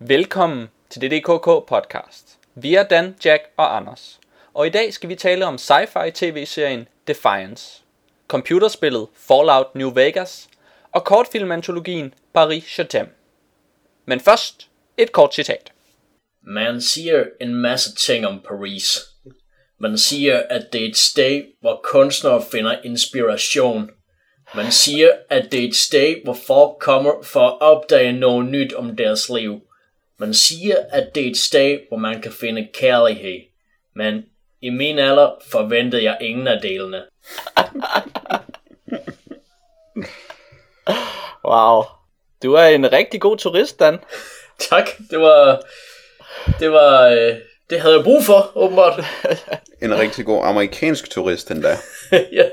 Velkommen til DDKK podcast. Vi er Dan, Jack og Anders. Og i dag skal vi tale om sci-fi tv-serien Defiance, computerspillet Fallout New Vegas og kortfilmantologien Paris Chatham. Men først et kort citat. Man siger en masse ting om Paris. Man siger, at det er et sted, hvor kunstnere finder inspiration. Man siger, at det er et sted, hvor folk kommer for at opdage noget nyt om deres liv. Man siger, at det er et sted, hvor man kan finde kærlighed. Men i min alder forventede jeg ingen af delene. Wow. Du er en rigtig god turist, Dan. Tak, det var... Det var... Øh, det havde jeg brug for, åbenbart. En rigtig god amerikansk turist endda. ja,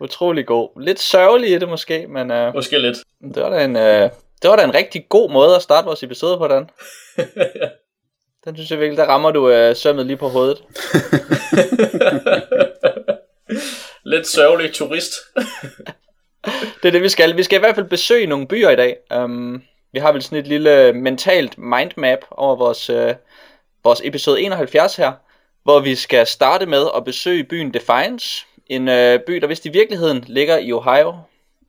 Utrolig god. Lidt sørgelig i det måske, men uh, måske lidt. det, var da en, uh, det var da en rigtig god måde at starte vores episode på, Dan. Den synes jeg virkelig, der rammer du uh, sømmet lige på hovedet. lidt sørgelig turist. Det er det, vi skal. Vi skal i hvert fald besøge nogle byer i dag. Um, vi har vel sådan et lille mentalt mindmap over vores, uh, vores episode 71 her, hvor vi skal starte med at besøge byen Defiance. En uh, by, der vist i virkeligheden ligger i Ohio,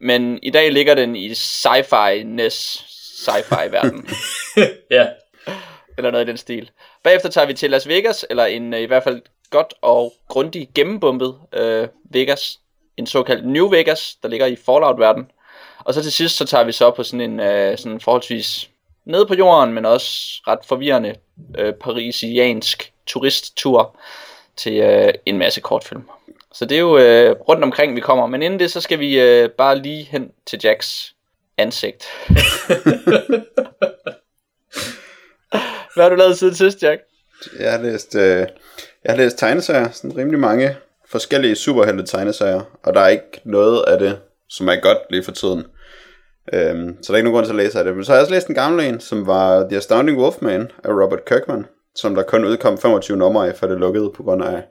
men i dag ligger den i sci-fi-ness sci-fi-verden, ja, eller noget i den stil. Bagefter tager vi til Las Vegas, eller en uh, i hvert fald godt og grundig gennembumpet uh, Vegas, en såkaldt New Vegas, der ligger i Fallout-verden. Og så til sidst, så tager vi så på sådan en øh, sådan forholdsvis nede på jorden, men også ret forvirrende øh, parisiansk turisttur til øh, en masse kortfilm. Så det er jo øh, rundt omkring, vi kommer. Men inden det, så skal vi øh, bare lige hen til Jacks ansigt. Hvad har du lavet siden sidst, Jack? Jeg har læst, øh, jeg har læst tegneserier, sådan rimelig mange forskellige superhelte tegneserier, og der er ikke noget af det, som er godt lige for tiden. Øhm, så der er ikke nogen grund til at læse af det. Men så har jeg også læst en gammel en, som var The Astounding Wolfman af Robert Kirkman, som der kun udkom 25 numre af, for det lukkede på grund af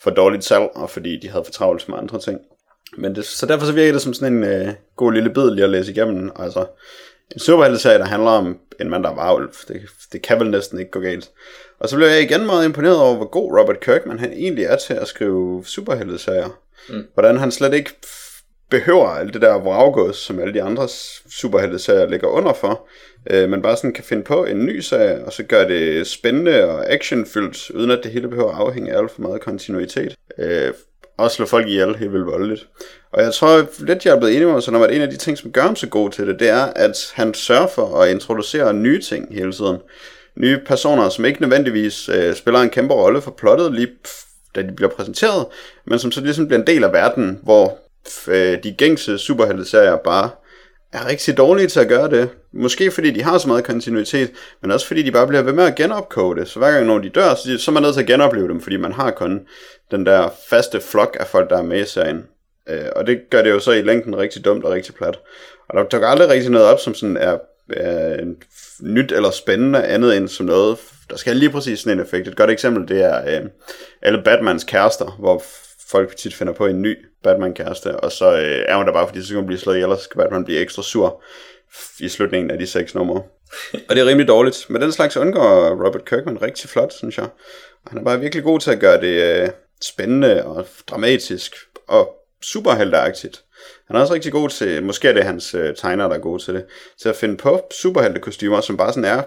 for dårligt salg, og fordi de havde for travlt med andre ting. Men det, så derfor så virker det som sådan en øh, god lille bid lige at læse igennem. Altså, en superhelteserie, der handler om en mand, der er varulv. Det, det kan vel næsten ikke gå galt. Og så blev jeg igen meget imponeret over, hvor god Robert Kirkman han egentlig er til at skrive superhelteserier. Mm. Hvordan han slet ikke behøver alt det der vraggods, som alle de andre superhelteserier ligger under for, øh, men bare sådan kan finde på en ny serie, og så gør det spændende og actionfyldt, uden at det hele behøver at afhænge af alt for meget kontinuitet. Øh, og slå folk ihjel helt vildt voldeligt. Og jeg tror lidt, jeg er blevet enig med mig, at en af de ting, som gør ham så god til det, det er, at han sørger for at introducere nye ting hele tiden. Nye personer, som ikke nødvendigvis øh, spiller en kæmpe rolle for plottet, lige da de bliver præsenteret, men som så ligesom bliver en del af verden, hvor Øh, de gængse superhelteserier bare er rigtig dårlige til at gøre det. Måske fordi de har så meget kontinuitet, men også fordi de bare bliver ved med at genopkode det. Så hver gang når de dør, så, så er man nødt til at genopleve dem, fordi man har kun den der faste flok af folk, der er med i serien. Øh, og det gør det jo så i længden rigtig dumt og rigtig plat. Og der dukker aldrig rigtig noget op, som sådan er, er nyt eller spændende, andet end som noget, der skal lige præcis sådan en effekt. Et godt eksempel, det er øh, alle Batmans kærester, hvor folk tit finder på en ny Batman-kæreste, og så øh, er hun der bare, fordi så skal hun blive slået ihjel, og så skal Batman blive ekstra sur i slutningen af de seks numre. og det er rimelig dårligt. Men den slags undgår Robert Kirkman rigtig flot, synes jeg. Og han er bare virkelig god til at gøre det øh, spændende og dramatisk og superhelteagtigt. Han er også rigtig god til, måske er det hans øh, tegner, der er god til det, til at finde på superheltekostymer, som bare sådan er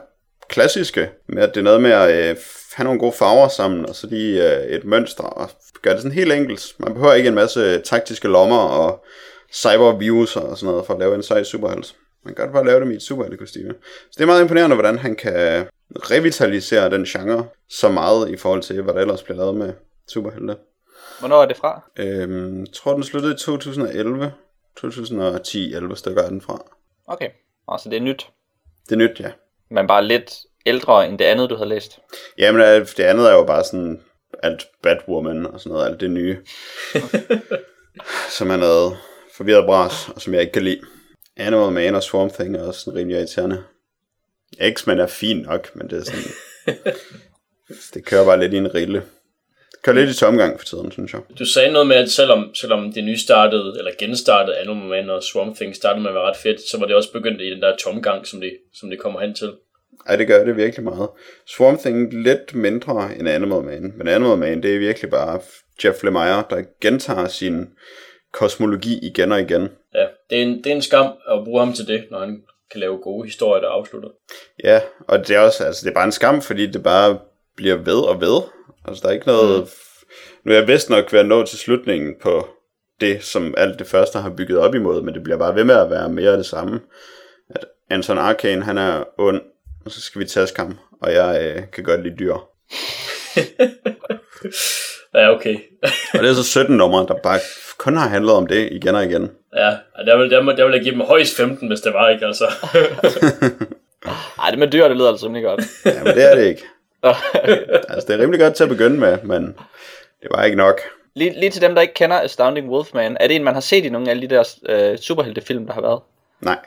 klassiske, med at det er noget med at øh, have nogle gode farver sammen, og så lige øh, et mønster, og gøre det sådan helt enkelt. Man behøver ikke en masse taktiske lommer og cybervirus og sådan noget for at lave en sej superhelt. Man kan godt bare lave dem i et superheltekostyme. Så det er meget imponerende, hvordan han kan revitalisere den genre så meget i forhold til, hvad der ellers bliver lavet med superhelte. Hvornår er det fra? Øhm, jeg tror, den sluttede i 2011. 2010-11 stykker er den fra. Okay, altså det er nyt, Det er nyt, ja. men bare lidt ældre end det andet, du havde læst. Jamen, det andet er jo bare sådan alt Batwoman og sådan noget, alt det nye. som er noget forvirret bras, og som jeg ikke kan lide. Animal Man og Swamp Thing er også sådan rimelig irriterende. X-Men er fint nok, men det er sådan... det kører bare lidt i en rille. Det kører lidt i tomgang for tiden, synes jeg. Du sagde noget med, at selvom, selvom det nystartede, eller genstartede Animal Man og Swamp Thing startede med at være ret fedt, så var det også begyndt i den der tomgang, som det, som det kommer hen til. Ej, det gør det virkelig meget. Swamp Thing lidt mindre end Animal Man, men Animal Man, det er virkelig bare Jeff Lemire, der gentager sin kosmologi igen og igen. Ja, det er, en, det er en skam at bruge ham til det, når han kan lave gode historier, der afslutter. Ja, og det er også, altså det er bare en skam, fordi det bare bliver ved og ved. Altså der er ikke noget... Mm. Nu er jeg vist nok ved at nå til slutningen på det, som alt det første har bygget op imod, men det bliver bare ved med at være mere af det samme. At Anton Arcane, han er ond, og så skal vi taske ham, og jeg øh, kan godt lide dyr. ja, okay. og det er så 17 numre, der bare kun har handlet om det igen og igen. Ja, der vil, der, vil, der vil jeg give dem højst 15, hvis det var, ikke altså. Ej, det med dyr, det lyder altså rimelig godt. ja, men det er det ikke. altså, det er rimelig godt til at begynde med, men det var ikke nok. Lige, lige til dem, der ikke kender Astounding Wolfman, er det en, man har set i nogle af de der øh, superheltefilm, der har været? Nej.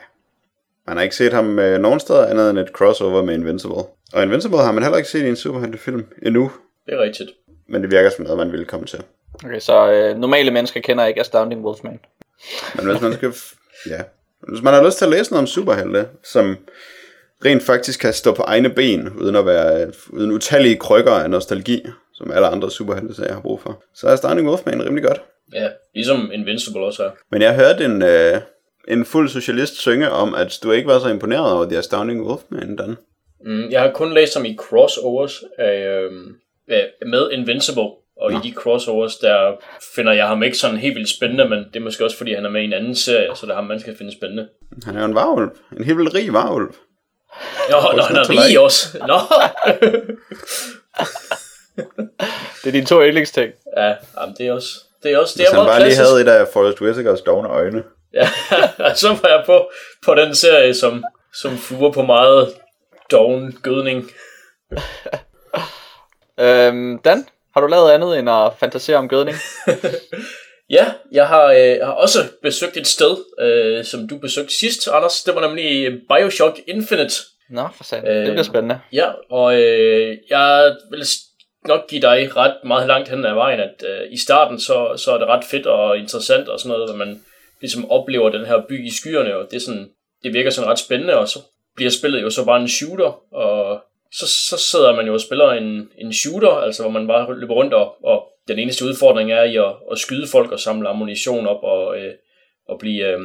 Man har ikke set ham øh, nogen steder andet end et crossover med Invincible. Og Invincible har man heller ikke set i en superheltefilm endnu. Det er rigtigt. Men det virker som noget, man vil komme til. Okay, så øh, normale mennesker kender ikke Astounding Wolfman. Men hvis man skal... Ja. Hvis man har lyst til at læse noget om superhelte, som rent faktisk kan stå på egne ben, uden at være uden utallige krykker af nostalgi, som alle andre superhelte har brug for, så er Astounding Wolfman rimelig godt. Ja, ligesom Invincible også er. Men jeg hørte en, øh, en fuld socialist synge om, at du ikke var så imponeret over The Astounding Wolfman, Dan. Mm, jeg har kun læst om i crossovers af, øh, med Invincible, og Nå. i de crossovers, der finder jeg ham ikke sådan helt vildt spændende, men det er måske også, fordi han er med i en anden serie, så det er ham, man skal finde spændende. Han er jo en varulv. En helt vildt rig varulv. Jo, nå, han er rig også. Nå. det er dine to yndlingsting. Ja, jamen, det er også... Det er også det er Hvis han bare klassisk. lige havde et af Forrest Whitakers dovne øjne. Ja, så var jeg på, på den serie, som, som fuger på meget doven gødning. øhm, Dan, har du lavet andet end at fantasere om gødning? ja, jeg har, øh, har også besøgt et sted, øh, som du besøgte sidst, Anders. Det var nemlig Bioshock Infinite. Nå, for sandt. Øh, det bliver spændende. Ja, og øh, jeg vil nok give dig ret meget langt hen ad vejen, at øh, i starten så, så er det ret fedt og interessant og sådan noget, at man ligesom oplever den her by i skyerne, og det, er sådan, det virker sådan ret spændende, og så bliver spillet jo så bare en shooter, og så, så sidder man jo og spiller en, en shooter, altså hvor man bare løber rundt, og, og den eneste udfordring er i at, at skyde folk og samle ammunition op, og, øh, og blive øh,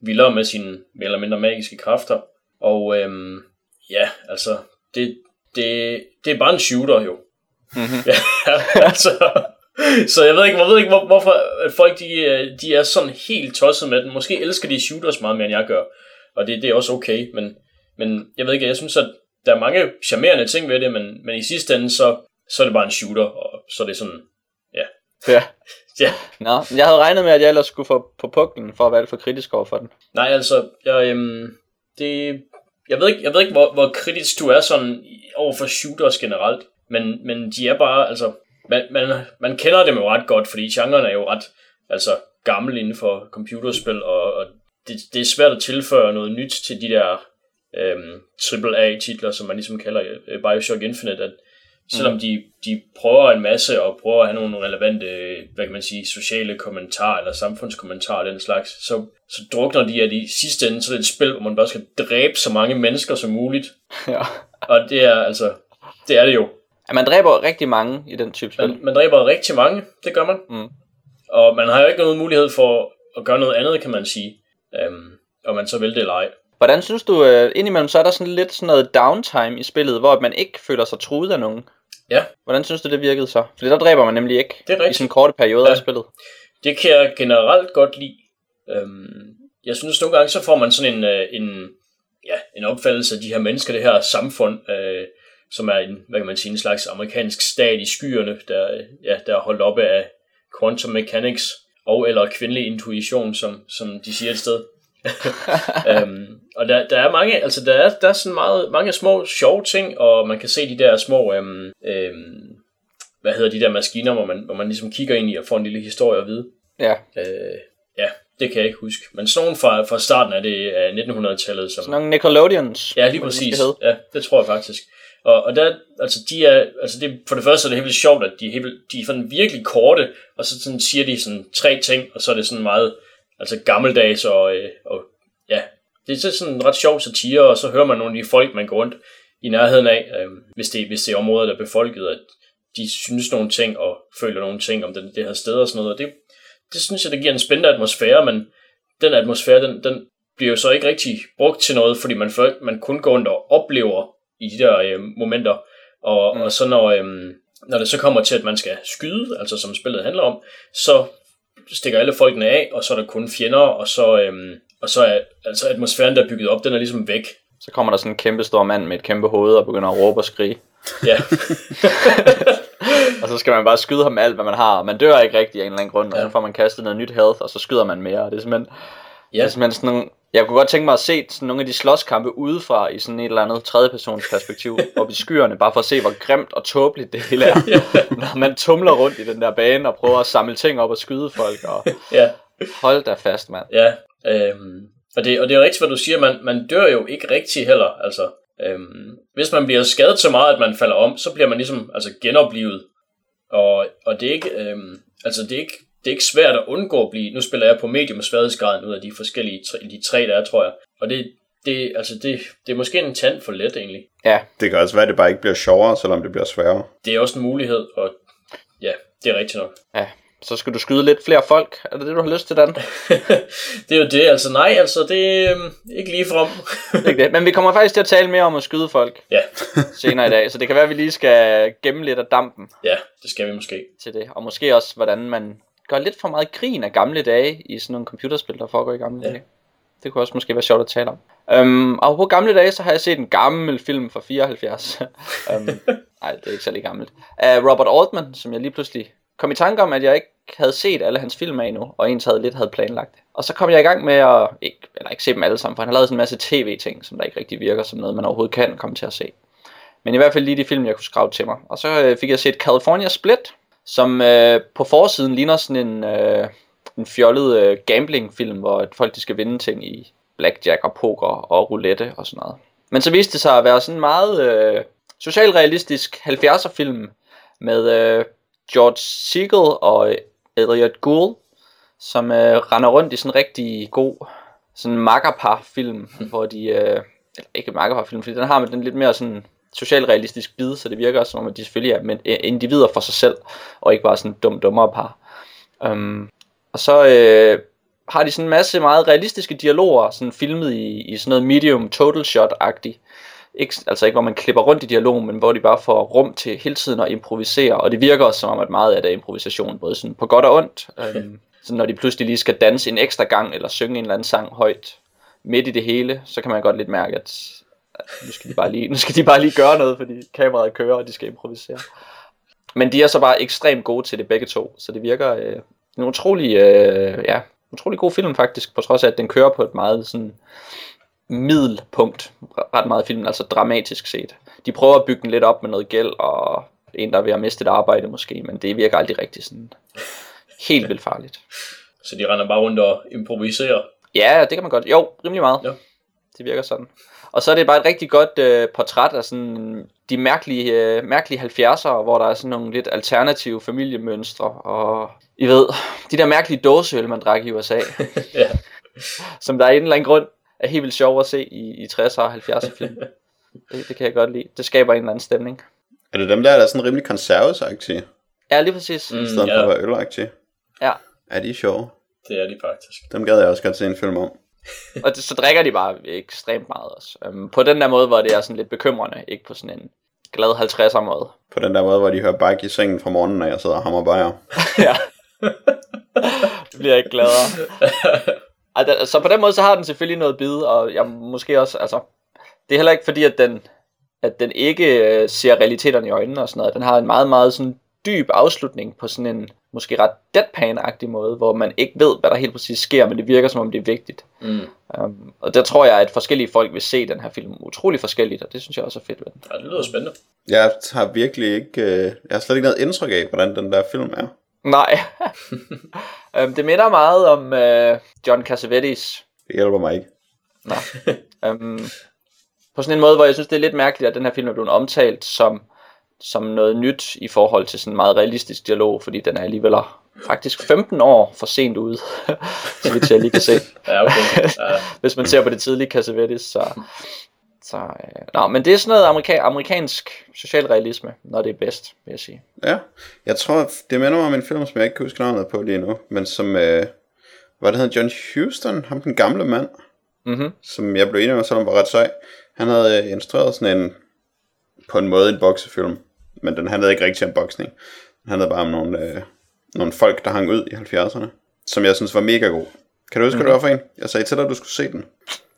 vildere med sine mere eller mindre magiske kræfter. Og øh, ja, altså, det, det, det er bare en shooter jo. Mm-hmm. ja, altså, så jeg ved ikke, jeg ved ikke hvor, hvorfor at folk de, øh, de er sådan helt tosset med den. Måske elsker de shooters meget mere, end jeg gør. Og det, det er også okay, men, men jeg ved ikke, jeg synes, at der er mange charmerende ting ved det, men, men i sidste ende, så, så er det bare en shooter, og så er det sådan, ja. Ja. ja. Nå, jeg havde regnet med, at jeg ellers skulle få på puklen for at være alt for kritisk over for den. Nej, altså, jeg, øhm, det, jeg ved ikke, jeg ved ikke hvor, hvor kritisk du er sådan over for shooters generelt, men, men de er bare, altså, man, man, man kender dem jo ret godt, fordi genren er jo ret altså, gammel inden for computerspil, og, og det, det er svært at tilføre noget nyt til de der øhm, AAA-titler, som man ligesom kalder øh, Bioshock Infinite, at selvom mm. de, de prøver en masse og prøver at have nogle relevante, hvad kan man sige, sociale kommentarer eller samfundskommentarer den slags, så, så drukner de, at i sidste ende, så er det et spil, hvor man bare skal dræbe så mange mennesker som muligt. Ja. Og det er altså, det er det jo. Ja, man dræber rigtig mange i den type spil. Man, man dræber rigtig mange, det gør man. Mm. Og man har jo ikke nogen mulighed for at gøre noget andet, kan man sige. Øhm, og man så vil det eller ej. Hvordan synes du, uh, indimellem så er der sådan lidt sådan noget downtime i spillet, hvor man ikke føler sig truet af nogen? Ja. Hvordan synes du, det virkede så? Fordi der dræber man nemlig ikke det er i sådan en korte periode ja. af spillet. Det kan jeg generelt godt lide. Øhm, jeg synes nogle gange, så får man sådan en, øh, en, ja, en opfattelse af de her mennesker, det her samfund, øh, som er en, hvad kan man sige, en slags amerikansk stat i skyerne, der, ja, der er holdt oppe af quantum mechanics og eller kvindelig intuition, som, som de siger et sted. øhm, og der, der er mange, altså der er, der er sådan meget, mange små sjove ting, og man kan se de der små, øhm, øhm, hvad hedder de der maskiner, hvor man, hvor man ligesom kigger ind i og får en lille historie at vide. Ja. Øh, ja, det kan jeg ikke huske. Men sådan nogle fra, fra starten af det af 1900-tallet. Som, sådan nogle Nickelodeons. Ja, lige præcis. Ja, det tror jeg faktisk. Og, og der, altså de er, altså det, for det første er det helt vildt sjovt, at de er, helt, de er sådan virkelig korte, og så sådan siger de sådan tre ting, og så er det sådan meget, altså gammeldags, og, øh, og ja, det er sådan en ret sjov satire, og så hører man nogle af de folk, man går rundt i nærheden af, øh, hvis, det, hvis det er områder, der er befolket, at de synes nogle ting og føler nogle ting om det, det her sted og sådan noget. Og det, det synes jeg, det giver en spændende atmosfære, men den atmosfære, den, den bliver jo så ikke rigtig brugt til noget, fordi man, man kun går rundt og oplever i de der øh, momenter. Og, mm. og så når, øh, når det så kommer til, at man skal skyde, altså som spillet handler om, så stikker alle folkene af, og så er der kun fjender, og så, øhm, og så er altså atmosfæren, der er bygget op, den er ligesom væk. Så kommer der sådan en kæmpe stor mand med et kæmpe hoved og begynder at råbe og skrige. Ja. og så skal man bare skyde ham alt, hvad man har. Man dør ikke rigtig af en eller anden grund, og Ja. så får man kastet noget nyt health, og så skyder man mere. Og det er simpelthen, ja. det er simpelthen sådan nogle, jeg kunne godt tænke mig at se sådan nogle af de slåskampe udefra i sådan et eller andet tredjepersons perspektiv op i skyerne, bare for at se, hvor grimt og tåbeligt det hele er. Når man tumler rundt i den der bane og prøver at samle ting op og skyde folk. Og ja. hold da fast, mand. Ja, øhm, og, det, og det er rigtigt, hvad du siger, man, man dør jo ikke rigtig heller, altså. Øhm, hvis man bliver skadet så meget, at man falder om, så bliver man ligesom altså, genoplevet. Og, og det er ikke, øhm, altså det er ikke, det er ikke svært at undgå at blive, nu spiller jeg på medium sværhedsgraden ud af de forskellige, tre, de tre der er, tror jeg. Og det, det, altså det, det er måske en tand for let egentlig. Ja, Det kan også være, at det bare ikke bliver sjovere, selvom det bliver sværere. Det er også en mulighed, og ja, det er rigtigt nok. ja. Så skal du skyde lidt flere folk. Er det det, du har lyst til, Dan? det er jo det, altså nej, altså det er øhm, ikke lige frem. Ikke det. Men vi kommer faktisk til at tale mere om at skyde folk ja, senere i dag, så det kan være, at vi lige skal gemme lidt af dampen ja, det skal vi måske. til det. Og måske også, hvordan man gør lidt for meget grin af gamle dage i sådan nogle computerspil, der foregår i gamle Ja. dage. Det kunne også måske være sjovt at tale om. Um, og på gamle dage, så har jeg set en gammel film fra 74. um, nej, det er ikke særlig gammelt. Af Robert Altman, som jeg lige pludselig kom i tanke om, at jeg ikke havde set alle hans film af endnu, og ens havde lidt havde planlagt. Og så kom jeg i gang med at, ikke, eller ikke se dem alle sammen, for han har lavet sådan en masse tv-ting, som der ikke rigtig virker som noget, man overhovedet kan komme til at se. Men i hvert fald lige de film, jeg kunne skrave til mig. Og så øh, fik jeg set California Split, som øh, på forsiden ligner sådan en, øh, en fjollet øh, gambling-film, hvor at folk de skal vinde ting i blackjack og poker og roulette og sådan noget. Men så viste det sig at være sådan en meget øh, socialrealistisk 70'er film med øh, George Siegel og Elliot Gould, som øh, render rundt i sådan en rigtig god sådan makkerpar-film, hvor de... Øh, eller ikke makkerpar-film, fordi den har med den lidt mere sådan socialrealistisk bid, så det virker som om, at de selvfølgelig er men, øh, individer for sig selv, og ikke bare sådan dum dummere par. Um, og så øh, har de sådan en masse meget realistiske dialoger, sådan filmet i, i sådan noget medium total shot-agtigt. Ikke, altså ikke hvor man klipper rundt i dialogen, men hvor de bare får rum til hele tiden at improvisere, og det virker også som om, at meget af det er improvisation, både sådan på godt og ondt. Um, så når de pludselig lige skal danse en ekstra gang, eller synge en eller anden sang højt, midt i det hele, så kan man godt lidt mærke, at nu skal de bare lige, nu skal de bare lige gøre noget, fordi kameraet kører, og de skal improvisere. Men de er så bare ekstremt gode til det begge to, så det virker øh, en utrolig, øh, ja, utrolig god film faktisk, på trods af, at den kører på et meget sådan middelpunkt, ret meget film, altså dramatisk set. De prøver at bygge den lidt op med noget gæld, og en, der er ved at miste et arbejde måske, men det virker aldrig rigtig sådan helt vildt farligt. Så de render bare rundt og improviserer. Ja, det kan man godt. Jo, rimelig meget. Ja. Det virker sådan. Og så er det bare et rigtig godt øh, portræt af sådan de mærkelige, øh, mærkelige 70'ere, hvor der er sådan nogle lidt alternative familiemønstre, og I ved, de der mærkelige dåseøl, man drak i USA, Ja. som der er en eller anden grund er helt vildt sjov at se i, i 60'er og 70'er film. Det, det kan jeg godt lide. Det skaber en eller anden stemning. Er det dem der, der er sådan rimelig konservesagtige, Ja, lige præcis. i stedet ja. for at være ølagtige? Ja. Er de sjove? Det er de faktisk. Dem gad jeg også godt se en film om. Og det, så drikker de bare ekstremt meget også. Um, på den der måde, hvor det er sådan lidt bekymrende, ikke på sådan en glad 50'er måde. På den der måde, hvor de hører bak i sengen fra morgenen, når jeg sidder og hammer bajer. ja. det bliver ikke gladere. Der, så på den måde, så har den selvfølgelig noget bid, og jeg måske også, altså, det er heller ikke fordi, at den, at den ikke øh, ser realiteterne i øjnene og sådan noget. Den har en meget, meget sådan dyb afslutning på sådan en måske ret deadpan-agtig måde, hvor man ikke ved, hvad der helt præcis sker, men det virker som om det er vigtigt. Mm. Um, og der tror jeg, at forskellige folk vil se den her film utrolig forskelligt, og det synes jeg også er fedt ved den. Ja, det lyder spændende. Jeg har virkelig ikke... Øh, jeg har slet ikke noget indtryk af, hvordan den der film er. Nej. um, det minder meget om uh, John Cassavetes Det hjælper mig ikke. Nå. um, på sådan en måde, hvor jeg synes, det er lidt mærkeligt, at den her film er blevet omtalt som, som noget nyt i forhold til sådan en meget realistisk dialog, fordi den er alligevel faktisk 15 år for sent ude, så vidt jeg lige kan se. Ja, okay. Ja, Hvis man ser på det tidlige Cassavetes, så... Så, øh, nå, men det er sådan noget amerika- amerikansk socialrealisme, når det er bedst, vil jeg sige. Ja, jeg tror, det minder mig om en film, som jeg ikke kan huske navnet på lige nu, men som, øh, hvad det hedder, John Huston, ham den gamle mand, Mhm. som jeg blev enig med, selvom var ret sej. Han havde øh, instrueret sådan en, på en måde en boksefilm, men den handlede ikke rigtig om boksning. Den handlede bare om nogle, øh, nogle folk, der hang ud i 70'erne, som jeg synes var mega god. Kan du huske, mm-hmm. hvad det var for en? Jeg sagde til dig, at du skulle se den.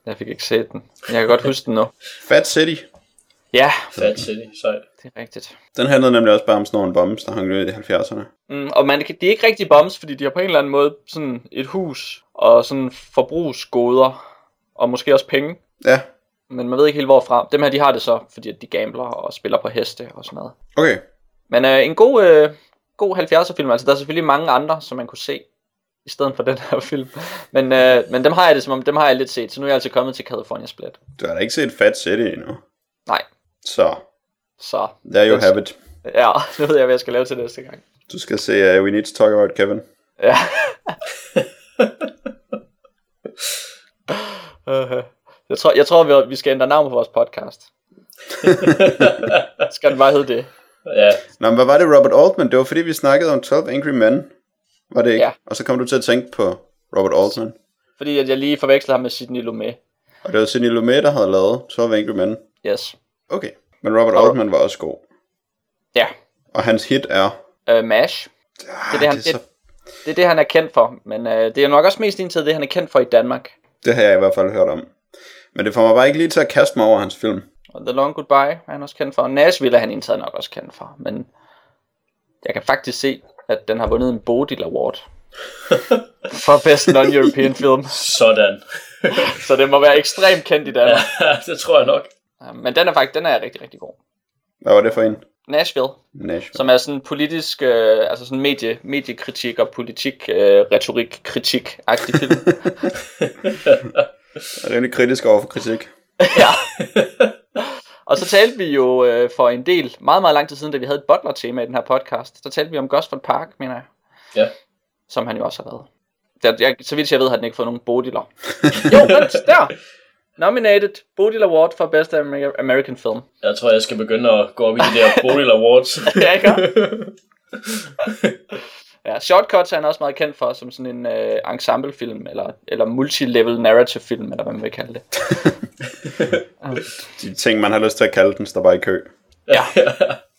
Jeg fik ikke set den. Jeg kan godt huske den nu. Fat City. Ja, Fat City, sejt. det er rigtigt. Den handlede nemlig også bare om sådan nogle bombs, der hang ud i 70'erne. Mm, og man, kan- de er ikke rigtig bombs, fordi de har på en eller anden måde sådan et hus og sådan forbrugsgoder og måske også penge. Ja, Men man ved ikke helt hvorfra. Dem her, de har det så, fordi at de gambler og spiller på heste og sådan noget. okay. Men øh, en god, øh, god 70'er film, altså der er selvfølgelig mange andre, som man kunne se i stedet for den her film. Men, øh, men dem har jeg det som om, dem har jeg lidt set, så nu er jeg altså kommet til California Split. Du har da ikke set Fat City endnu. Nej, Så, så there you have it. ja, nu ved jeg, hvad jeg skal lave til næste gang. Du skal se uh, We Need to Talk About Kevin. Ja. Øh, jeg tror, jeg tror vi, vi skal ændre navn på vores podcast. skal den bare hedde det? Ja, Nå, men hvad var det, Robert Altman? Det var fordi, vi snakkede om 12 Angry Men. Var det ikke? Ja. Og så kom du til at tænke på Robert Altman. Fordi at jeg lige forvekslede ham med Sidney Lumet. Og det var Sidney Lumet, der havde lavet 12 Angry Men. Yes. Okay. Men Robert Og- Altman var også god. Ja. Og hans hit er... Uh, MASH. Ah, det, han- det, er så, Det er det, han er kendt for. Men uh, det er nok også mest indtil det, han er kendt for i Danmark. det har jeg i hvert fald hørt om. Men det får mig bare ikke lige til at kaste mig over hans film. Og The Long Goodbye er han også kendt for. Nashville er han indtaget nok også kendt for. Men jeg kan faktisk se, at den har vundet en Bodil Award. for Best Non-European Film. sådan. Så det må være ekstremt kendt i Danmark. Ja, det tror jeg nok. Men den er faktisk den er rigtig, rigtig god. Hvad var det for en? Nashville, Nashville. som er sådan politisk, øh, altså sådan medie, mediekritik og politik, øh, retorik, kritik agtig film. Jeg er rimelig kritisk over for kritik. ja. Og så talte vi jo øh, for en del, meget, meget lang tid siden, da vi havde et Butler-tema i den her podcast, så talte vi om Gosford Park, mener jeg. Ja. Som han jo også har været. Der, jeg, så vidt jeg ved, har den ikke fået nogen Bodiler. jo, vent, der! Nominated Bodil Award for Best Amer- American Film. Jeg tror, jeg skal begynde at gå op i de der Bodil Awards. ja, ikke? Ja, Shortcuts er han også meget kendt for, som sådan en øh, ensemblefilm, eller, eller multilevel narrative film, eller hvad man vil kalde det. De ting, man har lyst til at kalde den, står bare i kø. Ja.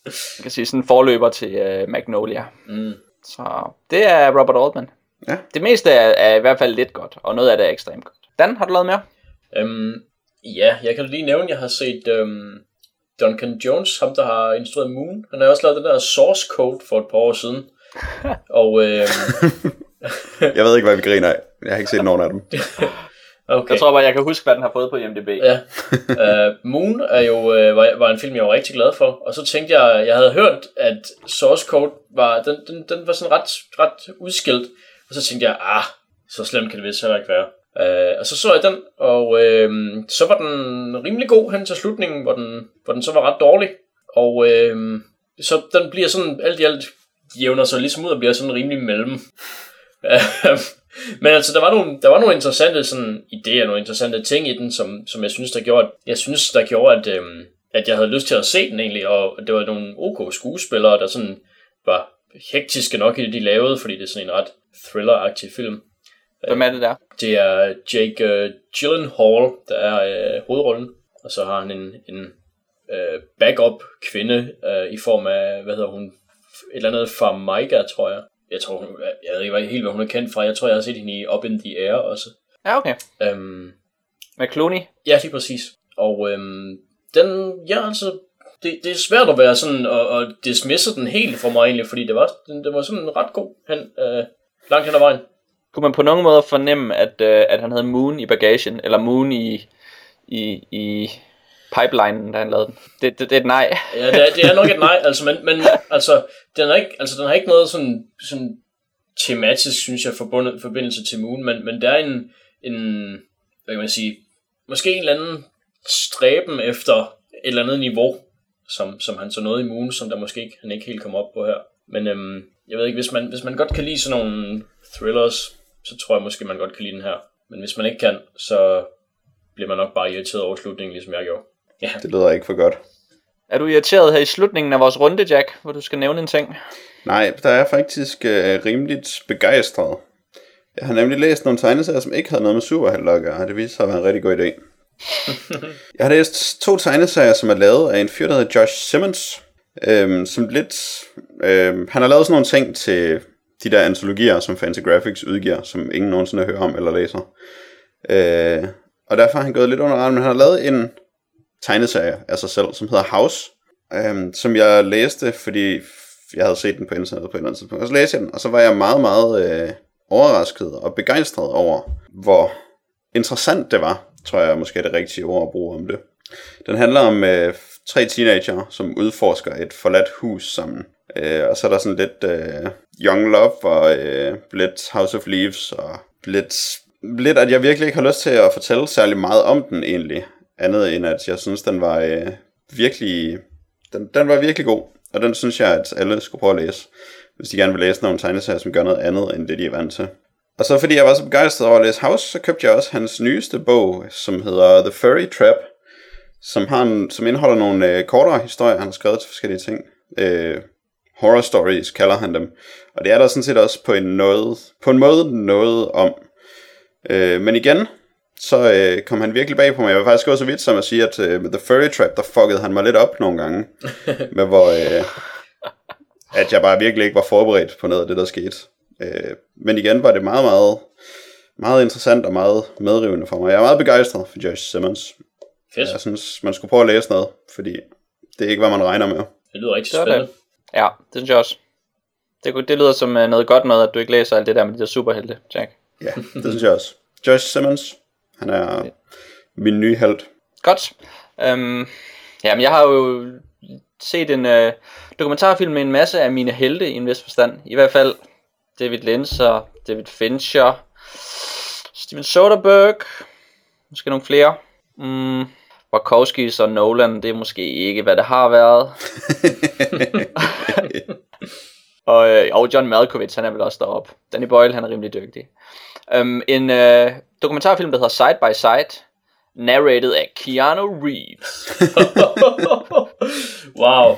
Man kan sige sådan en forløber til øh, Magnolia. Mm. Så det er Robert Altman. Ja. Det meste er, er i hvert fald lidt godt, og noget af det er ekstremt godt. Dan, har du lavet mere? Øhm, ja, jeg kan lige nævne, at jeg har set øhm, Duncan Jones, ham der har instrueret Moon. Han har også lavet den der Source Code for et par år siden. Og øhm, Jeg ved ikke, hvad vi griner af. Jeg har ikke set nogen af dem. okay. Jeg tror bare, jeg kan huske, hvad den har fået på IMDb. Ja. Uh, Moon er jo, uh, var, var en film, jeg var rigtig glad for. Og så tænkte jeg, jeg havde hørt, at Source Code var, den, den, den var sådan ret, ret udskilt. Og så tænkte jeg, ah, så slemt kan det vist heller ikke være. Uh, og så så jeg den, og uh, så var den rimelig god hen til slutningen, hvor den, hvor den så var ret dårlig. Og uh, så den bliver sådan alt i alt jævner sig ligesom ud og bliver sådan rimelig mellem. Men altså, der var nogle, der var nogle interessante sådan, idéer, nogle interessante ting i den, som, som jeg synes, der gjorde, jeg synes, der gjorde, at, øhm, at jeg havde lyst til at se den egentlig, og det var nogle ok skuespillere, der sådan var hektiske nok i det, de lavede, fordi det er sådan en ret thriller-agtig film. Hvem er det der? Det er Jake uh, Gyllenhaal, der er uh, hovedrollen, og så har han en, en uh, backup kvinde uh, i form af, hvad hedder hun, et eller andet fra Maiga, tror jeg. Jeg tror, hun, jeg ved ikke helt, hvad hun er kendt fra. Jeg tror, jeg har set hende i Up in the Air også. Ja, okay. Um, Med Clooney. ja, lige præcis. Og um, den, ja, altså, det, det er svært at være sådan, og, og dismisse den helt for mig egentlig, fordi det var, den, det var sådan ret god hen, uh, langt hen ad vejen. Kunne man på nogen måde fornemme, at, øh, at han havde Moon i bagagen, eller Moon i, i, i pipelinen, da han lavede den? Det, det, det er et nej. Ja, det er, det er nok et nej, altså, men, men altså, den er ikke, altså, den har ikke noget sådan, sådan tematisk, synes jeg, forbundet, forbindelse til Moon, men, men der er en, en, hvad kan man sige, måske en eller anden stræben efter et eller andet niveau, som, som han så nåede i Moon, som der måske ikke, han ikke helt kom op på her. Men øhm, jeg ved ikke, hvis man, hvis man godt kan lide sådan nogle thrillers, så tror jeg måske, man godt kan lide den her. Men hvis man ikke kan, så bliver man nok bare irriteret over slutningen, ligesom jeg gjorde. Ja. Det lyder ikke for godt. Er du irriteret her i slutningen af vores runde, Jack, hvor du skal nævne en ting? Nej, der er faktisk øh, rimeligt begejstret. Jeg har nemlig læst nogle tegneserier, som ikke havde noget med superhelte at gøre, og det viste sig at være en rigtig god idé. jeg har læst to tegneserier, som er lavet af en fyr, der hedder Josh Simmons, øhm, som lidt... Øhm, han har lavet sådan nogle ting til de der antologier, som Fantagraphics udgiver, som ingen nogensinde hører om eller læser. Øh, og derfor har han gået lidt under rammen, men han har lavet en tegneserie af sig selv, som hedder House, øhm, som jeg læste, fordi jeg havde set den på internettet på et eller andet tidspunkt. Og så læste jeg den, og så var jeg meget, meget øh, overrasket og begejstret over, hvor interessant det var, tror jeg måske er det rigtige ord at bruge om det. Den handler om øh, tre teenager, som udforsker et forladt hus sammen. Øh, og så er der sådan lidt øh, Young Love og øh, lidt House of Leaves og lidt, lidt, at jeg virkelig ikke har lyst til at fortælle særlig meget om den egentlig. Andet end at jeg synes, den var øh, virkelig, den, den var virkelig god. Og den synes jeg, at alle skulle prøve at læse, hvis de gerne vil læse nogle tegneserier, som gør noget andet, end det de er vant til. Og så fordi jeg var så begejstret over at læse House, så købte jeg også hans nyeste bog, som hedder The Furry Trap, som, har en, som indeholder nogle øh, kortere historier, han har skrevet til forskellige ting. Øh, horror stories kalder han dem. Og det er der sådan set også på en, noget, på en måde noget om. Øh, men igen, så øh, kom han virkelig bag på mig. Jeg vil faktisk gå så vidt som at sige, at øh, med The Furry Trap, der fuckede han mig lidt op nogle gange. med hvor, øh, at jeg bare virkelig ikke var forberedt på noget af det, der skete. Øh, men igen var det meget, meget, meget interessant og meget medrivende for mig. Jeg er meget begejstret for Josh Simmons. Fedt. Jeg synes, man skulle prøve at læse noget, fordi det er ikke, hvad man regner med. Det lyder rigtig var spændende. Ja, det synes jeg også. Det, det lyder som øh, noget godt noget, at du ikke læser alt det der med de der superhelte, Jack. Ja, det synes jeg også. Josh Simmons, han er min nye held. Godt. Øhm, jamen, jeg har jo set en øh, dokumentarfilm med en masse af mine helte i en vis forstand. I hvert fald David Lynch og David Fincher, Steven Soderbergh, måske nogle flere. Mm, Wachowskis og Nolan, det er måske ikke, hvad det har været. og, øh, og John Malkovich, han er vel også deroppe. Danny Boyle, han er rimelig dygtig. Um, en øh, dokumentarfilm, der hedder Side by Side, narrated af Keanu Reeves. wow.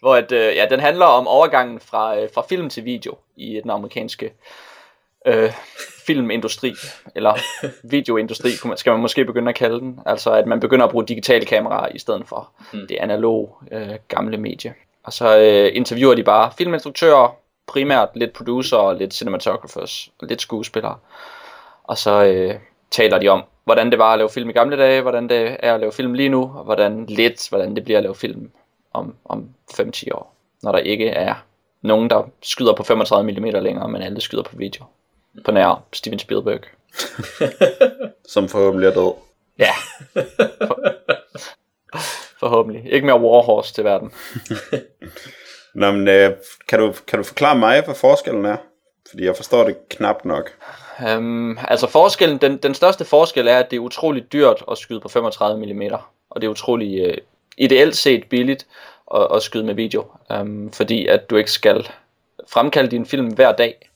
hvor at, øh, ja, den handler om overgangen fra, øh, fra film til video i den amerikanske øh, filmindustri, eller videoindustri, skal man måske begynde at kalde den. Altså at man begynder at bruge digitale kameraer i stedet for Mm. det analog øh, gamle medie. Og så øh, interviewer de bare filminstruktører, primært lidt producer, lidt cinematographers, og lidt skuespillere. Og så øh, taler de om, hvordan det var at lave film i gamle dage, hvordan det er at lave film lige nu, og hvordan lidt, hvordan det bliver at lave film om, om 5-10 år. Når der ikke er nogen, der skyder på 35 mm længere, men alle skyder på video. På nær Steven Spielberg. Som forhåbentlig er død. Ja. For, forhåbentlig. Ikke mere Warhorse til verden. Nå, men øh, kan, du, kan du forklare mig, hvad forskellen er? Fordi jeg forstår det knap nok. Um, altså forskellen, den, den største forskel er, at det er utroligt dyrt at skyde på 35 mm. Og det er utroligt uh, ideelt set billigt at, at skyde med video. Um, fordi at du ikke skal fremkalde din film hver dag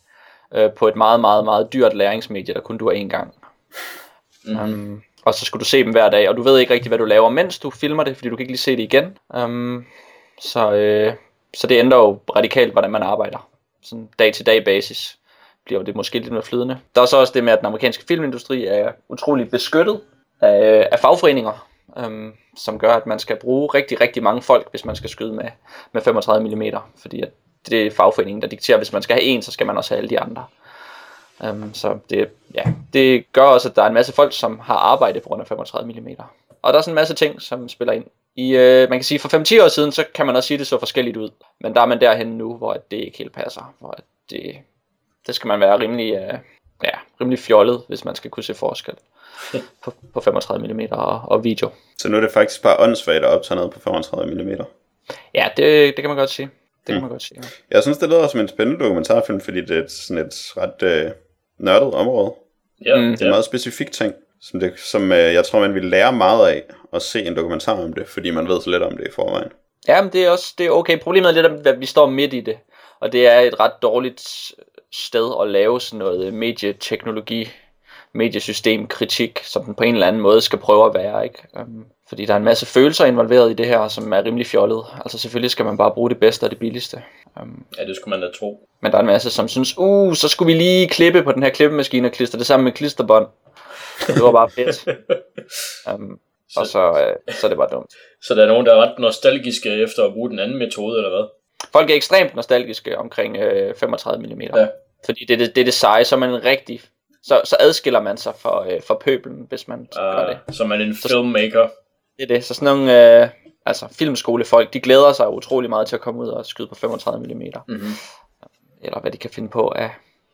uh, på et meget, meget, meget dyrt læringsmedie, der kun du én gang. Mm-hmm. Um, og så skal du se dem hver dag, og du ved ikke rigtig, hvad du laver, mens du filmer det, fordi du kan ikke lige se det igen. Um, så, øh, så det ændrer jo radikalt, hvordan man arbejder. Sådan dag-til-dag basis bliver det måske lidt mere flydende. Der er så også det med, at den amerikanske filmindustri er utrolig beskyttet af, af fagforeninger, øhm, som gør, at man skal bruge rigtig, rigtig mange folk, hvis man skal skyde med, med 35 mm, fordi at det er fagforeningen, der dikterer, hvis man skal have en, så skal man også have alle de andre. Øhm, så det, ja, det gør også, at der er en masse folk, som har arbejde på grund af 35 mm. Og der er sådan en masse ting, som spiller ind. I, øh, man kan sige, for 5-10 år siden, så kan man også sige, at det så forskelligt ud. Men der er man derhen nu, hvor det ikke helt passer. Hvor at det, det skal man være rimelig, øh, ja, rimelig fjollet, hvis man skal kunne se forskel på, på 35 mm og, og video. Så nu er det faktisk bare åndssvagt at optage noget på 35 mm. Ja, det, det kan man godt sige. Det kan man godt sige. Jeg synes, det lyder som en spændende dokumentarfilm, fordi det er sådan et ret øh, nørdet område. Ja, mm. Det er en meget specifik ting, som, det, som øh, jeg tror, man vil lære meget af at se en dokumentar om det, fordi man ved så lidt om det i forvejen. Ja, men det er også det er okay. Problemet er lidt, at vi står midt i det. Og det er et ret dårligt sted at lave sådan noget medieteknologi, mediesystemkritik, som den på en eller anden måde skal prøve at være. Ikke? Um, Fordi der er en masse følelser involveret i det her, som er rimelig fjollet. Altså selvfølgelig skal man bare bruge det bedste og det billigste. Um, Ja, det skulle man da tro. men der er en masse, som synes, uh, så skulle vi lige klippe på den her klippemaskine og klistre det sammen med klisterbånd. Det var bare fedt. Um, og så, øh, så er det bare dumt. Så der er nogen, der er ret nostalgiske efter at bruge den anden metode, eller hvad? Folk er ekstremt nostalgiske omkring øh, 35 mm. Ja. Fordi det, er det, det er det seje, så er man rigtig... Så, så adskiller man sig fra, øh, fra pøbelen, hvis man uh. gør det. Så er man en filmmaker. Det er det. Så sådan nogle øh, altså, filmskolefolk, de glæder sig utrolig meget til at komme ud og skyde på 35 mm. Mm-hmm. Eller hvad de kan finde på af,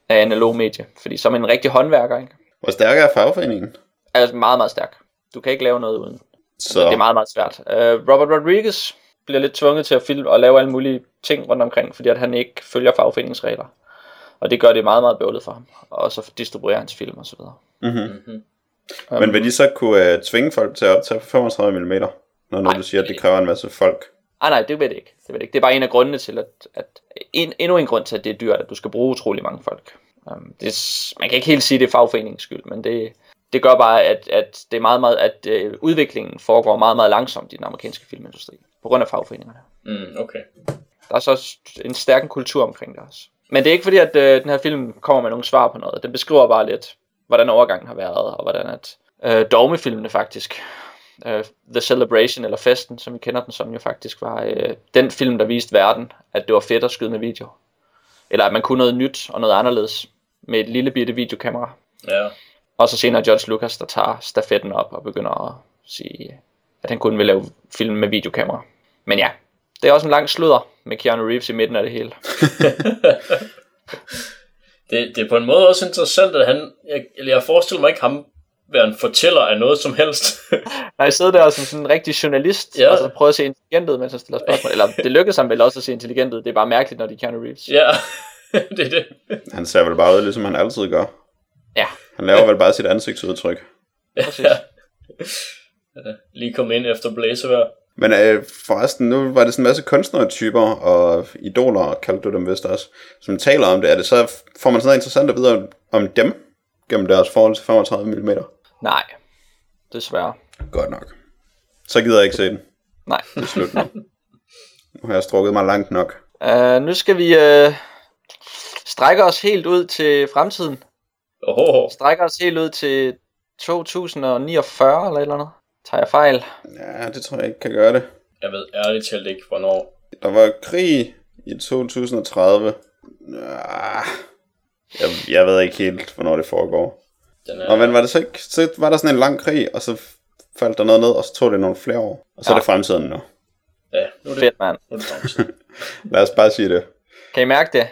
af analog medie. Fordi så er man en rigtig håndværker, ikke? Hvor stærk er fagforeningen? Altså meget, meget stærk. Du kan ikke lave noget uden. Så Det er meget, meget svært. Uh, Robert Rodriguez bliver lidt tvunget til at filme og lave alle mulige ting rundt omkring, fordi at han ikke følger fagforeningsregler. Og det gør det meget, meget bøvlet for ham. Og så distribuerer hans film og så videre. mm-hmm. Men vil de så kunne uh, tvinge folk til at optage på 35 mm? Når nu Nej, du siger, at det- kræver en masse folk. Ah, nej, det ved det ikke. Det, ved det ikke. det er bare en af grundene til, at, at en, endnu en grund til, at det er dyrt, at du skal bruge utrolig mange folk. Um, det, man kan ikke helt sige, at det er fagforeningens skyld, men det, det gør bare, at, at det er meget, meget, at øh, udviklingen foregår meget, meget langsomt i den amerikanske filmindustri, på grund af fagforeningerne. Mm, okay. Der er så en stærk kultur omkring det også. Men det er ikke fordi, at øh, den her film kommer med nogle svar på noget. Den beskriver bare lidt, hvordan overgangen har været, og hvordan at øh, dogmefilmene faktisk, øh, The Celebration, eller Festen, som vi kender den som, jo faktisk var øh, den film, der viste verden, at det var fedt at skyde med video. Eller at man kunne noget nyt og noget anderledes med et lille bitte videokamera. Ja. Og så senere George Lucas, der tager stafetten op og begynder at sige, at han kun vil lave film med videokamera. Men ja, det er også en lang sludder med Keanu Reeves i midten af det hele. Det, det er på en måde også interessant, at han... Jeg, eller jeg forestiller mig ikke ham være en fortæller af noget som helst. Nej, jeg sidder der som sådan en rigtig journalist, Ja. og så prøver at se intelligent ud, mens han stiller spørgsmål. Eller det lykkedes ham vel også at se intelligent ud. Det er bare mærkeligt, når de er Keanu Reeves. ja, det er det. Han ser vel bare ud, ligesom han altid gør. Ja, Han laver vel bare sit ansigtsudtryk. præcis. Ja. Ja, Lige kom ind efter blæsevejr. Men øh, forresten, nu var det sådan en masse kunstnertyper og idoler, kaldte du dem vist også, som taler om det. Er det så, får man sådan noget interessant at vide om, om dem, gennem deres forhold til 35 mm? Nej, desværre. Godt nok. Så gider jeg ikke se den. Nej. Det er slut nu. Nu har jeg strukket mig langt nok. Uh, nu skal vi uh, strække os helt ud til fremtiden. Åh, Strække os helt ud til 2049 eller et eller andet. Tager jeg fejl? Ja, det tror jeg ikke kan gøre det. jeg ved ærligt talt ikke, hvornår. Der var krig i 2030. Ja, jeg, jeg ved ikke helt, hvornår det foregår. Den er, Og men var det så ikke, så var der sådan en lang krig, og så faldt der noget ned, og så tog det nogle flere år. Og så ja. er det fremtiden nu. ja, nu er det, Fedt, mand. nu er det fremtiden. Lad os bare sige det. Kan I mærke det?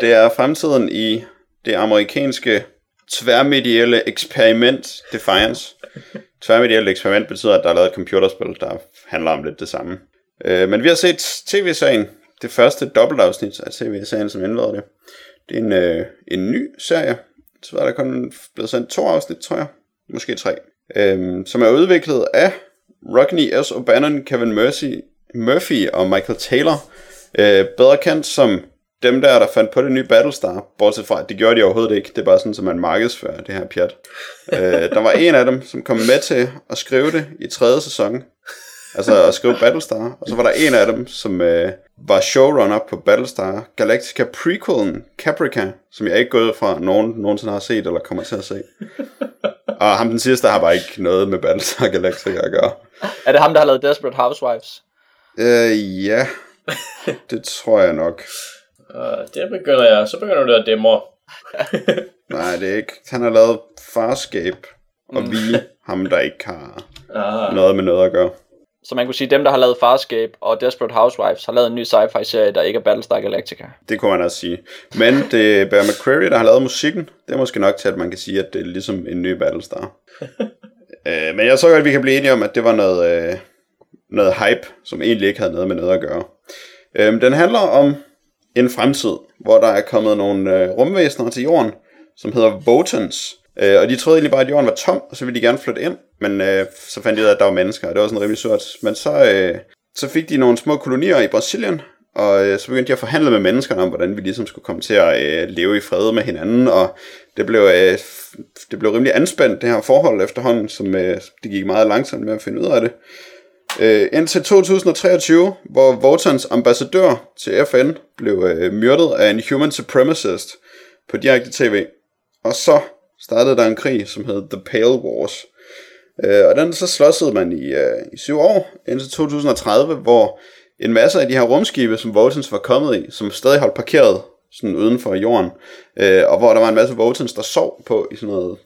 Det er fremtiden i det amerikanske tværmedielle eksperiment Defiance. Tværmedielle eksperiment betyder, at der er lavet et computerspil, der handler om lidt det samme. Øh, men vi har set tv-serien, det første dobbeltafsnit af tv-serien, som indleder det. Det er en, øh, en ny serie. Så er der kun blevet sendt to afsnit, tror jeg. Måske tre. Øhm, som er udviklet af Rodney S. O'Bannon, Kevin Murphy, Murphy og Michael Taylor. Øh, bedre kendt som dem der, der fandt på det nye Battlestar, bortset fra, at det gjorde de overhovedet ikke. Det er bare sådan, som man markedsfører det her pjat. øh, der var en af dem, som kom med til at skrive det i tredje sæson. Altså at skrive Battlestar. Og så var der en af dem, som øh, var showrunner på Battlestar Galactica prequelen Caprica, som jeg ikke gået fra, nogen nogensinde har set eller kommer til at se. Og ham den sidste har bare ikke noget med Battlestar Galactica at gøre. Er det ham, der har lavet Desperate Housewives? Øh, ja, det tror jeg nok. Uh, det begynder jeg, så begynder det at dæmre. Nej, det er ikke. Han har lavet Farscape, og vi, ham der ikke har Ah, noget med noget at gøre. Så man kunne sige, at dem, der har lavet Farscape og Desperate Housewives, har lavet en ny sci-fi serie, der ikke er Battlestar Galactica. Det kunne man også sige. Men det er Bear McCreary, der har lavet musikken. Det er måske nok til, at man kan sige, at det er ligesom en ny Battlestar. øh, men jeg så godt, at vi kan blive enige om, at det var noget, øh, noget hype, som egentlig ikke havde noget med noget at gøre. Øh, den handler om en fremtid, hvor der er kommet nogle øh, rumvæsener til jorden, som hedder Votans. Øh, og de troede egentlig bare, at jorden var tom, og så ville de gerne flytte ind. Men øh, så fandt de ud af, at der var mennesker, og det var sådan rimelig surt. Men så, øh, så fik de nogle små kolonier i Brasilien, og øh, så begyndte de at forhandle med menneskerne om, hvordan vi ligesom skulle komme til at øh, leve i fred med hinanden, og det blev, øh, det blev rimelig anspændt, det her forhold efterhånden, som øh, det gik meget langsomt med at finde ud af det. Øh, indtil 2023, hvor Votans ambassadør til FN blev øh, myrdet af en human supremacist på direkte tv. Og så startede der en krig, som hed The Pale Wars. Øh, og den så slåsede man i, øh, i syv år, indtil 2030, hvor en masse af de her rumskibe, som Votans var kommet i, som stadig holdt parkeret sådan uden for jorden, øh, og hvor der var en masse Votans, der sov på i sådan noget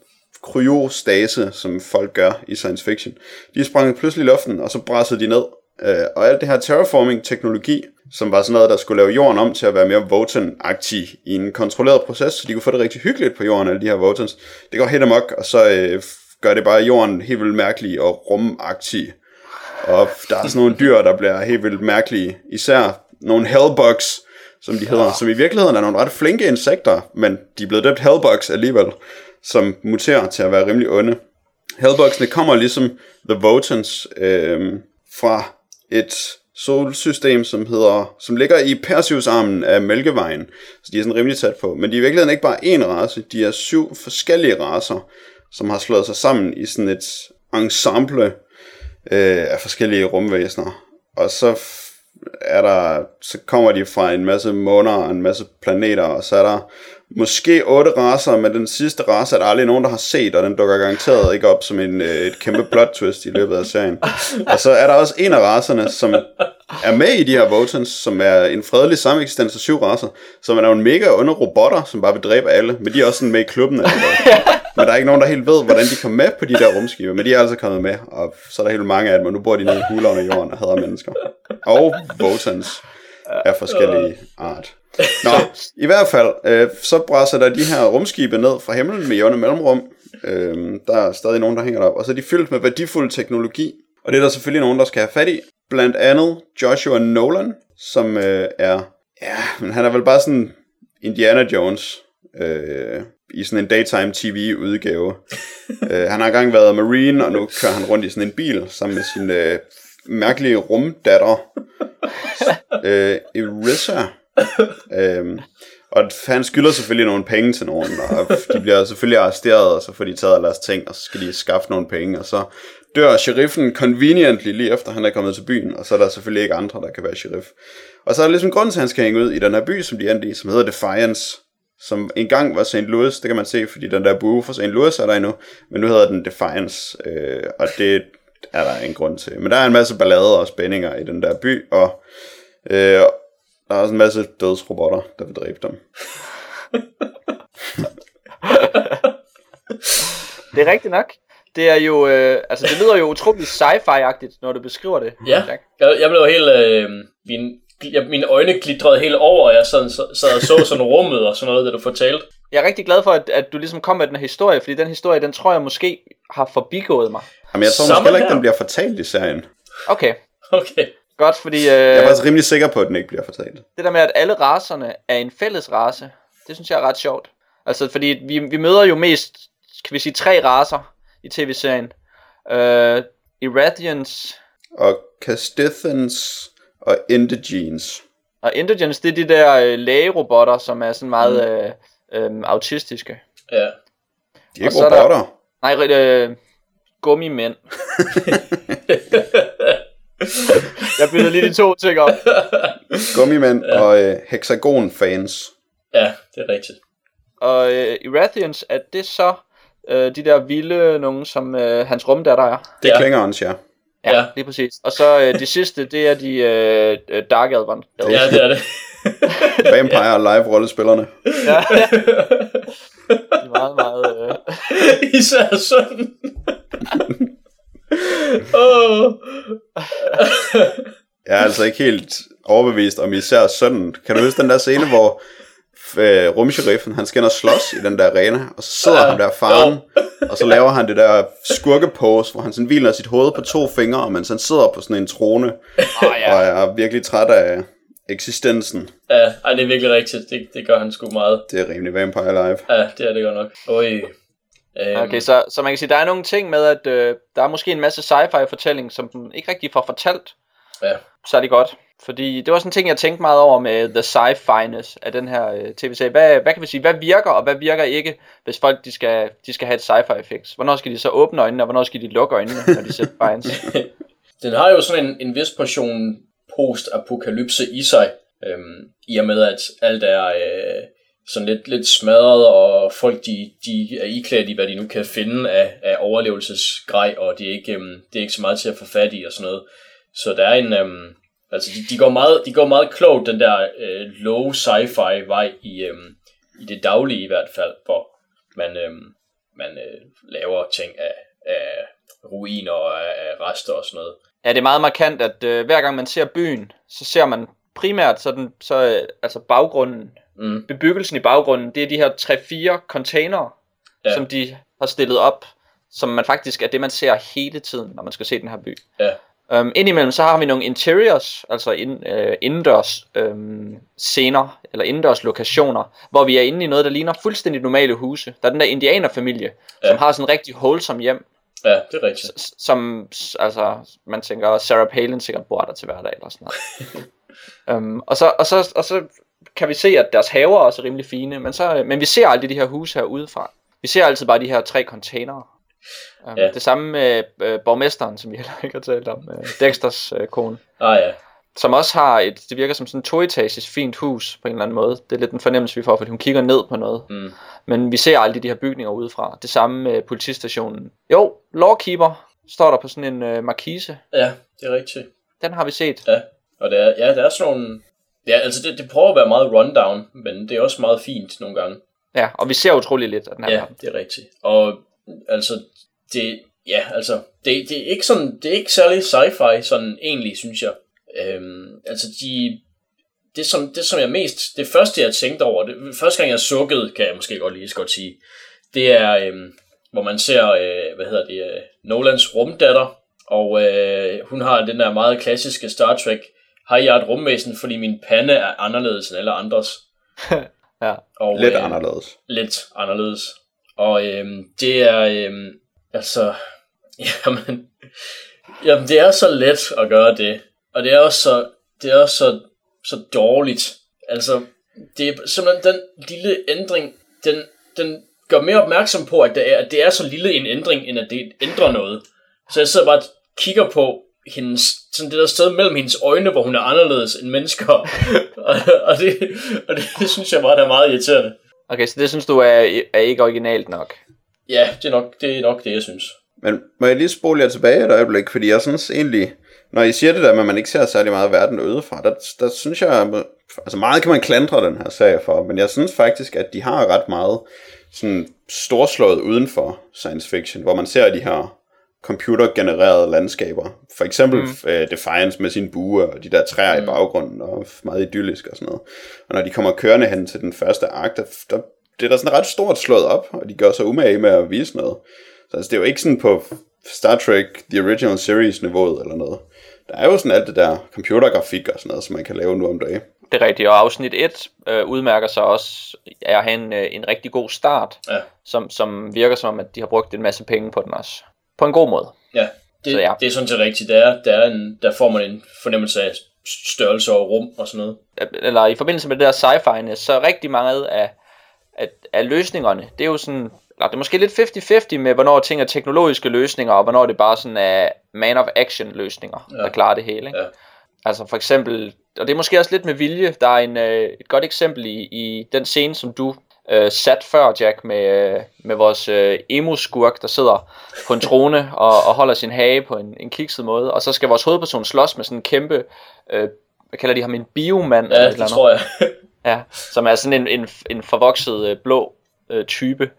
kryostase, som folk gør i science fiction. De sprang pludselig i luften, og så brassede de ned. Øh, og alt det her terraforming-teknologi, som var sådan noget, der skulle lave jorden om til at være mere Votan-agtig i en kontrolleret proces, så de kunne få det rigtig hyggeligt på jorden, alle de her Votans. Det går helt amok, og så øh, gør det bare jorden helt vildt mærkelig og rumagtig. Og der er sådan nogle dyr, der bliver helt vildt mærkelige. Især nogle hellbugs, som de hedder, som i virkeligheden er nogle ret flinke insekter, men de er blevet døbt hellbugs alligevel, som muterer til at være rimelig onde. Hellbugsene kommer ligesom The Votans øh, fra et solsystem, som hedder, som ligger i Perseus-armen af Mælkevejen. Så de er sådan rimelig tæt på. Men de er i virkeligheden ikke bare én race, de er syv forskellige racer, som har slået sig sammen i sådan et ensemble øh, af forskellige rumvæsener. Og så er der, så kommer de fra en masse måner og en masse planeter, og så er der måske otte racer, men den sidste race er der aldrig nogen, der har set, og den dukker garanteret ikke op som en, øh, et kæmpe plot twist i løbet af serien. Og så er der også en af racerne, som er med i de her Votans, som er en fredelig sameksistens af syv racer, som er nogle mega onde robotter, som bare vil dræbe alle, men de er også sådan med i klubben Eller. Men der er ikke nogen, der helt ved, hvordan de kom med på de der rumskibe, men de er altså kommet med, og så er der helt mange af dem, og nu bor de nede i huler under jorden og hader mennesker. Og Votans af forskellige art. Nå, i hvert fald, øh, så brænder der de her rumskibe ned fra himlen med jævne mellemrum. Øh, der er stadig nogen, der hænger derop. Og så er de fyldt med værdifuld teknologi. Og det er der selvfølgelig nogen, der skal have fat i. Blandt andet Joshua Nolan, som øh, er... Ja, men han er vel bare sådan Indiana Jones øh, i sådan en daytime tv udgave. øh, han har engang været marine, og nu kører han rundt i sådan en bil sammen med sin øh, mærkelige rumdatter, øh, Irissa. øhm, og han skylder selvfølgelig nogle penge til nogen, og de bliver selvfølgelig arresteret, og så får de taget deres ting, og så skal de skaffe nogle penge, og så dør sheriffen conveniently lige efter han er kommet til byen, og så er der selvfølgelig ikke andre, der kan være sheriff. Og så er der ligesom grund til, at han skal hænge ud i den her by, som de endte i, som hedder Defiance, som engang var St. Louis, det kan man se, fordi den der bue for St. Louis er der endnu, men nu hedder den Defiance, øh, og det er der en grund til. Men der er en masse ballade og spændinger i den der by, og øh, der er også en masse dødsrobotter, der vil dræbe dem. Det er rigtigt nok. Det er jo, øh, altså det lyder jo utroligt sci-fi-agtigt, når du beskriver det. Ja, jeg, jeg blev helt... Øh, min, jeg, mine øjne glitrede helt over, og jeg sad, sad og så sådan rummet og sådan noget, da du fortalte. Jeg er rigtig glad for, at, at du ligesom kom med den her historie, fordi den historie, den tror jeg måske har forbigået mig. Jamen, jeg tror Samme måske heller ikke, den bliver fortalt i serien. Okay, Okay. godt, fordi øh, Jeg er faktisk rimelig sikker på, at den ikke bliver fortalt. det der med, at alle racerne er en fælles race, det synes jeg er ret sjovt. Altså, fordi vi, vi møder jo mest, kan vi sige, tre racer i tv-serien. Øh, Irathians Og Castithans og Indigenes. og Indigens, det er de der øh, lægerobotter, som er sådan meget øh, øh, autistiske. Ja. De er ikke så er der- robotter. Nej, øh, gummimænd. jeg byttede lige de to ting op. Gummimænd ja. og øh, hexagon-fans. ja, det er rigtigt. Og øh, Irathians, er det så øh, de der vilde nogen, som øh, hans rumdatter er? Det Ja. ja. klinger ons, ja. Ja, Ja. lige præcis. Og så øh, de sidste, det er de øh, øh, Dark Elven. Ja, det er det. Vampire live-rollespillerne. ja. De er meget, meget... Øh... Især sådan. Åh. Jeg er altså ikke helt overbevist om især sønnen. Kan du huske den der scene, hvor øh, rumsheriffen, han skal ind og slås i den der arena, og så sidder Ja, han der faren, og så laver han det der skurkepose, hvor han sådan hviler sit hoved på to fingre, mens han sidder på sådan en trone, Oh, ja. og er virkelig træt af eksistensen. Ja, ej, det er virkelig rigtigt. Det, det gør han sgu meget. Det er rimelig Vampire Live. Ja, det er det godt nok. Oj. Øhm, Okay, så, så man kan sige, der er nogle ting med, at øh, der er måske en masse sci-fi fortælling, som den ikke rigtig får fortalt. Ja. Så er det godt. Fordi det var sådan en ting, jeg tænkte meget over med The Sci-Finess af den her øh, tv-serie. Hvad, hvad kan vi sige, hvad virker og hvad virker ikke, hvis folk de skal, de skal have et sci-fi effekt? Hvornår skal de så åbne øjnene, og hvornår skal de lukke øjnene, når de ser Defiance? Den har jo sådan en, en vis portion post-apokalypse i sig, øhm, i og med at alt er øh, sådan lidt, lidt smadret, og folk de, de er iklædt i, hvad de nu kan finde af, af overlevelsesgrej, og det er, ikke, øhm, det er ikke så meget til at få fat i og sådan noget. Så der er en... Øhm, altså, de, de, går meget, de går meget klogt, den der øh, low sci-fi vej i, øhm, i det daglige i hvert fald, hvor man, øhm, man øh, laver ting af, af ruiner og af, af rester og sådan noget. Ja, det er meget markant, at øh, hver gang man ser byen, så ser man primært sådan, så, øh, altså baggrunden, Mm. bebyggelsen i baggrunden, det er de her 3-4 containere, Ja. som de har stillet op, som man faktisk er det, man ser hele tiden, når man skal se den her by. Ja. Um, indimellem så har vi nogle interiors, altså ind, øh, indendørs øhm, scener, eller indendørs lokationer, hvor vi er inde i noget, der ligner fuldstændig normale huse. Der er den der indianerfamilie, ja. som har sådan en rigtig wholesome hjem, Ja, det er rigtigt. s- som, altså, man tænker, Sarah Palin sikkert bor der til hverdag, eller sådan noget. um, og, så, og, så, og så kan vi se, at deres haver er også rimelig fine, men, så, men vi ser aldrig de her huse her udefra. Vi ser altid bare de her tre containere. Um, ja. Det samme med øh, borgmesteren, som vi heller ikke har talt om, øh, Dexters øh, kone Ah ja, som også har et, det virker som sådan et toetages fint hus på en eller anden måde. Det er lidt en fornemmelse, vi får, fordi hun kigger ned på noget. mm. Men vi ser aldrig de her bygninger udefra. Det samme med politistationen. Jo, Lawkeeper står der på sådan en øh, markise. ja, det er rigtigt. Den har vi set. Ja, og der er, ja, der er sådan nogle... Ja, altså det, det prøver at være meget rundown, men det er også meget fint nogle gange. Ja, og vi ser utrolig lidt af den her Ja, verden. det er rigtigt. Og altså, det, ja, altså, det, det er ikke sådan, det er ikke særlig sci-fi, sådan egentlig, synes jeg. Øhm, altså, de, det som, det som jeg mest, det første jeg tænkte over, det, første gang jeg sukkede, kan jeg måske godt lige så godt sige, det er, øhm, hvor man ser, øh, hvad hedder det, øh, Nolans rumdatter, og øh, hun har den der meget klassiske Star Trek, har jeg et rumvæsen, fordi min pande er anderledes end alle andres. Ja. Og, Lidt øh, anderledes. lidt anderledes. Og øhm, det er, øhm, altså, jamen, jamen, det er så let at gøre det. Og det er også så, det er også så, så dårligt. Altså, det er simpelthen den lille ændring, den, den gør mere opmærksom på, at det, er, at det er så lille en ændring, end at det ændrer noget. Så jeg sidder bare og kigger på hendes, sådan det der sted mellem hendes øjne, hvor hun er anderledes end mennesker. og, og, det, og det, synes jeg bare, der er meget irriterende. Okay, så det synes du er, er ikke originalt nok. Ja, det er nok det, er nok det jeg synes. Men må jeg lige spole jer tilbage et øjeblik, fordi jeg synes egentlig, når I siger det der med, at man ikke ser særlig meget verden udefra, der, der synes jeg, altså meget kan man klandre den her serie for, men jeg synes faktisk, at de har ret meget sådan storslået uden for science fiction, hvor man ser de her computergenererede landskaber. For eksempel mm. uh, Defiance med sin bue og de der træer mm. i baggrunden, og meget idyllisk og sådan noget. Og når de kommer kørende hen til den første akt, der, der, det er der sådan ret stort slået op, og de gør sig umage med at vise noget. Så altså, det er jo ikke sådan på Star Trek The Original Series niveauet eller noget. Der er jo sådan alt det der computergrafik og sådan noget, som man kan lave nu om dagen. Det er rigtigt, og afsnit 1 øh, udmærker sig også af at have en, øh, en rigtig god start, Ja. som, som virker som, at de har brugt en masse penge på den også. På en god måde. Ja, det, Så ja. det er sådan set rigtigt. Der, er, der, er en, der får man en fornemmelse af størrelse og rum og sådan noget. eller i forbindelse med det der sci-fi, så rigtig meget af, af, af løsningerne, det er jo sådan, eller det er måske lidt 50-50 med, hvornår ting er teknologiske løsninger, og hvornår det bare sådan er man of action løsninger, Ja. der klarer det hele. Ikke? Ja. Altså for eksempel, og det er måske også lidt med vilje, der er en, øh, et godt eksempel i, i den scene, som du øh, sat før, Jack, med, øh, med vores øh, emo-skurk, der sidder på en trone og, og holder sin hage på en, en kikset måde, og så skal vores hovedperson slås med sådan en kæmpe, øh, hvad kalder de ham, en biomand? eller Ja, eller det andet. tror jeg. Ja, som er sådan en, en, en forvokset øh, blå øh, type.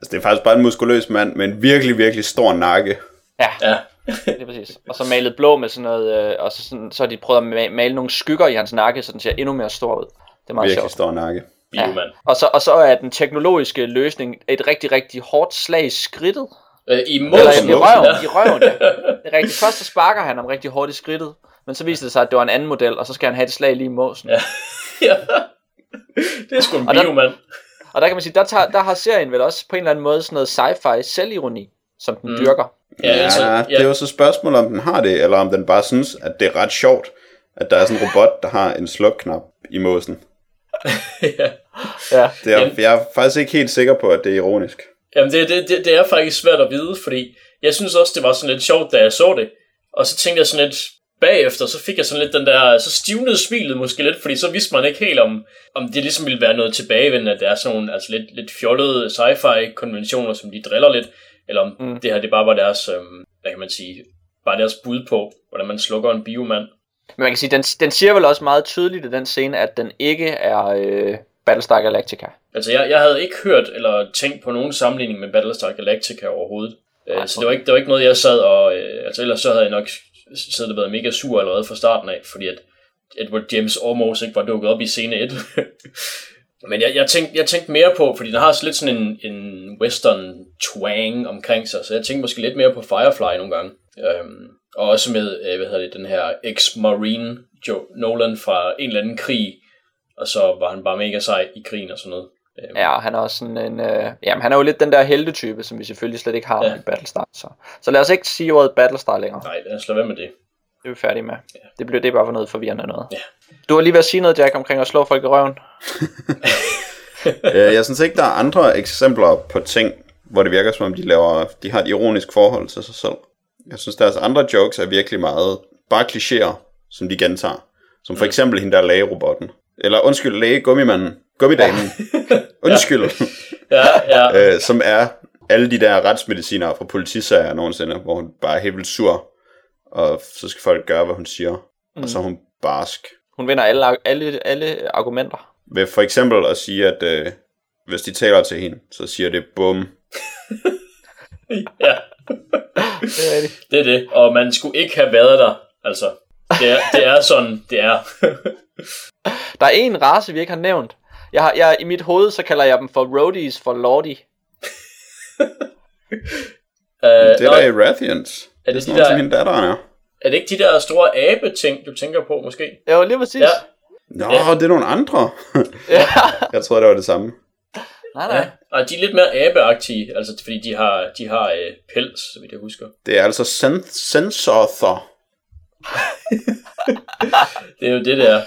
Altså, det er faktisk bare en muskuløs mand med en virkelig, virkelig stor nakke. Ja, Ja, det er præcis. Og så malet blå med sådan noget, øh, og så, sådan, så har de prøvet at ma- male nogle skygger i hans nakke, så den ser endnu mere stor ud. Det er meget Virkelig sjovt. stor nakke. biomand. Og så, og så er den teknologiske løsning et rigtig, rigtig hårdt slag i skridtet. Ja. Øh, I Eller måsen. i røven, i røven, ja. Det er rigtigt. Først så sparker han ham rigtig hårdt i skridtet, men så viser det sig, at det var en anden model, og så skal han have et slag lige i måsen. Ja. ja. Det er sgu en biomand. Og der kan man sige, der, tager, der har serien vel også på en eller anden måde sådan noget sci-fi selvironi, som den Mm. dyrker. Ja, Ja, altså, ja, det er jo så spørgsmålet, om den har det, eller om den bare synes, at det er ret sjovt, at der er sådan en robot, der har en slukknap i måsen. ja. Ja. Det er, Jamen- jeg er faktisk ikke helt sikker på, at det er ironisk. Jamen, det, det, det, det er faktisk svært at vide, fordi jeg synes også, det var sådan lidt sjovt, da jeg så det. Og så tænkte jeg sådan lidt, bagefter, så fik jeg sådan lidt den der, så stivnede smilet måske lidt, fordi så vidste man ikke helt om, om det ligesom ville være noget tilbagevendende, at det er sådan nogle altså lidt, lidt fjollede sci-fi konventioner, som de driller lidt, eller om Mm. det her det bare var deres, øhm, hvad kan man sige, bare deres bud på, hvordan man slukker en biomand. Men man kan sige, den, den siger vel også meget tydeligt i den scene, at den ikke er øh, Battlestar Galactica. Altså, jeg, jeg havde ikke hørt eller tænkt på nogen sammenligning med Battlestar Galactica overhovedet. Øh, Nej, så det var, ikke, det var ikke noget, jeg sad og... Øh, altså, ellers så havde jeg nok så havde det været mega sur allerede fra starten af, fordi at Edward James almost ikke var dukket op i scene 1. Men jeg, jeg, tænkte, jeg tænkte mere på, fordi den har så lidt sådan en, en western twang omkring sig, så jeg tænkte måske lidt mere på Firefly nogle gange. Øhm, og også med, øh, hvad hedder det, den her ex-marine Joe Nolan fra en eller anden krig, og så var han bare mega sej i krigen og sådan noget. Øhm, Ja, og han er også sådan en... Øh, jamen, han er jo lidt den der heltetype, som vi selvfølgelig slet ikke har Ja. ja. i Battlestar. Så. så lad os ikke sige ordet Battlestar længere. Nej, lad os lade være med det. Det er vi færdige med. Det bliver det bare for noget forvirrende noget. Ja. Du var lige ved at sige noget, Jack, omkring at slå folk i røven. Øh, jeg synes ikke, der er andre eksempler på ting, hvor det virker som om, de, laver, de har et ironisk forhold til sig selv. Jeg synes, deres andre jokes er virkelig meget bare klichéer, som de gentager. Som for eksempel hende der lægerobotten. Eller undskyld, læge gummimanden. Gummidamen. Undskyld. Ja, ja. øh, som er alle de der retsmedicinere fra politisager nogensinde, hvor hun bare er helt vildt sur. Og så skal folk gøre, hvad hun siger. Mm. Og så er hun barsk. Hun vinder alle, alle, alle argumenter. Ved for eksempel at sige, at øh, hvis de taler til hende, så siger det bum. ja. Det er rigtigt. Det er det. Og man skulle ikke have været der. Altså, det er, det er sådan, det er. Der er en race, vi ikke har nævnt. Jeg har, jeg, I mit hoved, så kalder jeg dem for roadies for lordy. Uh, Det er der i Rathians. er, det de Sådan som der, hende datter er. er det ikke de der store abe-ting, du tænker på, måske? Jo, lige præcis. Ja. Nå, det er nogle andre. ja. Jeg troede, det var det samme. Nej, nej. Ja. Og de er lidt mere abeagtige, altså fordi de har, de har øh, pels, så vidt jeg husker. Det er altså sen- Sensorther. Det er jo det der.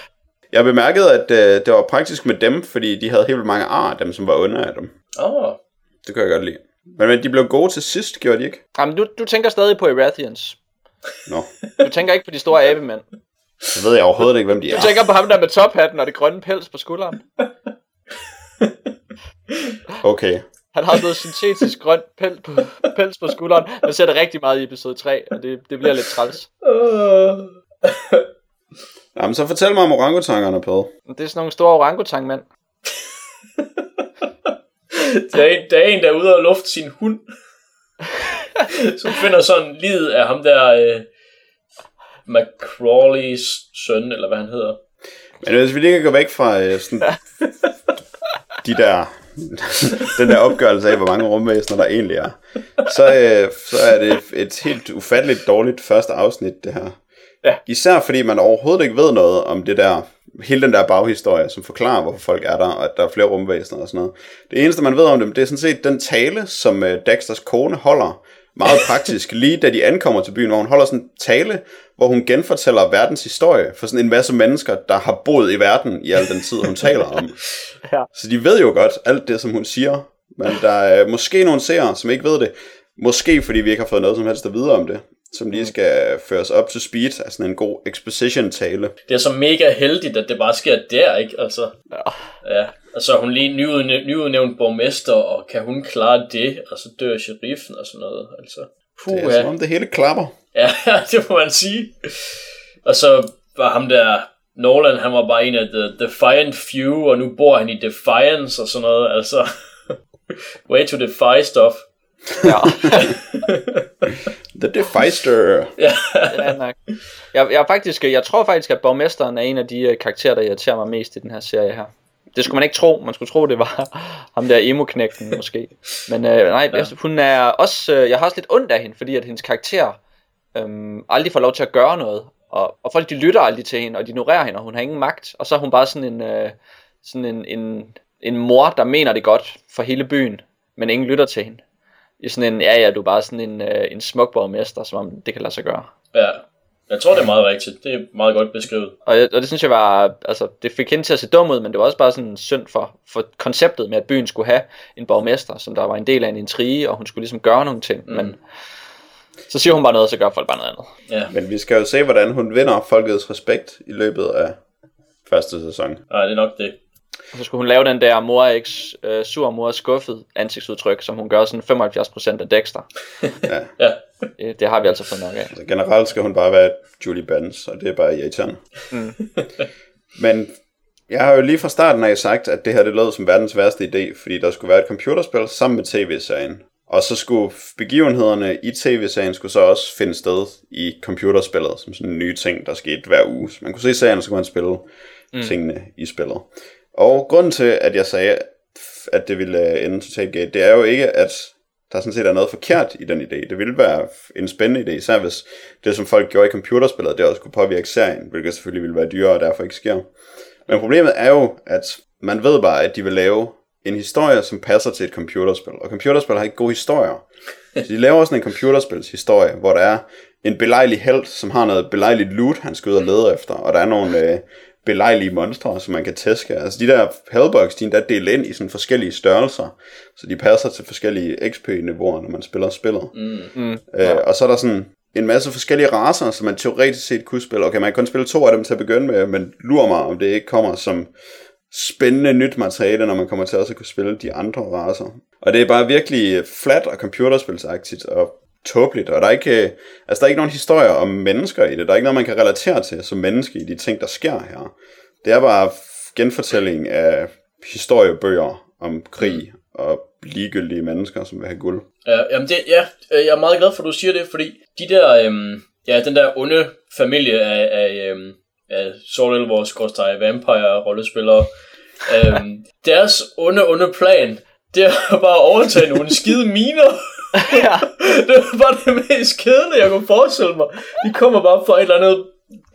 Jeg bemærkede, at øh, det var praktisk med dem, fordi de havde helt vildt mange ar, dem som var under af dem. Åh, oh, Det kan jeg godt lide. Men, men de blev gode til sidst, gjorde de ikke? Jamen, du, du tænker stadig på Erathians. Nå, Du tænker ikke på de store abemænd. så ved jeg overhovedet ikke, hvem de Du er. tænker på ham der med tophatten og det grønne pels på skulderen. Okay. Han har noget syntetisk grønt pels på, pels på skulderen. Man ser det rigtig meget i episode 3, og det, det bliver lidt træls. Jamen, så fortæl mig om orangutangerne, Pede. Det er sådan nogle store orangutangmænd. der, er en, der er en, der er ude og lufte sin hund. som finder sådan livet af ham der øh, McCrawleys søn, eller hvad han hedder. Men hvis vi lige kan gå væk fra øh, sådan, de der, den der opgørelse af, hvor mange rumvæsener der egentlig er, så, øh, så er det et helt ufatteligt dårligt første afsnit, det her. Ja. Især fordi man overhovedet ikke ved noget om det der, hele den der baghistorie, som forklarer, hvorfor folk er der, og at der er flere rumvæsener og sådan noget. Det eneste, man ved om dem, det er sådan set den tale, som øh, Dexters kone holder, meget praktisk, lige da de ankommer til byen, hvor hun holder sådan en tale, hvor hun genfortæller verdens historie for sådan en masse mennesker, der har boet i verden i al den tid, hun taler om. Ja. Så de ved jo godt alt det, som hun siger, men der er måske nogle seere, som ikke ved det. Måske fordi vi ikke har fået noget som helst at vide om det, som lige skal føres op til speed sådan en god exposition-tale. Det er så mega heldigt, at det bare sker der, ikke? Altså, Ja. ja. Og så er hun lige nyudnævnt, nyudnævnt borgmester, og kan hun klare det? Og så dør sheriffen og sådan noget. Altså, puh, Det er som om det hele klapper. Ja, det må man sige. Og så var ham der, Nolan, han var bare en af the Defiant Few, og nu bor han i Defiance og sådan noget, altså. Way to defy stuff. Ja, The Defeister. Ja, det er nok. Jeg, jeg, er faktisk, jeg tror faktisk, at borgmesteren er en af de øh, karakterer, der irriterer mig mest i den her serie her. Det skulle man ikke tro. Man skulle tro, det var ham der emo-knægten måske. Men øh, nej, ja. hun er også... Øh, jeg har også lidt ondt af hende, fordi at hendes karakter øhm, aldrig får lov til at gøre noget. Og, og folk de lytter aldrig til hende, og de ignorerer hende, og hun har ingen magt. Og så er hun bare sådan en, øh, sådan en, en, en mor, der mener det godt for hele byen, men ingen lytter til hende. I sådan en, ja ja, du er bare sådan en, øh, en smuk borgmester, som om det kan lade sig gøre. ja. Jeg tror, det er meget rigtigt. Det er meget godt beskrevet. Og, og det synes jeg var, altså, det fik hende til at se dum ud, men det var også bare sådan synd for, for konceptet med, at byen skulle have en borgmester, som der var en del af en intrige, og hun skulle ligesom gøre nogle ting, mm. men så siger hun bare noget, og så gør folk bare noget andet. Ja. Men vi skal jo se, hvordan hun vinder folkets respekt i løbet af første sæson. Nej, det er nok det. Og så skulle hun lave den der mor er ikke øh, sur, mor er skuffet ansigtsudtryk, som hun gør sådan 75% af Dexter. Ja. Ja. Det, det har vi altså fået nok af. Altså, generelt skal hun bare være Julie Benz, og det er bare irriterende. Mm. Men jeg har jo lige fra starten af sagt, at det her det lød som verdens værste idé, fordi der skulle være et computerspil sammen med tv-serien. Og så skulle begivenhederne i tv-serien skulle så også finde sted i computerspillet, som sådan en ny ting, der skete hver uge. Så man kunne se serien, og så kunne man spille mm. tingene i spillet. Og grunden til, at jeg sagde, at det ville øh, ende totalt galt, det er jo ikke, at der sådan set er noget forkert i den idé. Det ville være en spændende idé, især hvis det, som folk gjorde i computerspillet, det også kunne påvirke serien, hvilket selvfølgelig ville være dyrere og derfor ikke sker. Men problemet er jo, at man ved bare, at de vil lave en historie, som passer til et computerspil. Og computerspil har ikke gode historier. Så de laver sådan en computerspils historie, hvor der er en belejlig held, som har noget belejligt loot, han skal ud og lede efter. Og der er nogle øh, belejlige monstre, som man kan tæske. Altså de der hellbugs, de er endda delt ind i sådan forskellige størrelser, så de passer til forskellige XP-niveauer, når man spiller spillet. Mm. Mm. Øh, og så er der sådan en masse forskellige raser, som man teoretisk set kunne spille. Okay, man kan kun spille to af dem til at begynde med, men lurer mig, om det ikke kommer som spændende nyt materiale, når man kommer til også at kunne spille de andre raser. Og det er bare virkelig flat og computerspilsagtigt og tåbeligt, og der er ikke, altså der er ikke nogen historier om mennesker i det. Der er ikke noget, man kan relatere til som menneske i de ting, der sker her. Det er bare genfortælling af historiebøger om krig og ligegyldige mennesker, som vil have guld. Ja, jamen det, ja, øh, jeg er meget glad for, at du siger det, fordi de der, øhm, ja, den der onde familie af, af, øhm, af Sword Elver, skorstræk, vampire rollespillere, øhm, deres onde, onde plan, det er bare at overtage nogle skide miner. ja. det var bare det mest kedelige, jeg kunne forestille mig. De kommer bare fra et eller andet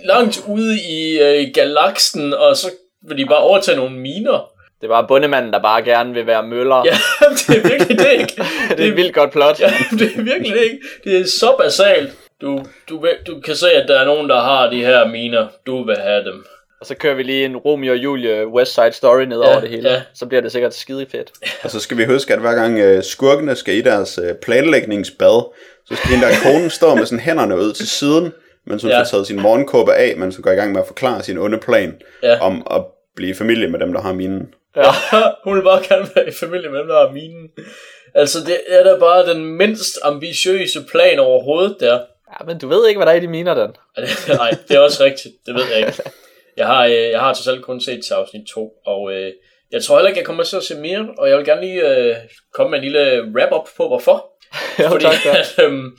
langt ude i øh, galaksen, og så vil de bare overtage nogle miner. Det er bare bundemanden, der bare gerne vil være møller. Ja, det er virkelig det ikke. det er et vildt godt plot. Ja, det er virkelig det ikke. Det er så basalt. Du, du, du kan se, at der er nogen, der har de her miner. Du vil have dem. Og så kører vi lige en Romeo og Julie West Side Story ned Ja, over det hele. ja. Så bliver det sikkert skide fedt. Og så skal vi huske, at hver gang øh, skurkene skal i deres øh, planlægningsbad, så skal hende der konen stå med sådan hænderne ud til siden, mens hun Ja. får taget sin morgenkåbe af, mens hun går i gang med at forklare sin onde plan Ja. om at blive i familie med dem, der har minen. Ja. Hun vil bare gerne være i familie med dem, der har minen. Altså, det er da bare den mindst ambitiøse plan overhovedet der. ja, men du ved ikke, hvad der er i de miner, den. Det- Nej, det er også rigtigt. Det ved jeg ikke. Jeg har, øh, jeg har totalt kun set til afsnit 2, og øh, jeg tror heller ikke, jeg kommer til at se mere, og jeg vil gerne lige øh, komme med en lille wrap-up på, hvorfor. Ja, Fordi tak, ja. at, øhm,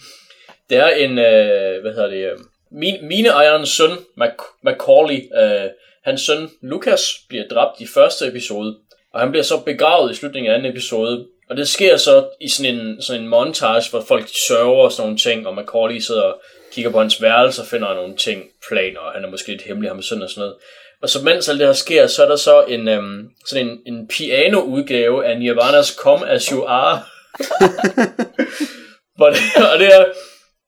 det er en, øh, hvad hedder det, øh, min, mine ejerens søn, Mac- Macaulay, øh, hans søn Lucas bliver dræbt i første episode, og han bliver så begravet i slutningen af anden episode, og det sker så i sådan en, sådan en montage, hvor folk sørger og sådan nogle ting, og Macaulay sidder og kigger på hans værelse og finder nogle ting, planer, og han er måske lidt hemmelig, ham søn og sådan noget. Og så mens alt det her sker, så er der så en, øhm, sådan en, en piano-udgave af Nirvana's Come As You Are. Hvor det, og det er,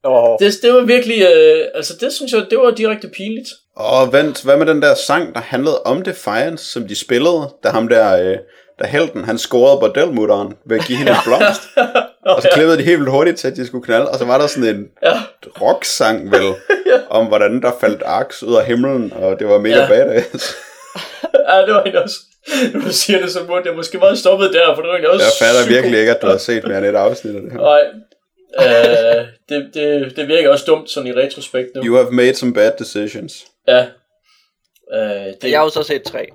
Oh. det, det var virkelig, øh, altså det synes jeg, det var direkte pinligt. Og vent, hvad med den der sang, der handlede om Defiance, som de spillede, da ham der, øh, der helten, han scorede bordelmutteren ved at give hende en blomst. og så klippede de helt vildt hurtigt til, at de skulle knalde, og så var der sådan en Ja, rock-sang vel, om hvordan der faldt aks ud af himlen, og det var mega Ja. ja. badass. ja det var egentlig også, når du siger det, så burde jeg måske bare stoppet der, for det var egentlig også Jeg fatter virkelig ikke, at du har set mere end et afsnit af det her. Nej, øh, det, det, det virker også dumt sådan i retrospekt nu. You have made some bad decisions. Ja. Øh, det, Jeg har jo så set tre.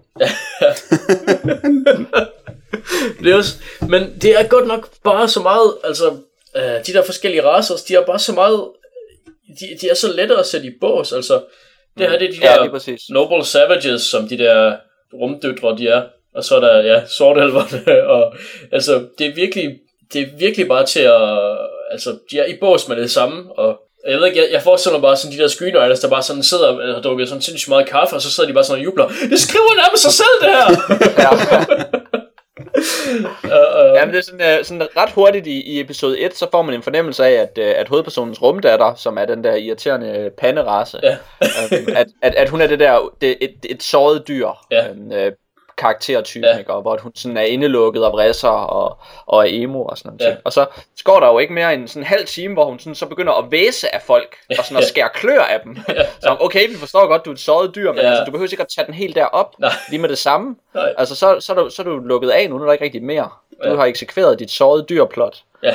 Det er også, men det er godt nok bare så meget, altså, øh, de der forskellige racer, de er bare så meget, de, de er så lette at sætte i bås, altså, det her det er de Ja, der. Noble Savages, som de der rumdøtre, de er, og så er der, ja, sortelverne, og altså, det er virkelig, det er virkelig bare til at, altså, de er i bås med det samme, og jeg ved ikke, jeg, jeg forestiller mig bare sådan de der screenwriters, der bare sådan sidder og har drukket sådan sindssygt meget kaffe, og så sidder de bare sådan og jubler. Det skriver nærmest sig selv, det her! Ja. Uh, uh, Jamen, det er sådan, uh, sådan ret hurtigt i, i episode 1, så får man en fornemmelse af, at, uh, at hovedpersonens rumdatter, som er den der irriterende panderace, Ja. øhm, at, at, at hun er det der, det, et, et såret dyr, Ja. en, uh, karaktertype, Ja. ja. ikke? og hvor hun sådan er indelukket og vrisser og, og er emo og sådan noget. Ja. Ja. Og så, så går der jo ikke mere end sådan en halv time, hvor hun sådan, så begynder at væse af folk, og sådan at Ja. skære klør af dem. Så okay, vi forstår godt, du er et såret dyr, men Ja. ja. altså, du behøver ikke at tage den helt derop, Nej. lige med det samme. Nej. Altså, så, så, er du, så er du lukket af nu, nu er der ikke rigtig mere. Du Ja. har eksekveret dit sårede dyrplot. ja.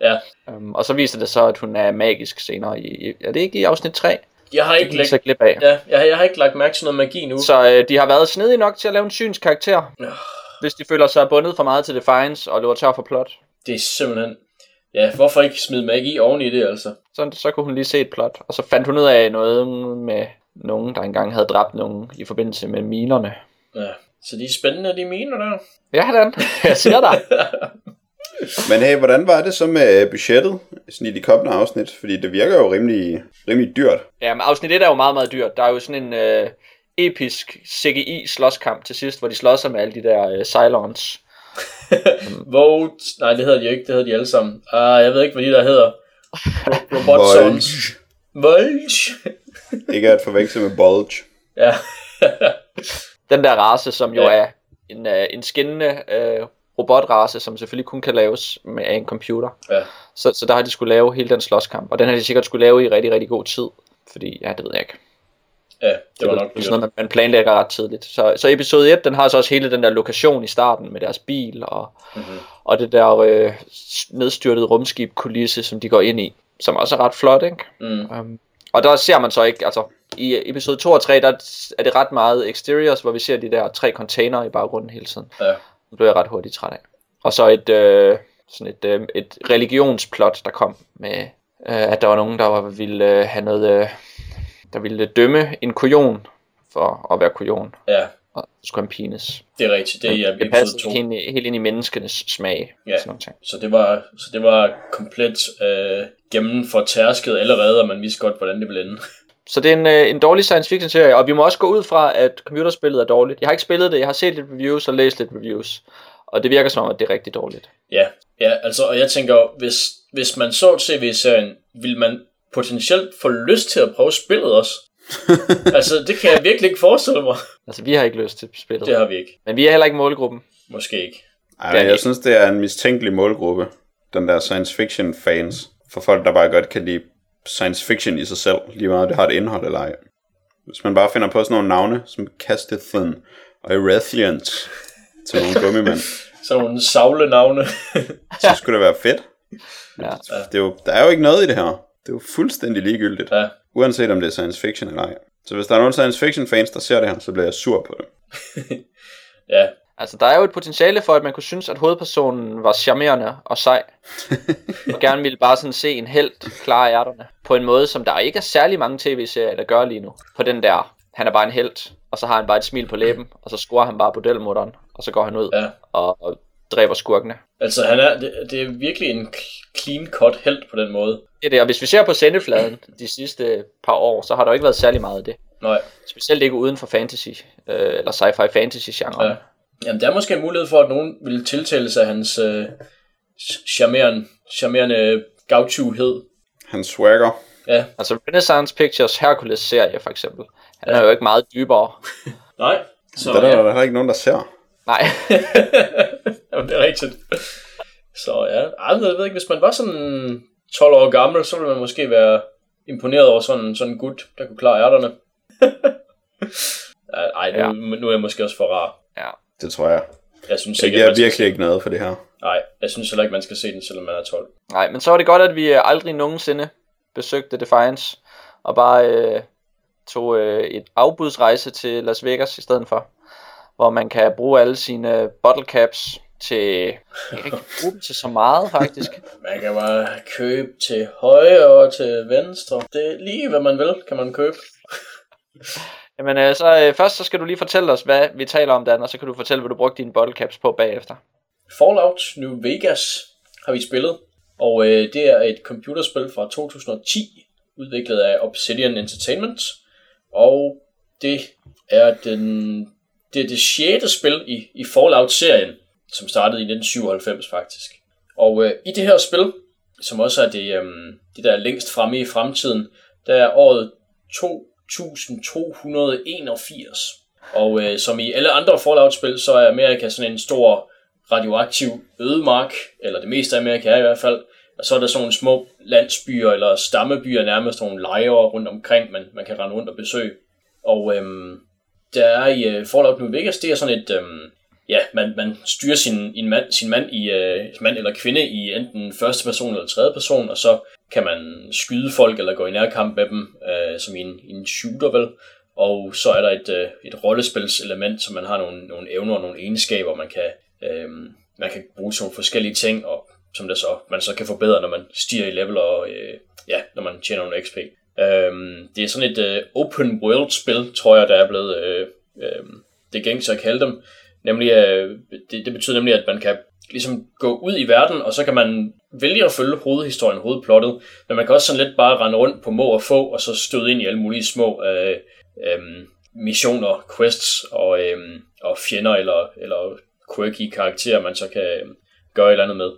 ja. Um, og så viser det så, at hun er magisk senere i er det ikke i afsnit 3? Jeg har ikke så glip af. ja, jeg, har- jeg har ikke lagt mærke til noget magi nu. Så øh, de har været snedige nok til at lave en synsk karakter, Ja. hvis de føler sig bundet for meget til Defiance og løber tør for plot. Det er simpelthen... Ja, hvorfor ikke smide magi oven i det, altså? Så, så kunne hun lige se et plot, og så fandt hun ud af noget med nogen, der engang havde dræbt nogen i forbindelse med minerne. Ja. Så de er spændende, de miner der. Ja, Dan. Jeg siger dig. Men hey, hvordan var det så med budgettet sådan i de kommende afsnit? Fordi det virker jo rimelig, rimelig dyrt. Ja, men afsnit 1 er jo meget, meget dyrt. Der er jo sådan en øh, episk CGI-slåskamp til sidst, hvor de slår sig med alle de der øh, Cylons. Vote... Nej, det hedder de jo ikke. Det hedder de alle sammen. Ah, jeg ved ikke, hvad de der hedder. Ro- Robot Bulge. Ikke at forveksle med Bulge. ja. Den der race, som jo Ja. ja. er en, øh, en skinnende øh, robotrace, som selvfølgelig kun kan laves med af en computer. ja. Så, så der har de skulle lave hele den slåskamp, og den har de sikkert skulle lave i rigtig, rigtig god tid. Fordi, ja, det ved jeg ikke. Ja, det var nok sådan dyrt. noget, man, planlægger ret tidligt. Så, så episode 1, den har så også hele den der lokation i starten med deres bil, og, Mhm. mm-hmm. og det der øh, nedstyrtede rumskib-kulisse, som de går ind i, som også er ret flot, ikke? Mm. Um, og der ser man så ikke, altså i episode 2 og 3, der er det ret meget exteriors, hvor vi ser de der tre container i baggrunden hele tiden. Ja. Det blev jeg ret hurtigt træt af. Og så et, øh, sådan et, øh, et religionsplot, der kom med, øh, at der var nogen, der var, ville øh, have noget, øh, der ville dømme en kujon for at være kujon, Ja, og så skulle han pines. det er rigtigt. Det er i det passer 2. helt, ind- helt ind i menneskenes smag. Ja. Sådan ting. Så det var, så det var komplet øh, gennem for tærsket allerede, og man vidste godt, hvordan det ville ende. Så det er en, øh, en dårlig science fiction serie, og vi må også gå ud fra, at computerspillet er dårligt. Jeg har ikke spillet det, jeg har set lidt reviews og læst lidt reviews, og det virker som om, at det er rigtig dårligt. Ja, ja altså, og jeg tænker, hvis, hvis man så tv-serien, vil man potentielt få lyst til at prøve spillet også. altså, det kan jeg virkelig ikke forestille mig. Altså, vi har ikke lyst til spillet, Det har vi ikke. men vi er heller ikke målgruppen. Måske ikke. Ej, jeg det. synes, det er en mistænkelig målgruppe. Den der science fiction fans. For folk, der bare godt kan lide science fiction i sig selv. Lige meget det har et indhold eller ej. Hvis man bare finder på sådan nogle navne, som Castethan og Erethians til nogle gummimænd, Sådan nogle savle navne. så skulle det være fedt. Ja. Det er jo, der er jo ikke noget i det her. Det er jo fuldstændig ligegyldigt. ja, Uanset om det er science fiction eller ej. Så hvis der er nogle science fiction fans, der ser det her, så bliver jeg sur på det. ja, Altså, der er jo et potentiale for, at man kunne synes, at hovedpersonen var charmerende og sej. og gerne ville bare sådan se en held klare ærterne. På en måde, som der ikke er særlig mange tv-serier, der gør lige nu. På den der, han er bare en held, og så har han bare et smil på læben, og så scorer han bare bordelmutteren, og så går han ud ja. og, og dræber skurkene. Altså, han er, det, det er virkelig en cl- clean cut held på den måde. Det er det, og hvis vi ser på sendefladen de sidste par år, så har der jo ikke været særlig meget af det. Nej. Specielt ikke uden for fantasy, øh, eller sci-fi fantasy genre. Ja. Jamen, der er måske en mulighed for, at nogen vil tiltale sig hans øh, charmerende, charmerende gauchuhed. Han swagger. Ja, Altså Renaissance Pictures Hercules serie for eksempel. Han er jo ikke meget dybere. nej. Så, der er ja. der heller ikke nogen, der ser. Nej. Jamen, det er rigtigt. Så ja, Ej, jeg ved ikke, hvis man var sådan 12 år gammel, så ville man måske være imponeret over sådan, sådan en gut, der kunne klare ærterne. Ja, Ej, nu, Ja. ja. nu er jeg måske også for rar. ja. Det tror jeg. Jeg synes Det ikke, at giver man skal, virkelig ikke noget for det her. nej, jeg synes heller ikke, man skal se den, selvom man er 12. Nej, men så var det godt, at vi øh, aldrig nogensinde besøgte Defiance, og bare øh, tog øh, et afbudsrejse til Las Vegas i stedet for, hvor man kan bruge alle sine bottle caps til, jeg kan ikke bruge dem til så meget faktisk. Man kan bare købe til højre og til venstre. Det er lige, hvad man vil, kan man købe. Jamen øh, så øh, først så skal du lige fortælle os, hvad vi taler om, Dan, og så kan du fortælle, hvad du brugte dine bottle caps på bagefter. Fallout New Vegas har vi spillet, og øh, det er et computerspil fra 2010, udviklet af Obsidian Entertainment, og det er den det er det sjette spil i, i Fallout-serien, som startede i 1997 faktisk. Og øh, i det her spil, som også er det, øh, det der længst fremme i fremtiden, der er året 2281. Og øh, som i alle andre Fallout-spil, så er Amerika sådan en stor radioaktiv ødemark, eller det meste af Amerika er i hvert fald, og så er der sådan nogle små landsbyer eller stammebyer, nærmest nogle lejre rundt omkring, man, man kan rende rundt og besøge. Og øhm, der er i øh, Fallout New Vegas, det er sådan et, øhm, ja, man, man styrer sin, en mand, sin mand, i, uh, mand eller kvinde i enten første person eller tredje person, og så kan man skyde folk eller gå i nærkamp med dem, øh, som i en, en shooter vel. Og så er der et, øh, et rollespilselement, så man har nogle, nogle evner og nogle egenskaber, man kan, øh, man kan bruge til nogle forskellige ting, og som det så, man så kan forbedre, når man stiger i level og øh, ja, når man tjener nogle XP. Øh, det er sådan et øh, open world spil, tror jeg, der er blevet øh, øh, det gængse at kalde dem. Nemlig, øh, det, det betyder nemlig, at man kan ligesom gå ud i verden, og så kan man vælge at følge hovedhistorien, hovedplottet, men man kan også sådan lidt bare rende rundt på må og få, og så støde ind i alle mulige små øh, øh, missioner, quests og, øh, og fjender eller, eller quirky karakterer, man så kan øhm, gøre et eller andet med.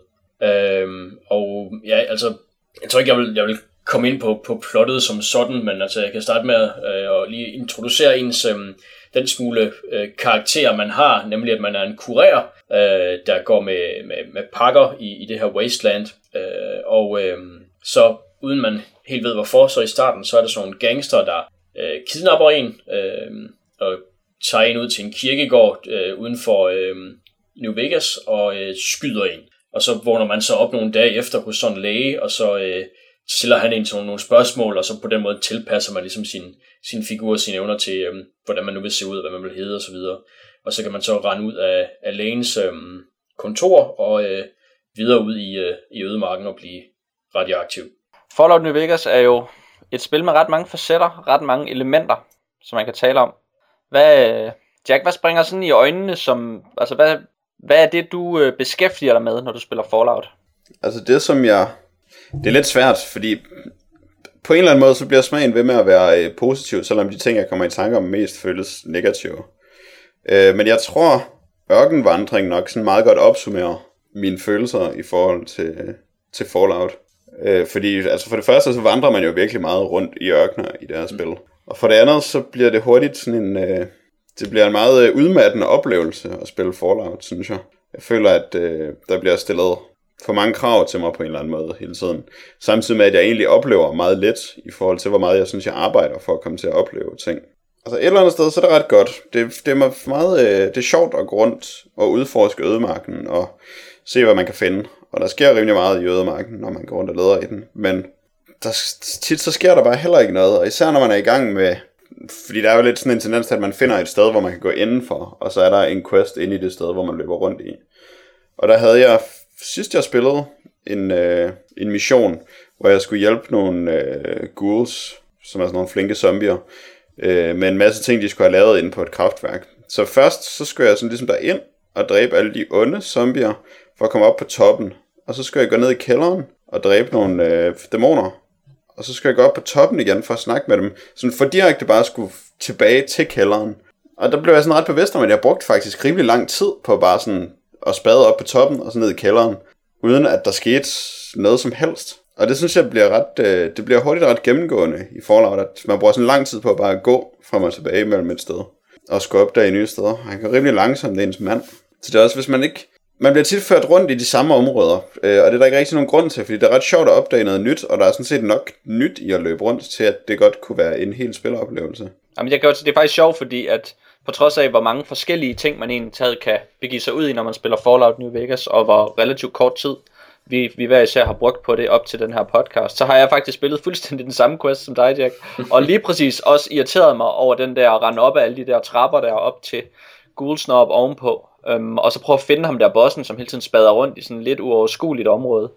Øh, og ja, altså, jeg tror ikke, jeg vil, jeg vil komme ind på, på plottet som sådan, men altså, jeg kan starte med øh, at lige introducere ens øh, den smule øh, karakter, man har, nemlig at man er en kurer, øh, der går med, med, med pakker i, i det her wasteland, øh, og øh, så uden man helt ved hvorfor, så i starten, så er der sådan nogle gangster, der øh, kidnapper en, øh, og tager en ud til en kirkegård øh, uden for øh, New Vegas, og øh, skyder en. Og så vågner man så op nogle dage efter hos sådan en læge, og så øh, stiller han ind sådan nogle spørgsmål, og så på den måde tilpasser man ligesom sin, sin figur og sine evner til, øh, hvordan man nu vil se ud, hvad man vil hedde osv. Og, og så kan man så rende ud af, af lægens øh, kontor og øh, videre ud i, øh, i ødemarken og blive radioaktiv. Fallout New Vegas er jo et spil med ret mange facetter, ret mange elementer, som man kan tale om. Hvad, Jack, hvad springer sådan i øjnene, som, altså hvad, hvad er det, du øh, beskæftiger dig med, når du spiller Fallout? Altså det, som jeg... Det er lidt svært, fordi på en eller anden måde, så bliver smagen ved med at være øh, positiv, selvom de ting, jeg kommer i tanke om, mest føles negative. Øh, men jeg tror, ørkenvandring nok sådan meget godt opsummerer mine følelser i forhold til, til Fallout. Øh, fordi altså for det første, så vandrer man jo virkelig meget rundt i ørkener i det her spil. Og for det andet, så bliver det hurtigt sådan en... Øh, det bliver en meget øh, udmattende oplevelse at spille Fallout, synes jeg. Jeg føler, at øh, der bliver stillet for mange krav til mig på en eller anden måde hele tiden. Samtidig med, at jeg egentlig oplever meget let i forhold til, hvor meget jeg synes, jeg arbejder for at komme til at opleve ting. Altså et eller andet sted, så er det ret godt. Det, det, er, meget, øh, det er sjovt at gå rundt og udforske ødemarken og se, hvad man kan finde. Og der sker rimelig meget i ødemarken, når man går rundt og leder i den. Men der, tit så sker der bare heller ikke noget. Og især når man er i gang med fordi der er jo lidt sådan en tendens til, at man finder et sted, hvor man kan gå indenfor, og så er der en quest inde i det sted, hvor man løber rundt i. Og der havde jeg, sidst jeg spillede, en, øh, en mission, hvor jeg skulle hjælpe nogle øh, ghouls, som er sådan nogle flinke zombier, øh, med en masse ting, de skulle have lavet inde på et kraftværk. Så først, så skulle jeg sådan ligesom ind og dræbe alle de onde zombier, for at komme op på toppen. Og så skulle jeg gå ned i kælderen og dræbe nogle øh, dæmoner, og så skulle jeg gå op på toppen igen for at snakke med dem. Sådan for direkte bare skulle tilbage til kælderen. Og der blev jeg sådan ret bevidst om, at jeg brugte faktisk rimelig lang tid på bare sådan og spade op på toppen og så ned i kælderen, uden at der skete noget som helst. Og det synes jeg bliver ret, øh, det bliver hurtigt ret gennemgående i Fallout, at man bruger sådan lang tid på at bare gå frem og tilbage mellem et sted og skulle op der i nye steder. Han kan rimelig langsomt, ens mand. Så det er også, hvis man ikke man bliver tit ført rundt i de samme områder, øh, og det er der ikke rigtig nogen grund til, fordi det er ret sjovt at opdage noget nyt, og der er sådan set nok nyt i at løbe rundt til, at det godt kunne være en helt spiloplevelse. Jamen, jeg kan også, det er faktisk sjovt, fordi at på trods af, hvor mange forskellige ting, man egentlig taget kan begive sig ud i, når man spiller Fallout New Vegas, og hvor relativt kort tid vi, vi hver især har brugt på det op til den her podcast, så har jeg faktisk spillet fuldstændig den samme quest som dig, Jack. Og lige præcis også irriteret mig over den der rende op af alle de der trapper der op til Ghoulsnop ovenpå. Øhm, og så prøve at finde ham der bossen, som hele tiden spader rundt i sådan lidt uoverskueligt område,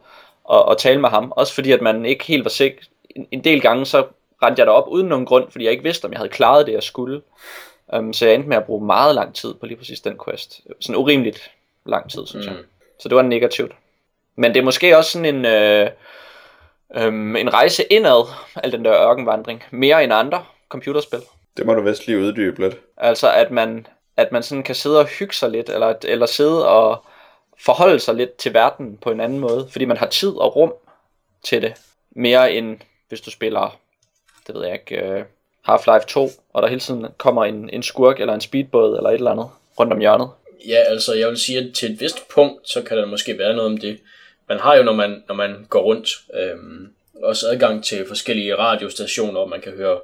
og, og tale med ham. Også fordi, at man ikke helt var sikker. En, en del gange, så rendte jeg derop uden nogen grund, fordi jeg ikke vidste, om jeg havde klaret det, jeg skulle. Um, så jeg endte med at bruge meget lang tid på lige præcis den quest. Sådan urimeligt lang tid, synes mm. jeg. Så det var negativt. Men det er måske også sådan en, øh, øh, en rejse indad, al den der ørkenvandring, mere end andre computerspil. Det må du vist lige uddybe lidt. Altså at man at man sådan kan sidde og hygge sig lidt, eller, eller sidde og, forholde sig lidt til verden på en anden måde, fordi man har tid og rum til det, mere end hvis du spiller, det ved jeg ikke, uh, Half-Life 2, og der hele tiden kommer en, en skurk eller en speedbåd eller et eller andet rundt om hjørnet. Ja, altså jeg vil sige, at til et vist punkt, så kan der måske være noget om det. Man har jo, når man, når man går rundt, øhm, også adgang til forskellige radiostationer, hvor man kan høre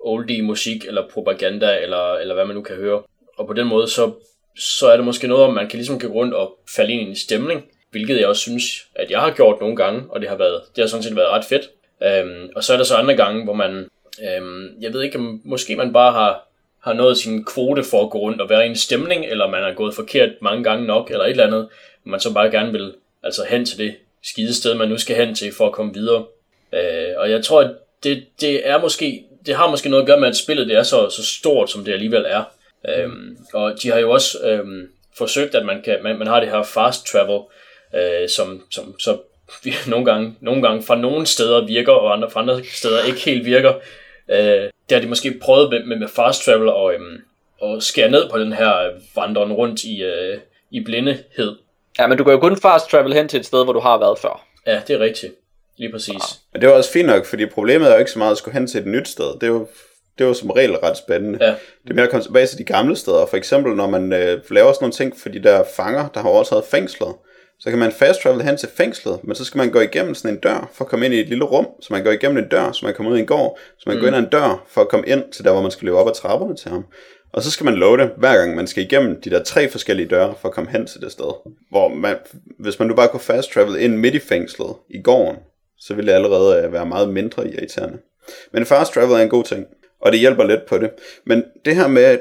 oldie musik, eller propaganda, eller, eller hvad man nu kan høre. Og på den måde, så, så er det måske noget, om man kan ligesom gå rundt og falde ind i en stemning, hvilket jeg også synes, at jeg har gjort nogle gange, og det har, været, det har sådan set været ret fedt. Øhm, og så er der så andre gange, hvor man, øhm, jeg ved ikke, om måske man bare har, har nået sin kvote for at gå rundt og være i en stemning, eller man har gået forkert mange gange nok, eller et eller andet, man så bare gerne vil altså hen til det skide sted, man nu skal hen til for at komme videre. Øh, og jeg tror, at det, det er måske, det har måske noget at gøre med, at spillet det er så, så stort, som det alligevel er. Øhm, og de har jo også øhm, forsøgt, at man, kan, man, man har det her fast travel, øh, som, som så nogle gange, nogle gange fra nogle steder virker, og andre, fra andre steder ikke helt virker. Øh, det har de måske prøvet med, med, med fast travel og, øhm, og skære ned på den her vandren rundt i, øh, i blindehed. Ja, men du kan jo kun fast travel hen til et sted, hvor du har været før. Ja, det er rigtigt. Lige præcis. Ja. Men det var også fint nok, fordi problemet er jo ikke så meget at skulle hen til et nyt sted. Det er jo, det jo som regel ret spændende. Ja. Det er mere at komme tilbage til de gamle steder. For eksempel, når man øh, laver sådan nogle ting for de der fanger, der har overtaget fængslet, så kan man fast travel hen til fængslet, men så skal man gå igennem sådan en dør for at komme ind i et lille rum, så man går igennem en dør, så man kommer ud i en gård, så man mm. går ind ad en dør for at komme ind til der, hvor man skal løbe op ad trapperne til ham. Og så skal man love det, hver gang man skal igennem de der tre forskellige døre for at komme hen til det sted. Hvor man, hvis man nu bare kunne fast travel ind midt i fængslet i gården, så ville det allerede øh, være meget mindre irriterende. Men fast travel er en god ting, og det hjælper lidt på det. Men det her med,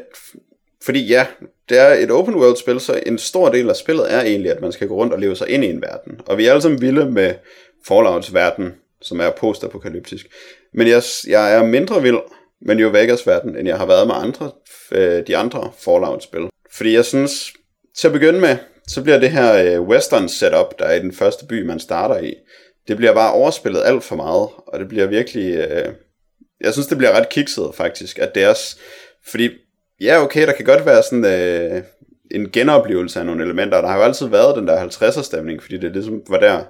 fordi ja, det er et open world spil, så en stor del af spillet er egentlig, at man skal gå rundt og leve sig ind i en verden. Og vi er alle sammen vilde med Fallouts verden, som er postapokalyptisk. Men jeg, jeg er mindre vild med New Vegas verden, end jeg har været med andre, øh, de andre Fallout-spil. Fordi jeg synes, til at begynde med, så bliver det her øh, western setup, der er i den første by, man starter i, det bliver bare overspillet alt for meget, og det bliver virkelig... Øh, jeg synes, det bliver ret kikset faktisk, at det er... Fordi, ja okay, der kan godt være sådan øh, en genoplevelse af nogle elementer, der har jo altid været den der 50'er stemning, fordi det ligesom var der,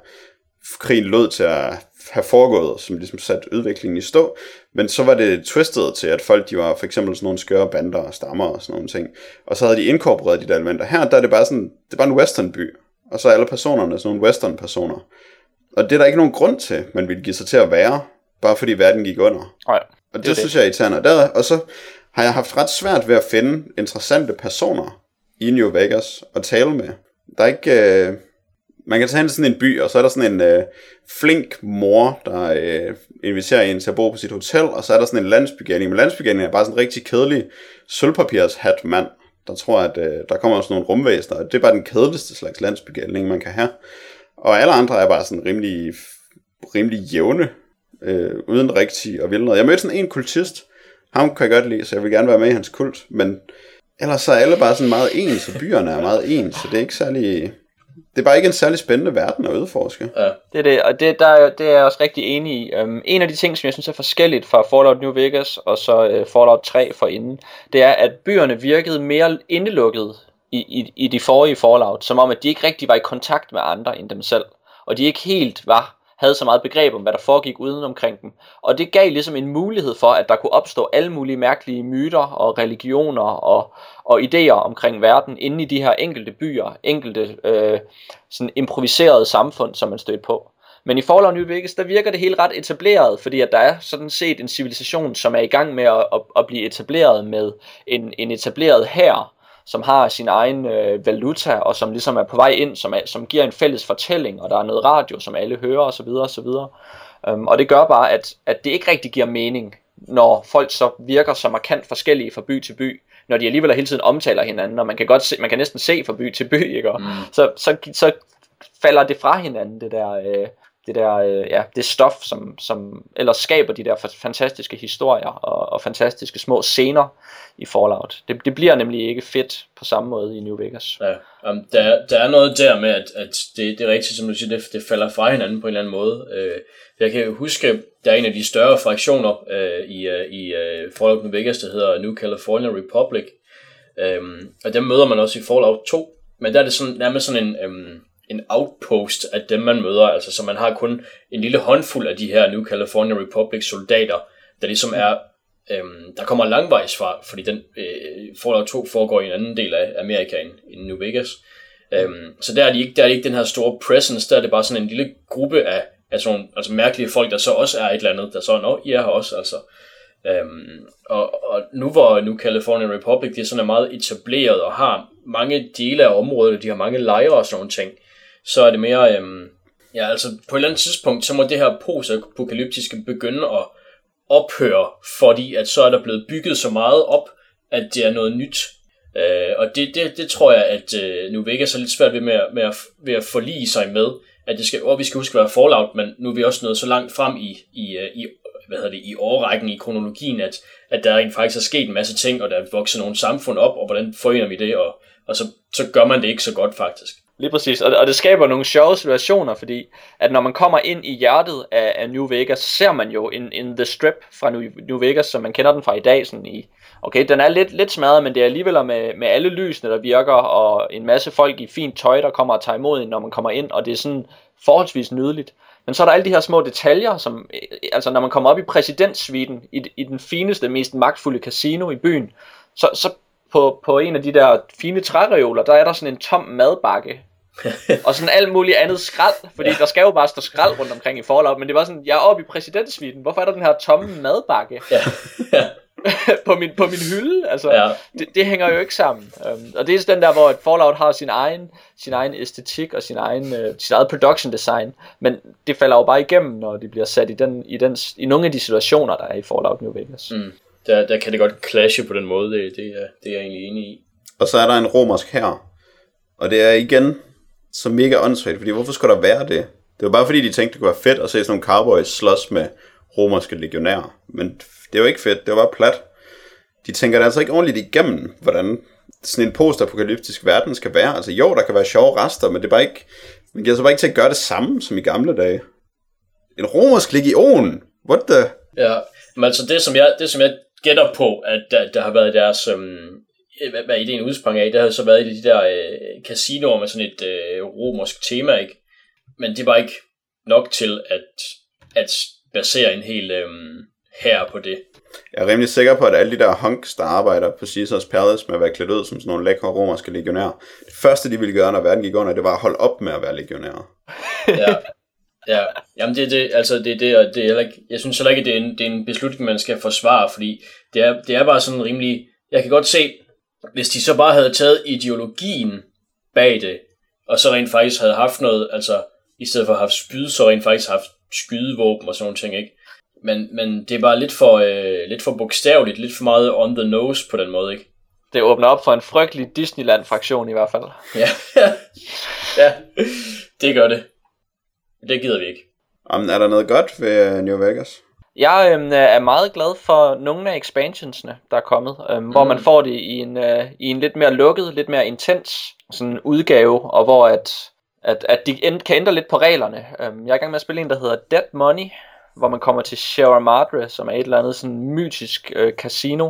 krigen lød til at have foregået, som ligesom satte udviklingen i stå. Men så var det twistet til, at folk de var for eksempel sådan nogle skøre bander og stammer og sådan nogle ting. Og så havde de inkorporeret de der elementer. Her der er det bare sådan, det er bare en western by. Og så er alle personerne sådan nogle western personer. Og det er der ikke nogen grund til, man ville give sig til at være, bare fordi verden gik under. Nej, og det, det synes jeg er irriterende. Der, og så har jeg haft ret svært ved at finde interessante personer i New Vegas at tale med. Der er ikke... Øh, man kan tage hen til sådan en by, og så er der sådan en øh, flink mor, der øh, inviterer en til at bo på sit hotel, og så er der sådan en landsbygænding. Men landsbygænding er bare sådan en rigtig kedelig sølvpapirshat mand, der tror, at øh, der kommer sådan nogle rumvæsener. Det er bare den kedeligste slags landsbygænding, man kan have. Og alle andre er bare sådan rimelig, rimelig jævne, øh, uden rigtig at ville noget. Jeg mødte sådan en kultist, ham kan jeg godt lide, så jeg vil gerne være med i hans kult, men ellers så er alle bare sådan meget ens, og byerne er meget ens, så det er ikke særlig... Det er bare ikke en særlig spændende verden at udforske. Ja. Det er det, og det, der, det er jeg også rigtig enig i. Um, en af de ting, som jeg synes er forskelligt fra Fallout New Vegas og så uh, Fallout 3 for inden, det er, at byerne virkede mere indelukket i, i, i de forrige Fallout, som om, at de ikke rigtig var i kontakt med andre end dem selv. Og de ikke helt var havde så meget begreb om, hvad der foregik uden omkring dem. Og det gav ligesom en mulighed for, at der kunne opstå alle mulige mærkelige myter og religioner og, og idéer omkring verden inde i de her enkelte byer, enkelte øh, sådan improviserede samfund, som man stødte på. Men i Fallout New Vegas, der virker det helt ret etableret, fordi at der er sådan set en civilisation, som er i gang med at, at, at blive etableret med en, en etableret hær, som har sin egen øh, valuta, og som ligesom er på vej ind, som, er, som giver en fælles fortælling, og der er noget radio, som alle hører, osv. osv. Um, og det gør bare, at, at det ikke rigtig giver mening, når folk så virker så markant forskellige fra by til by, når de alligevel hele tiden omtaler hinanden, og man kan, godt se, man kan næsten se fra by til by, ikke? Mm. Så, så, så falder det fra hinanden, det der, øh, det der, øh, ja, det stof, som, som ellers skaber de der fantastiske historier og, og fantastiske små scener i Fallout. Det, det bliver nemlig ikke fedt på samme måde i New Vegas. Ja, um, der, der er noget der med, at, at det, det er rigtigt, som du siger, det, det falder fra hinanden på en eller anden måde. Uh, jeg kan huske, der er en af de større fraktioner uh, i, uh, i uh, Fallout New Vegas, der hedder New California Republic. Um, og dem møder man også i Fallout 2, men der er det sådan, nærmest sådan en... Um, en outpost af dem, man møder. Altså, så man har kun en lille håndfuld af de her New California Republic soldater, der ligesom er, øhm, der kommer langvejs fra, fordi den øh, Fallout 2 foregår i en anden del af Amerika end, end New Vegas. Øhm, så der er, de ikke, der er de ikke den her store presence, der er det bare sådan en lille gruppe af, af sådan, altså mærkelige folk, der så også er et eller andet, der så, nå, I er her også, altså. Øhm, og, og nu hvor nu California Republic, det er sådan er meget etableret og har mange dele af området, de har mange lejre og sådan nogle ting, så er det mere, øhm, ja altså på et eller andet tidspunkt, så må det her post-apokalyptiske begynde at ophøre, fordi at så er der blevet bygget så meget op, at det er noget nyt. Øh, og det, det, det tror jeg, at øh, nu Vegas er lidt svært ved med, at, med at, ved at forlige sig med, at det skal, og vi skal huske at være Fallout, men nu er vi også nået så langt frem i, i, øh, i hvad hedder det, i årrækken, i kronologien, at, at der rent faktisk er sket en masse ting, og der er vokset nogle samfund op, og hvordan forener vi det, og, og så, så gør man det ikke så godt faktisk. Lige præcis, og, og det skaber nogle sjove situationer, fordi at når man kommer ind i hjertet af, af New Vegas, så ser man jo en, en The Strip fra New, New Vegas, som man kender den fra i dag, sådan i, okay, den er lidt, lidt smadret, men det er alligevel med, med alle lysene, der virker, og en masse folk i fint tøj, der kommer og tager imod en, når man kommer ind, og det er sådan forholdsvis nydeligt. Men så er der alle de her små detaljer, som, øh, altså når man kommer op i præsidentsviten, i, i den fineste, mest magtfulde casino i byen, så, så på, på en af de der fine træreoler, der er der sådan en tom madbakke, og sådan alt muligt andet skrald, fordi ja. der skal jo bare stå skrald rundt omkring i Fallout, men det var sådan, jeg er oppe i præsidentsviten, hvorfor er der den her tomme madbakke? Ja. ja. på, min, på min hylde, altså, ja. det, det hænger jo ikke sammen. Um, og det er den der, hvor Fallout har sin egen, sin egen æstetik og sin egen, uh, sit eget production design, men det falder jo bare igennem, når de bliver sat i, den, i, den, i nogle af de situationer, der er i Fallout New Vegas. Mm. Der, der kan det godt clashe på den måde, det, det, er, det er jeg egentlig enig i. Og så er der en romersk her, og det er igen så mega åndssvagt, fordi hvorfor skulle der være det? Det var bare fordi, de tænkte, det kunne være fedt at se sådan nogle cowboys slås med romerske legionærer. Men det var ikke fedt, det var bare plat. De tænker det altså ikke ordentligt igennem, hvordan sådan en postapokalyptisk verden skal være. Altså jo, der kan være sjove rester, men det er bare ikke, man giver så bare ikke til at gøre det samme som i gamle dage. En romersk legion? What the? Ja, men altså det som jeg, det, som jeg gætter på, at der, der har været deres, øhm, hvad, hvad ideen udsprang af, det har så været i de der øh, casinoer med sådan et øh, romersk tema, ikke? Men det var ikke nok til at, at basere en hel øh, her på det. Jeg er rimelig sikker på, at alle de der hunks, der arbejder på Caesars Palace med at være klædt ud som sådan nogle lækre romerske legionærer, det første de ville gøre, når verden gik under, det var at holde op med at være legionærer. ja. Ja, jamen det er det, altså det er det, og det er heller ikke, jeg synes heller ikke, at det er, en, det er en beslutning, man skal forsvare, fordi det er, det er bare sådan rimelig, jeg kan godt se, hvis de så bare havde taget ideologien bag det, og så rent faktisk havde haft noget, altså i stedet for at have haft spyd, så rent faktisk haft skydevåben og sådan nogle ting, ikke? Men, men det er bare lidt for, øh, lidt for bogstaveligt, lidt for meget on the nose på den måde, ikke? Det åbner op for en frygtelig Disneyland-fraktion i hvert fald. ja, ja, det gør det. Det gider vi ikke. Jamen, er der noget godt ved øh, New Vegas? Jeg øh, er meget glad for nogle af expansionsne, der er kommet, øh, mm. hvor man får det i en, øh, i en lidt mere lukket, lidt mere intens sådan udgave, og hvor at, at, at de kan ændre lidt på reglerne. Øh, jeg er i gang med at spille en, der hedder Dead Money, hvor man kommer til Sierra Madre, som er et eller andet sådan mytisk øh, casino,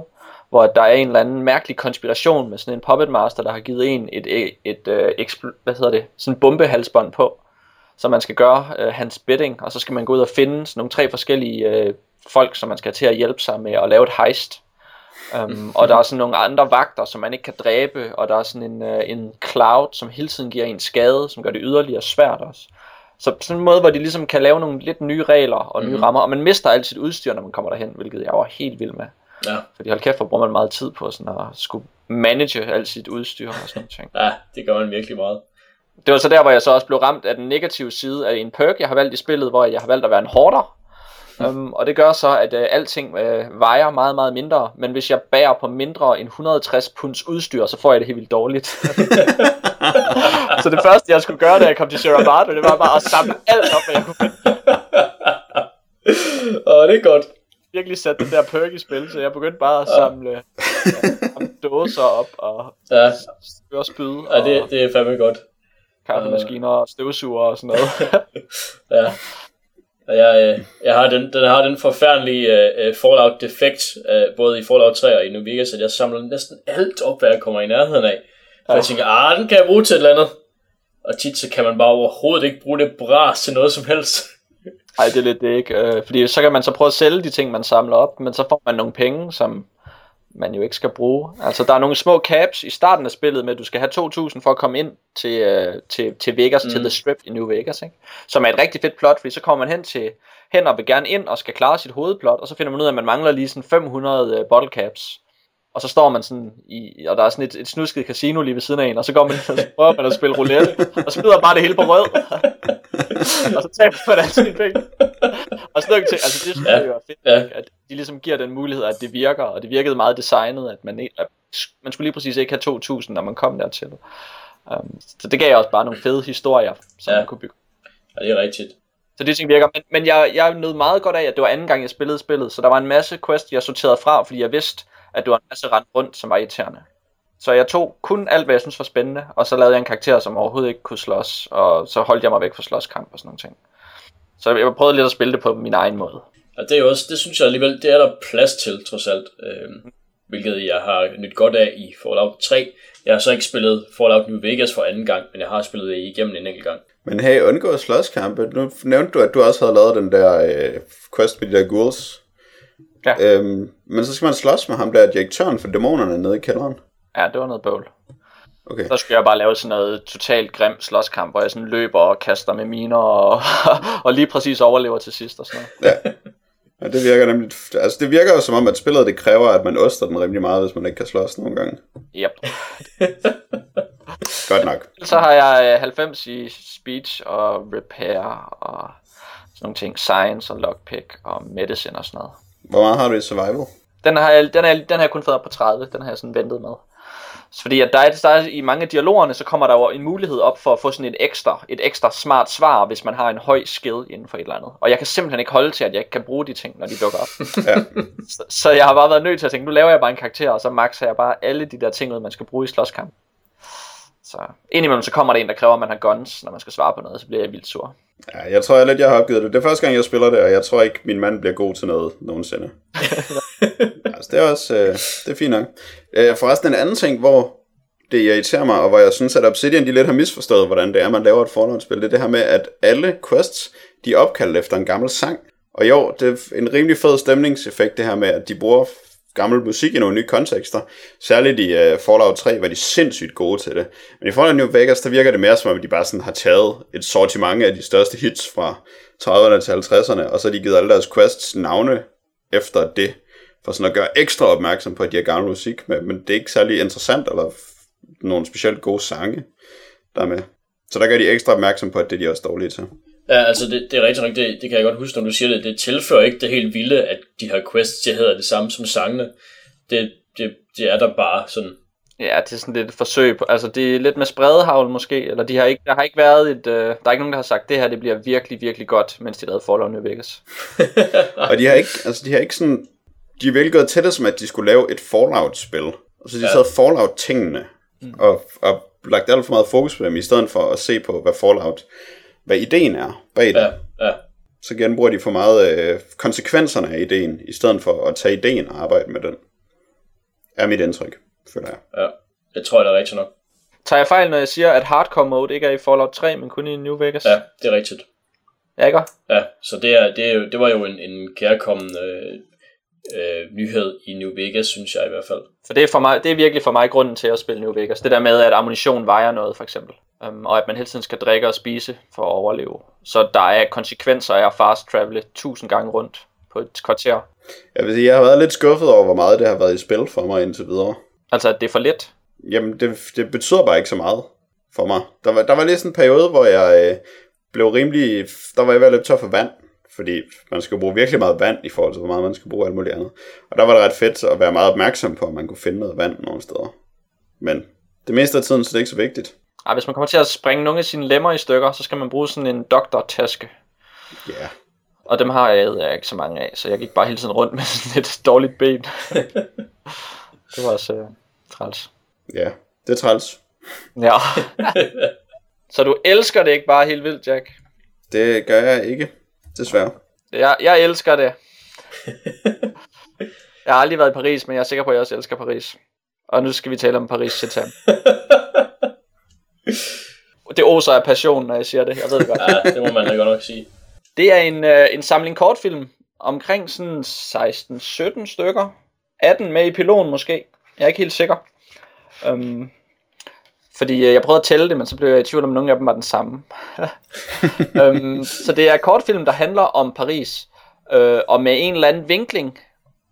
hvor der er en eller anden mærkelig konspiration med sådan en puppet master, der har givet en et, et, et, et øh, hvad hedder det, sådan bombehalsbånd på så man skal gøre øh, hans bidding, og så skal man gå ud og finde sådan nogle tre forskellige øh, folk, som man skal til at hjælpe sig med at lave et heist. Um, og der er sådan nogle andre vagter, som man ikke kan dræbe, og der er sådan en, uh, en cloud, som hele tiden giver en skade, som gør det yderligere svært også. Så på sådan en måde, hvor de ligesom kan lave nogle lidt nye regler og nye mm. rammer, og man mister alt sit udstyr, når man kommer derhen, hvilket jeg var helt vild med. Ja. Fordi hold kæft, hvor bruger man meget tid på sådan at skulle manage alt sit udstyr og sådan noget. Ja, det gør man virkelig meget det var så der, hvor jeg så også blev ramt af den negative side af en perk, jeg har valgt i spillet, hvor jeg har valgt at være en hårder. Um, og det gør så, at uh, alting uh, vejer meget, meget mindre. Men hvis jeg bærer på mindre end 160 punds udstyr, så får jeg det helt vildt dårligt. så det første, jeg skulle gøre, da jeg kom til Sierra Madre, det var bare at samle alt op, hvad jeg kunne finde. Åh, det er godt. Virkelig sat den der perk i spil, så jeg begyndte bare at samle, ja, dåser op og ja. spyd. Ja, det, det er fandme godt kaffemaskiner og støvsuger og sådan noget. ja. Jeg, øh, jeg har den, den har den forfærdelige uh, Fallout defekt, uh, både i Fallout 3 og i New Vegas, at jeg samler næsten alt op, hvad jeg kommer i nærheden af. For ja. jeg tænker, ah, den kan jeg bruge til et eller andet. Og tit så kan man bare overhovedet ikke bruge det bras til noget som helst. Nej, det er lidt det ikke. Øh, fordi så kan man så prøve at sælge de ting, man samler op, men så får man nogle penge, som man jo ikke skal bruge. Altså, der er nogle små caps i starten af spillet med, at du skal have 2.000 for at komme ind til, øh, til, til Vegas, mm. til The Strip i New Vegas, ikke? Som er et rigtig fedt plot, fordi så kommer man hen til hen og vil gerne ind og skal klare sit hovedplot, og så finder man ud af, at man mangler lige sådan 500 øh, bottle caps. Og så står man sådan i, og der er sådan et, et snusket casino lige ved siden af en, og så går man og så prøver man at spille roulette, og smider bare det hele på rød. og så taber man alle sine penge. Og sådan til, altså det synes jeg jo er fedt, Ja. at de ligesom giver den mulighed, at det virker, og det virkede meget designet, at man, at man skulle lige præcis ikke have 2.000, når man kom dertil. Um, så det gav også bare nogle fede historier, som Ja. man kunne bygge. Ja, det er rigtigt. Så det ting virker, men, men jeg, jeg nød meget godt af, at det var anden gang, jeg spillede spillet, så der var en masse quest, jeg sorterede fra, fordi jeg vidste, at det var en masse rent rundt, som var irriterende. Så jeg tog kun alt, hvad jeg synes var spændende, og så lavede jeg en karakter, som overhovedet ikke kunne slås, og så holdt jeg mig væk fra slåskamp og sådan nogle ting. Så jeg prøvede lidt at spille det på min egen måde. Og det er også, det synes jeg alligevel, det er der plads til, trods alt. Øh, hvilket jeg har nyt godt af i Fallout 3. Jeg har så ikke spillet Fallout New Vegas for anden gang, men jeg har spillet det igennem en enkelt gang. Men hey, undgå slåskampe. Nu nævnte du, at du også havde lavet den der øh, quest med de der ghouls. Ja. Øhm, men så skal man slås med ham der direktøren for dæmonerne nede i kælderen. Ja, det var noget bøvl. Okay. Så skulle jeg bare lave sådan noget totalt grim slåskamp, hvor jeg sådan løber og kaster med miner, og, og lige præcis overlever til sidst og sådan noget. Ja. ja. det virker nemlig... Altså, det virker jo som om, at spillet det kræver, at man oster den rimelig meget, hvis man ikke kan slås nogle gange. Yep. Godt nok. Så har jeg øh, 90 i speech og repair og sådan nogle ting. Science og lockpick og medicine og sådan noget. Hvor meget har du i survival? Den har jeg, den er, den har jeg kun fået op på 30. Den har jeg sådan ventet med. Så fordi at der er, der er, i mange af dialogerne, så kommer der jo en mulighed op for at få sådan et ekstra, et ekstra smart svar, hvis man har en høj skill inden for et eller andet. Og jeg kan simpelthen ikke holde til, at jeg ikke kan bruge de ting, når de dukker op. Ja. så, så jeg har bare været nødt til at tænke, nu laver jeg bare en karakter, og så maxer jeg bare alle de der ting ud, man skal bruge i slåskamp. Så indimellem så kommer der en, der kræver, at man har guns, når man skal svare på noget, så bliver jeg vildt sur. ja, jeg tror jeg lidt, jeg har opgivet det. Det er første gang, jeg spiller det, og jeg tror ikke, min mand bliver god til noget nogensinde. altså, det er også øh, det er fint nok. Øh, forresten en anden ting, hvor det irriterer mig, og hvor jeg synes, at Obsidian de lidt har misforstået, hvordan det er, man laver et Fallout-spil, det er det her med, at alle quests, de er opkaldt efter en gammel sang. Og jo, det er en rimelig fed stemningseffekt, det her med, at de bruger gammel musik i nogle nye kontekster. Særligt i uh, Fallout 3 var de sindssygt gode til det. Men i Fallout New Vegas, der virker det mere som om, at de bare sådan har taget et sortiment af de største hits fra 30'erne til 50'erne, og så har de givet alle deres quests navne efter det, for sådan at gøre ekstra opmærksom på, at de har gammel musik med. Men det er ikke særlig interessant, eller f- nogle specielt gode sange, der med. Så der gør de ekstra opmærksom på, at det er de også dårlige til. Ja, altså det, det er rigtig nok, det, det kan jeg godt huske, når du siger det. Det tilfører ikke det helt vilde, at de her quests, de hedder det samme som sangene. Det, det, det er der bare sådan. Ja, det er sådan lidt et forsøg på, altså det er lidt med spredehavl måske, eller de har ikke, der har ikke været et, øh, der er ikke nogen, der har sagt, det her det bliver virkelig, virkelig godt, mens de lavede Fallout New Vegas. Og de har ikke, altså de har ikke sådan, de er virkelig gået til det, som at de skulle lave et Fallout-spil. Og så de ja. Taget Fallout-tingene, mm. og, og lagt alt for meget fokus på dem, i stedet for at se på, hvad Fallout, hvad ideen er bag det. Ja, ja. Så genbruger de for meget øh, konsekvenserne af ideen, i stedet for at tage ideen og arbejde med den. Er mit indtryk, føler jeg. ja. Det tror jeg, der er rigtigt nok. Tager jeg fejl, når jeg siger, at hardcore mode ikke er i Fallout 3, men kun i New Vegas? Ja, det er rigtigt. Ja, ikke? Ja, så det, er, det, er, jo- det var jo en, en kærkommen øh, øh, nyhed i New Vegas, synes jeg i hvert fald. For det er, for mig, det er virkelig for mig grunden til at spille New Vegas. Det der med, at ammunition vejer noget, for eksempel. Um, og at man hele tiden skal drikke og spise for at overleve. Så der er konsekvenser af at fast travele tusind gange rundt på et kvarter. Jeg vil sige, jeg har været lidt skuffet over, hvor meget det har været i spil for mig indtil videre. Altså, at det er for lidt. Jamen, det, det betyder bare ikke så meget for mig. Der var, der var lige sådan en periode, hvor jeg øh, blev rimelig... Der var jeg ved at løbe tør for vand, fordi man skal bruge virkelig meget vand i forhold til, hvor meget man skal bruge alt muligt andet. Og der var det ret fedt at være meget opmærksom på, at man kunne finde noget vand nogle steder. Men det meste af tiden, så det er ikke så vigtigt. Ej, hvis man kommer til at springe nogle af sine lemmer i stykker, så skal man bruge sådan en doktortaske. Ja, yeah. Og dem har jeg, jeg ikke så mange af, så jeg gik bare hele tiden rundt med sådan et dårligt ben. det var også øh, træls. ja, yeah. det er træls. Ja. så du elsker det ikke bare helt vildt, Jack? Det gør jeg ikke, desværre. Jeg, jeg elsker det. Jeg har aldrig været i Paris, men jeg er sikker på, at jeg også elsker Paris. Og nu skal vi tale om Paris Cetan. Det oser af passion, når jeg siger det. Jeg ved det godt. Ja, det må man da godt nok sige. Det er en, øh, en samling kortfilm omkring sådan 16-17 stykker. 18 med i pilonen måske. Jeg er ikke helt sikker. Um, fordi øh, jeg prøvede at tælle det, men så blev jeg i tvivl om, nogle af dem var den samme. um, så det er kortfilm, der handler om Paris. Øh, og med en eller anden vinkling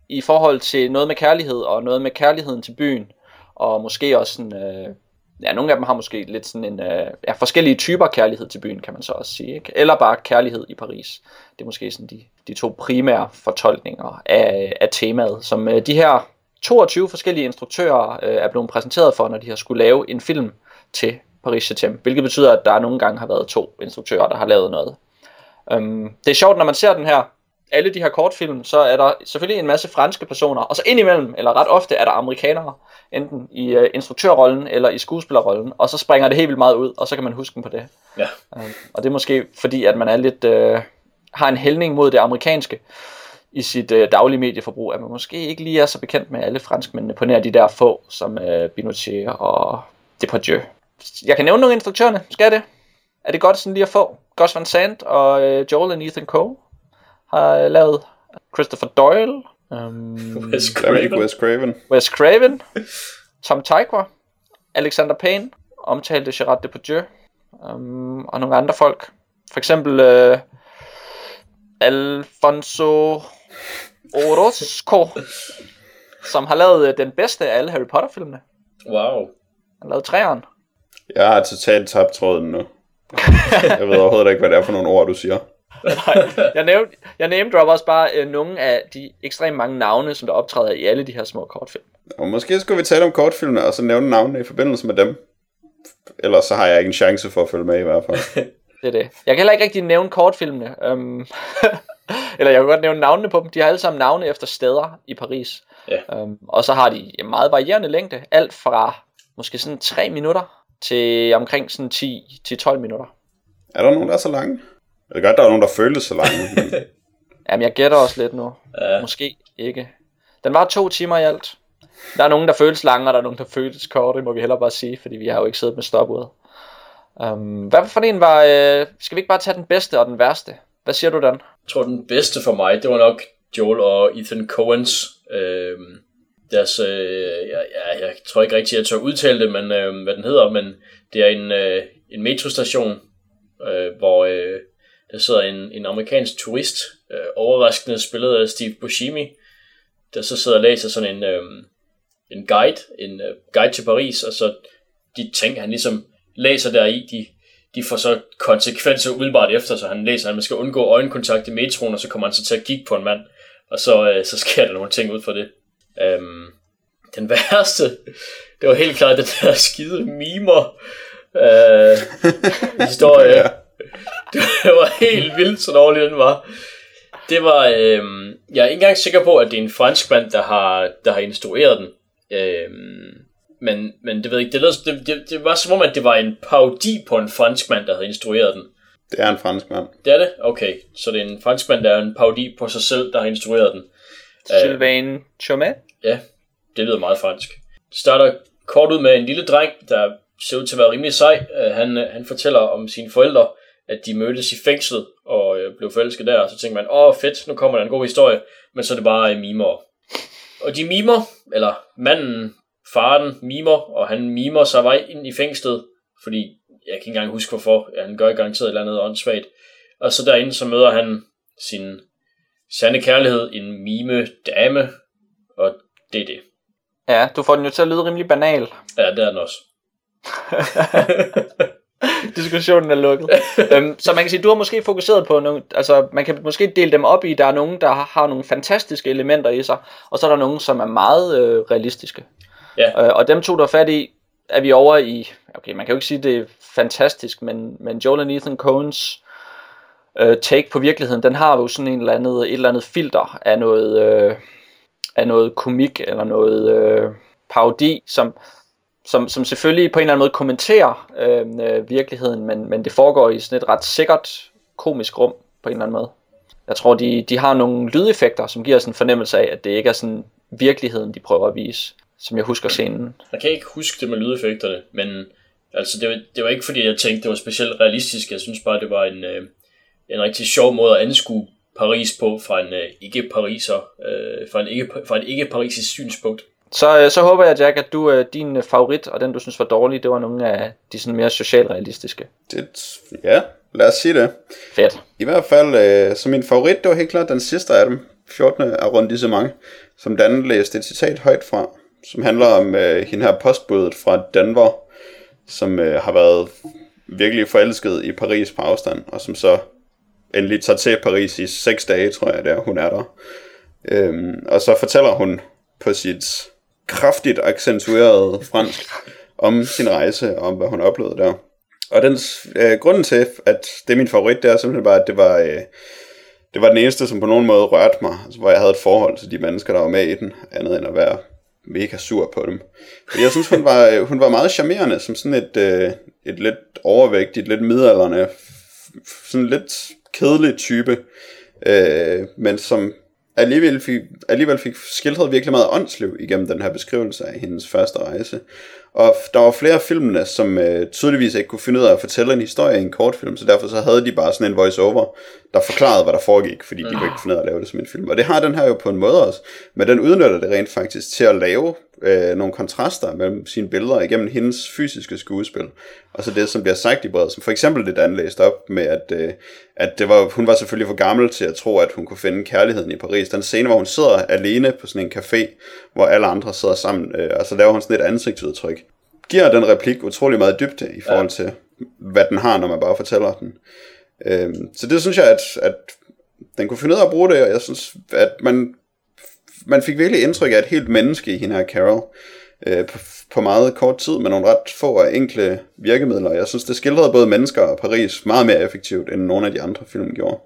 i forhold til noget med kærlighed, og noget med kærligheden til byen. Og måske også sådan... Øh, ja, nogle af dem har måske lidt sådan en, øh, ja, forskellige typer kærlighed til byen, kan man så også sige, ikke? eller bare kærlighed i Paris. Det er måske sådan de, de to primære fortolkninger af, af temaet, som øh, de her 22 forskellige instruktører øh, er blevet præsenteret for, når de har skulle lave en film til Paris Saint hvilket betyder, at der nogle gange har været to instruktører, der har lavet noget. Um, det er sjovt, når man ser den her, alle de her kortfilm, så er der selvfølgelig en masse franske personer, og så indimellem, eller ret ofte, er der amerikanere, enten i uh, instruktørrollen eller i skuespillerrollen, og så springer det helt vildt meget ud, og så kan man huske dem på det. Ja. Um, og det er måske fordi, at man er lidt, uh, har en hældning mod det amerikanske i sit uh, daglige medieforbrug, at man måske ikke lige er så bekendt med alle franskmændene på nær de der få, som uh, Binochet og Depardieu. Jeg kan nævne nogle instruktørerne, skal jeg det? Er det godt sådan lige at få? Gus Van Sant og uh, Joel og Ethan Coe har lavet Christopher Doyle, um, Wes er Craven. Wes Craven. Wes Craven, Tom Tykwer, Alexander Payne, omtalte Gerard Depardieu, um, og nogle andre folk. For eksempel uh, Alfonso Orozco, som har lavet uh, den bedste af alle Harry Potter-filmene. Wow. Han har lavet træeren. Jeg har totalt tabt tråden nu. Jeg ved overhovedet ikke, hvad det er for nogle ord, du siger. jeg, nævnte, jeg name dropper også bare øh, nogle af de ekstremt mange navne, som der optræder i alle de her små kortfilm. Og måske skulle vi tale om kortfilmene, og så nævne navnene i forbindelse med dem. Ellers så har jeg ikke en chance for at følge med i hvert fald. Det er det. Jeg kan heller ikke rigtig nævne kortfilmene. Um, eller jeg kan godt nævne navnene på dem. De har alle sammen navne efter steder i Paris. Ja. Um, og så har de en meget varierende længde. Alt fra måske sådan 3 minutter til omkring sådan 10-12 minutter. Er der nogen, der er så lange? Er godt, der er nogen, der føles så lange. Men Jamen, jeg gætter også lidt nu. Ja. Måske ikke. Den var to timer i alt. Der er nogen, der føles lange, og der er nogen, der føles korte, må vi heller bare sige, fordi vi har jo ikke siddet med stopuret. Um, hvad for en var... Øh, skal vi ikke bare tage den bedste og den værste? Hvad siger du, Dan? Jeg tror, den bedste for mig, det var nok Joel og Ethan Coens. Øh, deres, øh, ja, jeg, jeg tror ikke rigtig, jeg tør udtale det, men øh, hvad den hedder, men det er en, øh, en metrostation, øh, hvor øh, der sidder en, en amerikansk turist, øh, overraskende spillet af Steve Buscemi, der så sidder og læser sådan en, øh, en guide, en øh, guide til Paris, og så de ting, han ligesom læser deri, de, de får så konsekvenser umiddelbart efter, så han læser, at man skal undgå øjenkontakt i metroen, og så kommer han så til at kigge på en mand, og så, øh, så sker der nogle ting ud fra det. Øhm, den værste, det var helt klart den der skide mimer øh, historie. Ja. Det var helt vildt, så dårlig den var. Det var, øh, jeg er ikke engang sikker på, at det er en fransk mand, der har, der har instrueret den. Øh, men, men det ved jeg ikke, det, lød, det, det, det var som om, at det var en parodi på en fransk mand, der havde instrueret den. det er en fransk mand. Det er det? Okay, så det er en fransk mand, der er en parodi på sig selv, der har instrueret den. Sylvain Chomet? Ja, det lyder meget fransk. Det starter kort ud med en lille dreng, der ser ud til at være rimelig sej. Øh, Han, øh, han fortæller om sine forældre, at de mødtes i fængslet og øh, blev forelsket der. Og så tænker man, åh fedt, nu kommer der en god historie. Men så er det bare øh, mimer. Og de mimer, eller manden, faren mimer, og han mimer sig vej ind i fængslet, fordi jeg kan ikke engang huske hvorfor. Ja, han gør garanteret et eller andet åndssvagt. Og så derinde, så møder han sin sande kærlighed, en mime dame, og det er det. Ja, du får den jo til at lyde rimelig banal. Ja, det er den også. Diskussionen er lukket. øhm, så man kan sige, du har måske fokuseret på nogle, altså man kan måske dele dem op i, der er nogen, der har, nogle fantastiske elementer i sig, og så er der nogen, som er meget øh, realistiske. Ja. Øh, og dem to, der er fat i, er vi over i, okay, man kan jo ikke sige, det er fantastisk, men, men Joel og Ethan Coens øh, take på virkeligheden, den har jo sådan en eller andet, et eller andet filter af noget, øh, af noget komik, eller noget øh, parodi, som, som, som selvfølgelig på en eller anden måde kommenterer øh, øh, virkeligheden, men, men det foregår i sådan et ret sikkert komisk rum på en eller anden måde. Jeg tror, de, de har nogle lydeffekter, som giver os en fornemmelse af, at det ikke er sådan virkeligheden, de prøver at vise, som jeg husker scenen. Jeg kan ikke huske det med lydeffekterne, men Altså, det var, det var ikke fordi, jeg tænkte, det var specielt realistisk. Jeg synes bare, det var en, øh, en rigtig sjov måde at anskue Paris på fra en øh, ikke-pariser, øh, fra, en ikke, fra et ikke-parisisk synspunkt. Så, øh, så håber jeg, Jack, at du øh, din øh, favorit, og den du synes var dårlig, det var nogle af de sådan mere socialrealistiske. Det, ja, lad os sige det. Fedt. I hvert fald, øh, så min favorit, det var helt klart den sidste af dem, 14. arrondissement, som Dan læste et citat højt fra, som handler om øh, hende her postbådet fra Denver, som øh, har været virkelig forelsket i Paris på afstand, og som så endelig tager til Paris i seks dage, tror jeg, der hun er der. Øhm, og så fortæller hun på sit kraftigt accentuerede fransk om sin rejse, og om hvad hun oplevede der. Og den øh, grunden til, at det er min favorit, det er simpelthen bare, at det var, øh, det var den eneste, som på nogen måde rørte mig, altså, hvor jeg havde et forhold til de mennesker, der var med i den, andet end at være mega sur på dem. Jeg synes, hun var, øh, hun var meget charmerende, som sådan et, øh, et lidt overvægtigt, lidt midalderne, sådan lidt kedelig type, øh, men som alligevel fik, alligevel fik skildret virkelig meget åndsliv igennem den her beskrivelse af hendes første rejse. Og der var flere af filmene, som øh, tydeligvis ikke kunne finde ud af at fortælle en historie i en kortfilm, så derfor så havde de bare sådan en voice-over, der forklarede, hvad der foregik, fordi de kunne ikke finde ud af at lave det som en film. Og det har den her jo på en måde også, men den udnytter det rent faktisk til at lave øh, nogle kontraster mellem sine billeder igennem hendes fysiske skuespil, og så det, som bliver sagt i brevet, som for eksempel det, Dan læste op med, at, øh, at det var, hun var selvfølgelig for gammel til at tro, at hun kunne finde kærligheden i Paris. Den scene, hvor hun sidder alene på sådan en café, hvor alle andre sidder sammen, øh, og så laver hun sådan et ansigtsudtryk. Giver den replik utrolig meget dybde i forhold til, hvad den har, når man bare fortæller den. Øh, så det synes jeg, at, at den kunne finde ud af at bruge det, og jeg synes, at man man fik virkelig indtryk af et helt menneske i hende her Carol, øh, på, på meget kort tid, med nogle ret få og enkle virkemidler. Jeg synes, det skildrede både mennesker og Paris meget mere effektivt, end nogle af de andre film gjorde.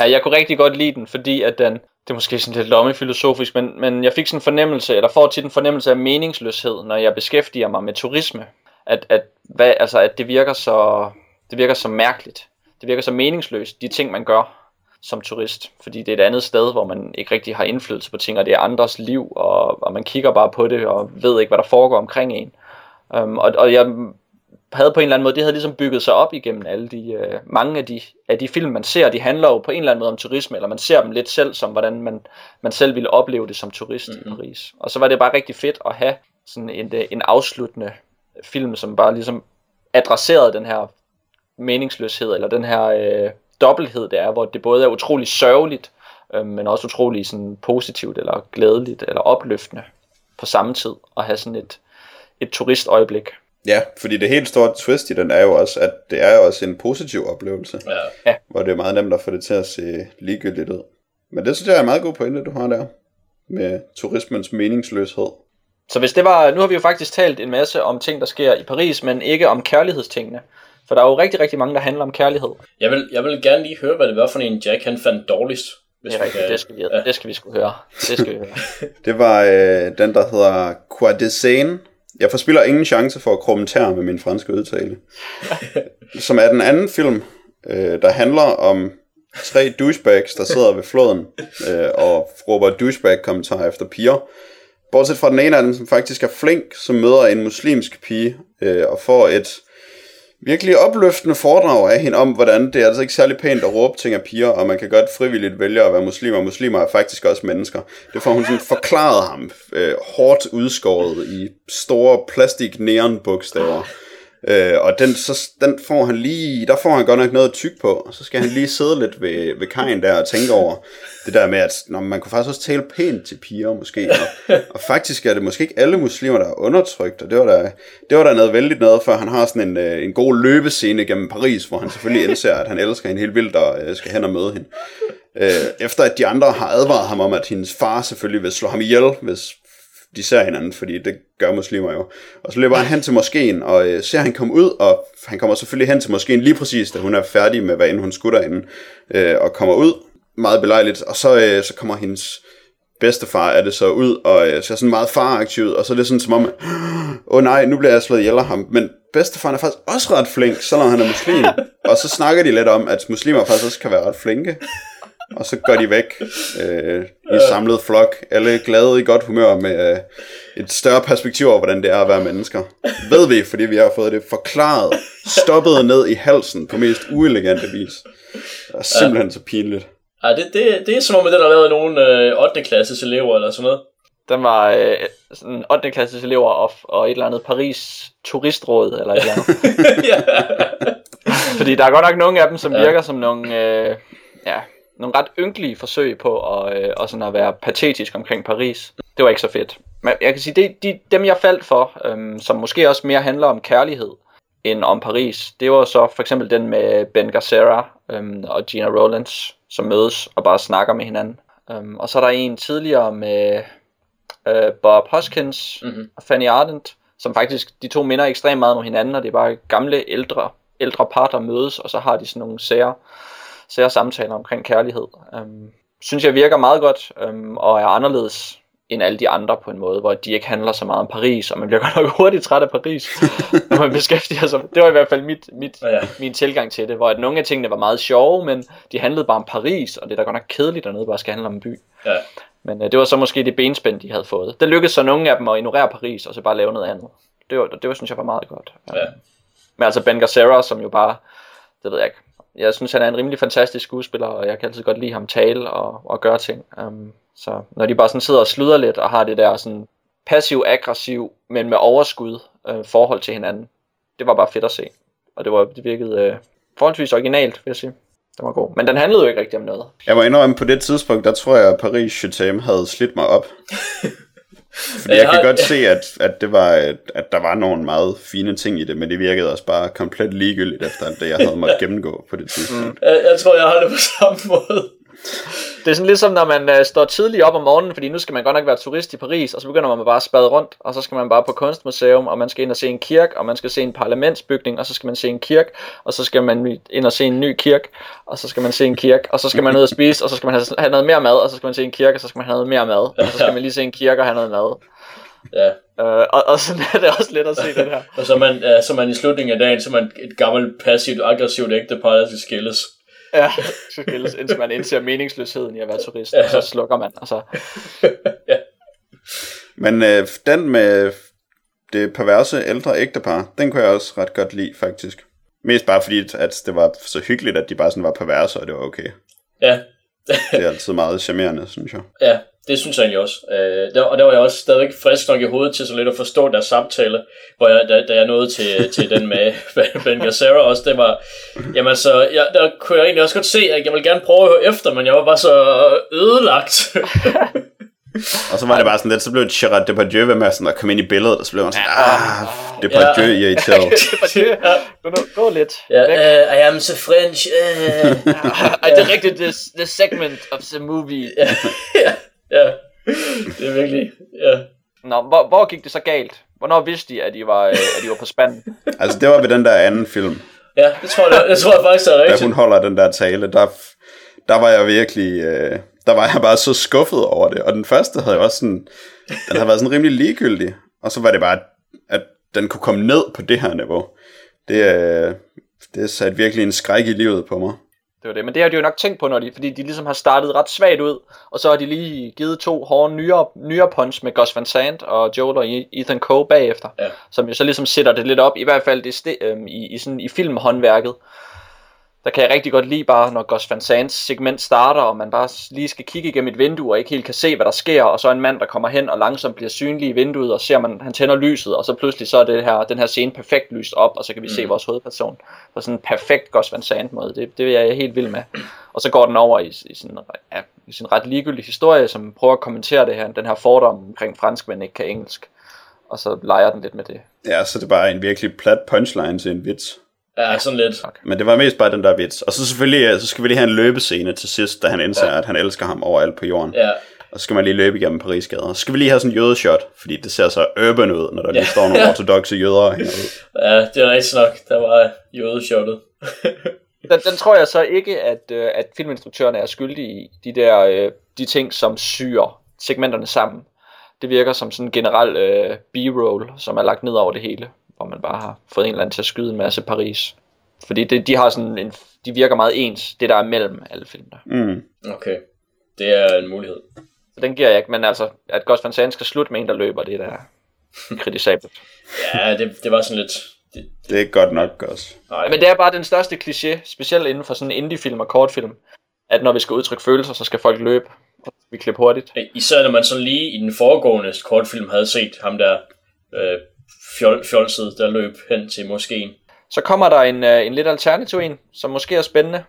Ja, jeg kunne rigtig godt lide den, fordi at den, det er måske sådan lidt lommefilosofisk, men, men jeg fik sådan en fornemmelse, eller får til en fornemmelse af meningsløshed, når jeg beskæftiger mig med turisme. At, at, hvad, altså, at det, virker så, det virker så mærkeligt. Det virker så meningsløst, de ting, man gør som turist, fordi det er et andet sted, hvor man ikke rigtig har indflydelse på ting, og det er andres liv, og, og man kigger bare på det, og ved ikke, hvad der foregår omkring en. Um, og, og jeg havde på en eller anden måde, det havde ligesom bygget sig op igennem alle de, uh, mange af de, af de film, man ser, de handler jo på en eller anden måde om turisme, eller man ser dem lidt selv som, hvordan man, man selv ville opleve det som turist mm-hmm. i. Paris. Og så var det bare rigtig fedt at have sådan en, øh, en afsluttende film, som bare ligesom adresserede den her meningsløshed, eller den her... Uh, dobbelthed det er, hvor det både er utrolig sørgeligt, øh, men også utrolig sådan positivt eller glædeligt eller opløftende på samme tid at have sådan et, et turistøjeblik. Ja, fordi det helt store twist i den er jo også, at det er jo også en positiv oplevelse, ja. Hvor det er meget nemt at få det til at se ligegyldigt ud. Men det synes jeg er en meget god pointe, du har der, med turismens meningsløshed. Så hvis det var, nu har vi jo faktisk talt en masse om ting, der sker i Paris, men ikke om kærlighedstingene. For der er jo rigtig, rigtig mange, der handler om kærlighed. Jeg vil, jeg vil gerne lige høre, hvad det var for en Jack, han fandt dårligst. Hvis det er rigtigt, kan... det skal vi, ja. det skal vi sgu høre. Det skal vi høre. det var øh, den, der hedder Quoi de Seine. Jeg forspiller ingen chance for at kommentere med min franske udtale. som er den anden film, øh, der handler om tre douchebags, der sidder ved floden øh, og råber douchebag-kommentarer efter piger. Bortset fra den ene af dem, som faktisk er flink, som møder en muslimsk pige øh, og får et virkelig opløftende foredrag af hende om, hvordan det er altså ikke særlig pænt at råbe ting af piger, og man kan godt frivilligt vælge at være muslimer. Muslimer er faktisk også mennesker. Det får hun sådan forklaret ham, øh, hårdt udskåret i store plastik neon bogstaver. Øh, og den, så, den får han lige, der får han godt nok noget tyk på, og så skal han lige sidde lidt ved, ved kajen der og tænke over det der med, at når man kunne faktisk også tale pænt til piger måske, og, og faktisk er det måske ikke alle muslimer, der er undertrykt, og det var der, det var der noget vældigt noget, for han har sådan en, øh, en god løbescene gennem Paris, hvor han selvfølgelig indser, at han elsker hende helt vildt og øh, skal hen og møde hende. Øh, efter at de andre har advaret ham om, at hendes far selvfølgelig vil slå ham ihjel, hvis de ser hinanden, fordi det gør muslimer jo. Og så løber han hen til moskeen, og øh, ser han komme ud, og han kommer selvfølgelig hen til moskeen lige præcis, da hun er færdig med, hvad end hun skutter derinde, øh, og kommer ud, meget belejligt, og så, øh, så kommer hendes bedstefar er det så ud, og øh, ser sådan meget faraktiv ud, og så er det sådan som om, åh oh, nej, nu bliver jeg slået ihjel af ham, men bedstefaren er faktisk også ret flink, selvom han er muslim, og så snakker de lidt om, at muslimer faktisk også kan være ret flinke, og så går de væk øh, i en samlet flok. Alle glade i godt humør med øh, et større perspektiv over, hvordan det er at være mennesker. Ved vi, fordi vi har fået det forklaret, stoppet ned i halsen på mest uelegante vis. Det er simpelthen så pinligt. Ja, det, det, det er som om, at den har lavet nogle øh, 8. klasses elever eller sådan noget. Den var øh, sådan 8. klasses elever og, og et eller andet Paris turistråd eller et eller andet. ja. Fordi der er godt nok nogle af dem, som Ja. virker som nogle, øh, ja, nogle ret ynkelige forsøg på at, øh, og sådan at være patetisk omkring Paris. Det var ikke så fedt. Men jeg kan sige, det, de, dem jeg faldt for, øhm, som måske også mere handler om kærlighed end om Paris, det var så for eksempel den med Ben Gazzara øhm, og Gina Rowlands, som mødes og bare snakker med hinanden. Øhm, og så er der en tidligere med øh, Bob Hoskins Mhm. og Fanny Ardent, som faktisk, de to minder ekstremt meget om hinanden, og det er bare gamle, ældre, ældre par, der mødes, og så har de sådan nogle sære, sære samtaler omkring kærlighed. Um, synes jeg virker meget godt, um, og er anderledes end alle de andre på en måde, hvor de ikke handler så meget om Paris, og man bliver godt nok hurtigt træt af Paris, når man beskæftiger sig. Det var i hvert fald mit, mit, Ja. min tilgang til det, hvor at nogle af tingene var meget sjove, men de handlede bare om Paris, og det er da godt nok kedeligt, noget bare skal handle om en by. ja. Men øh, det var så måske det benspænd, de havde fået. Det lykkedes så nogle af dem at ignorere Paris, og så bare lave noget andet. Det var, det var synes jeg var meget godt. Ja. Men altså Ben Gazzara, som jo bare, det ved jeg ikke. Jeg synes, han er en rimelig fantastisk skuespiller, og jeg kan altid godt lide ham tale og, og gøre ting. Um, så når de bare sådan sidder og sluder lidt, og har det der sådan passiv-aggressiv, men med overskud øh, forhold til hinanden, det var bare fedt at se. Og det, var, det virkede øh, forholdsvis originalt, vil jeg sige. Den var god. Men den handlede jo ikke rigtig om noget. Jeg må indrømme, på det tidspunkt, der tror jeg, at Paris Chatham havde slidt mig op. Fordi Jeg jeg kan har- godt se, at, at, det var, at, at der var nogle meget fine ting i det, men det virkede også bare komplet ligegyldigt efter det, jeg havde måttet gennemgå på det tidspunkt. Jeg, jeg tror, jeg har det på samme måde. Det er sådan lidt som, når man øh, står tidligt op om morgenen, fordi nu skal man godt nok være turist i Paris, og så begynder man bare at spade rundt, og så skal man bare på kunstmuseum, og man skal ind og se en kirke, og man skal se en parlamentsbygning, og så skal man se en kirke, og så skal man ind og se en ny kirke, og så skal man se en kirke, og så skal man ud og spise, og så skal man have, noget mere mad, og så skal man se en kirke, og så skal man have noget mere mad, og så skal man lige se en kirke og have noget mad. Ja. Øh, og, og sådan er det også lidt at se det her. Og så er man, ja, så er man i slutningen af dagen, så er man et gammelt, passivt, aggressivt ægtepar, der skal skilles. Ja, så skilles, indtil man indser meningsløsheden i at være turist, og så slukker man, og så Men øh, den med det perverse ældre ægtepar, den kunne jeg også ret godt lide, faktisk. Mest bare fordi, at det var så hyggeligt, at de bare sådan var perverse, og det var okay. Ja, Det er altid meget charmerende, synes jeg. ja, det synes jeg egentlig også. Øh, der, og der var jeg også stadigvæk frisk nok i hovedet til så lidt at forstå deres samtale, hvor jeg, da, da jeg nåede til, til den med Ben Gazzara også, det var, jamen så, jeg, der kunne jeg egentlig også godt se, at jeg ville gerne prøve at høre efter, men jeg var bare så ødelagt. Og så var det bare sådan lidt, så blev Gerard Depardieu ved med sådan at komme ind i billedet, og så blev man sådan, ah, Depardieu Ja. irriteret. det var det. Gå, nu- gå lidt. ja, væk. uh, I am so French. Uh. I directed this, this segment of the movie. ja, ja, det er virkelig, ja. Nå, hvor, hvor gik det så galt? Hvornår vidste de, at I var, øh, at I var på spanden? Altså, det var ved den der anden film, Ja, det tror jeg, det tror jeg faktisk er da rigtigt. hun holder den der tale, der, der var jeg virkelig, øh, der var jeg bare så skuffet over det. Og den første havde jeg også sådan, den havde været sådan rimelig ligegyldig. Og så var det bare, at den kunne komme ned på det her niveau. Det, øh, det satte virkelig en skræk i livet på mig. Det var det, men det har de jo nok tænkt på, når de, fordi de ligesom har startet ret svagt ud, og så har de lige givet to hårde nyere, nyere punch med Gus Van Sant og Joel og Ethan Coe bagefter, Ja. som jo så ligesom sætter det lidt op, i hvert fald det øhm, i, i, sådan, i filmhåndværket. Der kan jeg rigtig godt lide bare, når Gus Van Sants segment starter, og man bare lige skal kigge igennem et vindue, og ikke helt kan se, hvad der sker, og så en mand, der kommer hen og langsomt bliver synlig i vinduet, og ser man, han tænder lyset, og så pludselig så er det her, den her scene perfekt lyst op, og så kan vi mm. se vores hovedperson på sådan en perfekt Gus Van Sant måde. Det, det er jeg helt vild med. Og så går den over i, i, sådan, ja, i sådan en ret ligegyldig historie, som prøver at kommentere det her, den her fordom omkring franskmænd ikke kan engelsk. Og så leger den lidt med det. Ja, så det er bare en virkelig plat punchline til en vits. Ja, sådan lidt. Men det var mest bare den der vits. Og så selvfølgelig, øh, så skal vi lige have en løbescene til sidst, da han indser, ja. at han elsker ham overalt på jorden. Ja, Og så skal man lige løbe igennem Parisgader. Så skal vi lige have sådan en jødeshot, fordi det ser så urban ud, når der lige Ja. står nogle ortodoxe jøder ud. ja, det er rigtigt nok. Der var jødeshottet. Den, den tror jeg så ikke, at, øh, at filminstruktørerne er skyldige i. De der øh, de ting, som syr segmenterne sammen. Det virker som sådan en generel øh, B-roll, som er lagt ned over det hele. Hvor man bare har fået en eller anden til at skyde en masse Paris. Fordi det, de har sådan en, de virker meget ens, det der er mellem alle filmene. Mm. Okay, det er en mulighed. Så den giver jeg ikke, men altså, at Gus Van Sant skal slutte med en, der løber, det er da kritisabelt. Ja, det, det var sådan lidt... Det, Det er ikke godt nok også. nej, Men det er bare den største kliché, specielt inden for sådan indie-film og kortfilm, at når vi skal udtrykke følelser, så skal folk løbe, og vi klipper hurtigt. Især når man så lige i den foregående kortfilm havde set ham der øh, fjol, fjolset, der løb hen til moskeen. Så kommer der en, øh, en lidt alternativ en, som måske er spændende.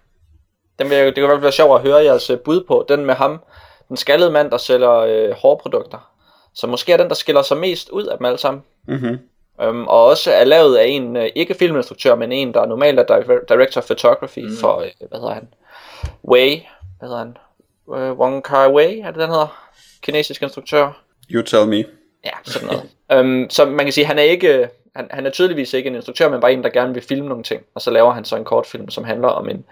Den vil, det kan i hvert fald være sjovt at høre jeres øh, bud på. Den med ham, den skaldede mand, der sælger øh, hårprodukter. Så måske er den, der skiller sig mest ud af dem alle sammen. Mm-hmm. Øhm, og også er lavet af en, øh, ikke filminstruktør, men en, der normalt er dir- director of photography mm. for, hvad hedder han? Wei, hvad hedder han? Øh, Wong Kar Wei, er det den hedder? Kinesisk instruktør. You tell me. Ja, sådan noget. øhm, så man kan sige, han er ikke, han, han er tydeligvis ikke en instruktør, men bare en, der gerne vil filme nogle ting. Og så laver han så en kortfilm, som handler om en,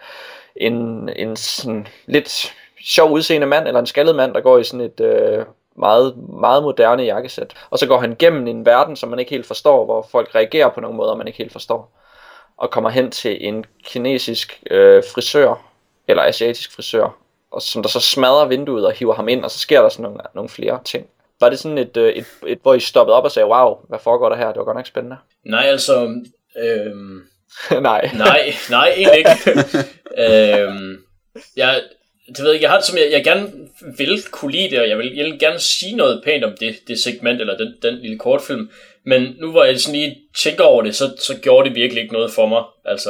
en, en sådan lidt sjov udseende mand, eller en skaldet mand, der går i sådan et øh, meget, meget moderne jakkesæt. Og så går han gennem en verden, som man ikke helt forstår, hvor folk reagerer på nogle måder, man ikke helt forstår. Og kommer hen til en kinesisk øh, frisør, eller asiatisk frisør, og som der så smadrer vinduet og hiver ham ind, og så sker der sådan nogle, nogle flere ting. Var det sådan et, øh, et, et, hvor I stoppede op og sagde, wow, hvad foregår der her? Det var godt nok spændende. Nej, altså... Øhm, Nej. nej, nej, egentlig ikke. øhm, jeg, det ved jeg, jeg har det som, jeg, jeg gerne vil kunne lide det, og jeg vil, jeg vil gerne sige noget pænt om det, det segment, eller den, den lille kortfilm. Men nu hvor jeg sådan lige tænker over det, så, så gjorde det virkelig ikke noget for mig. Altså,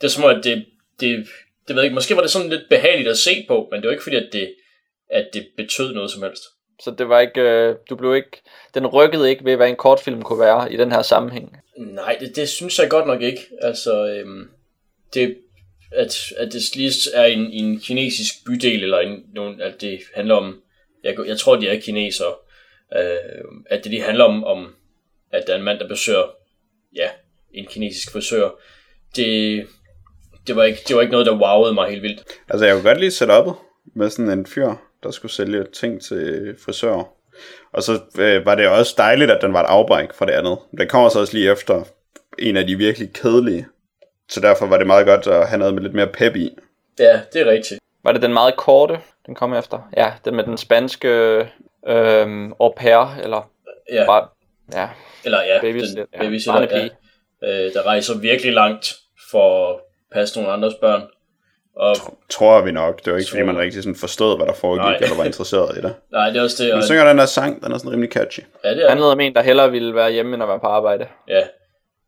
det er som om, at det, det, det ved jeg ikke, måske var det sådan lidt behageligt at se på, men det var ikke fordi, at det, at det betød noget som helst. Så det var ikke, øh, du blev ikke, den rykkede ikke ved, hvad en kortfilm kunne være i den her sammenhæng. Nej, det, det synes jeg godt nok ikke. Altså, øhm, det, at, at det lige er en, en kinesisk bydel, eller en, nogen, at det handler om, jeg, jeg tror, de er kinesere, øh, at det lige handler om, om, at der er en mand, der besøger, ja, en kinesisk frisør. Det, det, var ikke, det var ikke noget, der wowede mig helt vildt. Altså, jeg kunne godt lide setup'et med sådan en fyr, der skulle sælge ting til frisører. Og så øh, var det også dejligt, at den var et afbræk fra det andet. Den kommer så også lige efter en af de virkelig kedelige. Så derfor var det meget godt at have noget med lidt mere pep i. Ja, det er rigtigt. Var det den meget korte, den kom efter? Ja, den med den spanske øh, au pair, eller Ja, bare, ja, eller ja, babysitter, den ja, babysitter, ja, øh, der rejser virkelig langt for at passe nogle andres børn. Og Tror vi nok. Det var ikke, fordi man rigtig sådan forstod, hvad der foregik, Nej. eller var interesseret i det. nej, det er også det. Men Og, synger den der sang, den er sådan rimelig catchy. ja, det er handlede om en, der hellere ville være hjemme, end at være på arbejde. Ja.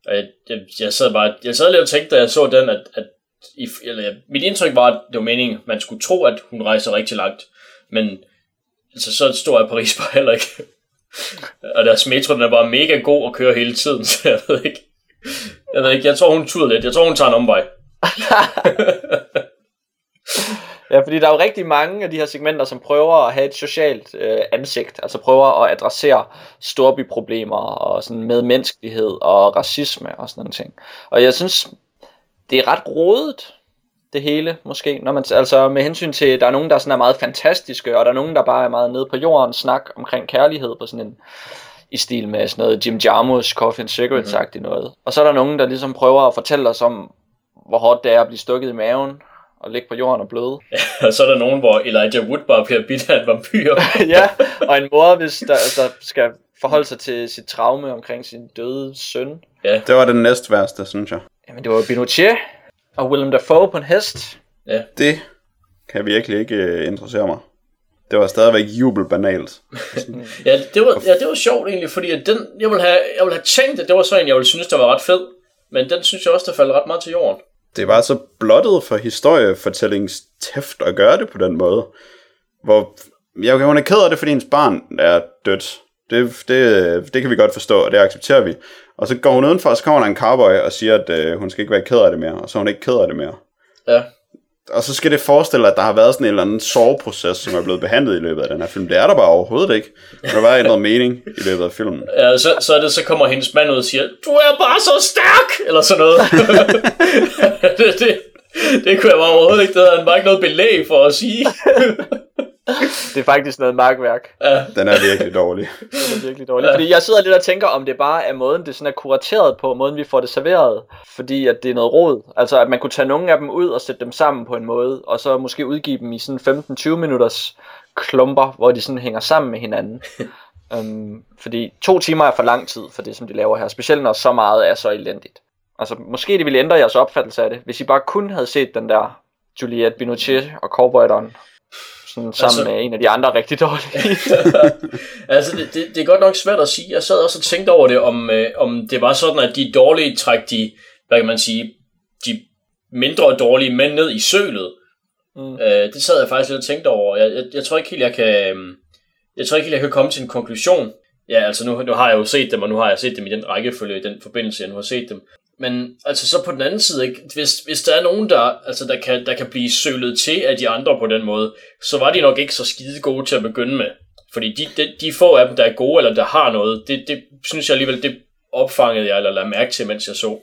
Og jeg, jeg, jeg sad bare, jeg sad lidt og tænkte, da jeg så den, at, at i, eller, mit indtryk var, at det var meningen, man skulle tro, at hun rejser rigtig langt. Men altså, så stor er Paris bare heller ikke. og deres metro, den er bare mega god at køre hele tiden, så jeg ved ikke. Jeg ved ikke, jeg tror, hun tuder lidt. Jeg tror, hun tager en omvej. Ja, fordi der er jo rigtig mange af de her segmenter, som prøver at have et socialt øh, ansigt, altså prøver at adressere storbyproblemer og sådan medmenneskelighed og racisme og sådan nogle ting. Og jeg synes, det er ret rodet, det hele måske, når man, altså med hensyn til, der er nogen, der sådan er meget fantastiske, og der er nogen, der bare er meget nede på jorden, snak omkring kærlighed på sådan en, i stil med sådan noget Jim Jarmusch, Coffee and Cigarettes-agtigt noget. Og så er der nogen, der ligesom prøver at fortælle os om, hvor hårdt det er at blive stukket i maven, og ligge på jorden og bløde. og så er der nogen, hvor Elijah Wood bare bliver bidt af en vampyr. ja, og en mor, hvis der, der skal forholde sig til sit traume omkring sin døde søn. Det var den næst værste, synes jeg. Jamen, det var jo Pinochet og Willem Dafoe på en hest. Det kan virkelig ikke øh, interessere mig. Det var stadigvæk jubelbanalt. Ja, det var, ja, det var sjovt egentlig, fordi at den, jeg, ville have, jeg ville have tænkt, at det var så en, jeg ville synes, der var ret fed. Men den synes jeg også, der faldt ret meget til jorden. Det var så blottet for historiefortællingstæft at gøre det på den måde. Hvor jeg hun er ked af det, fordi hendes barn er dødt. Det, det, det kan vi godt forstå, og det accepterer vi. Og så går hun udenfor, og så kommer der en cowboy og siger, at øh, hun skal ikke være ked af det mere. Og så er hun ikke ked af det mere. Ja, og så skal det forestille, at der har været sådan en eller anden soveproces, som er blevet behandlet i løbet af den her film. Det er der bare overhovedet ikke. Der var ikke noget mening i løbet af filmen. ja så, så, er det, så kommer hendes mand ud og siger, du er bare så stærk, eller sådan noget. det, det, det kunne jeg bare overhovedet ikke, det havde han bare ikke noget belæg for at sige. det er faktisk noget magtværk. Ja, Den er virkelig dårlig. Det er virkelig dårligt. Fordi jeg sidder lidt og tænker, om det bare er måden, det sådan er kurateret på, måden vi får det serveret. Fordi at det er noget råd. Altså at man kunne tage nogle af dem ud og sætte dem sammen på en måde, og så måske udgive dem i sådan 15-20 minutters klumper, hvor de sådan hænger sammen med hinanden. um, fordi to timer er for lang tid for det, som de laver her. Specielt når så meget er så elendigt. Altså måske det ville ændre jeres opfattelse af det, hvis I bare kun havde set den der Juliette Binoche og Cowboy Sådan sammen Altså- med en af de andre rigtig dårlige. altså det, det, det er godt nok svært at sige. Jeg sad også og tænkte over det, om, øh, om det var sådan, at de dårlige træk de, hvad kan man sige, de mindre dårlige mænd ned i sølet. Mm. Øh, det sad jeg faktisk lidt og tænkte over. Jeg, jeg, jeg tror ikke helt, jeg kan... øhm, Jeg tror ikke helt, jeg kan komme til en konklusion. Ja, altså nu, nu har jeg jo set dem, og nu har jeg set dem i den rækkefølge, i den forbindelse, jeg nu har set dem. Men altså så på den anden side, ikke? Hvis, hvis der er nogen, der, altså, der, kan, der kan blive sølet til af de andre på den måde, så var de nok ikke så skide gode til at begynde med. Fordi de, de, de få af dem, der er gode, eller der har noget, det, det synes jeg alligevel, det opfangede jeg, eller lagde mærke til, mens jeg så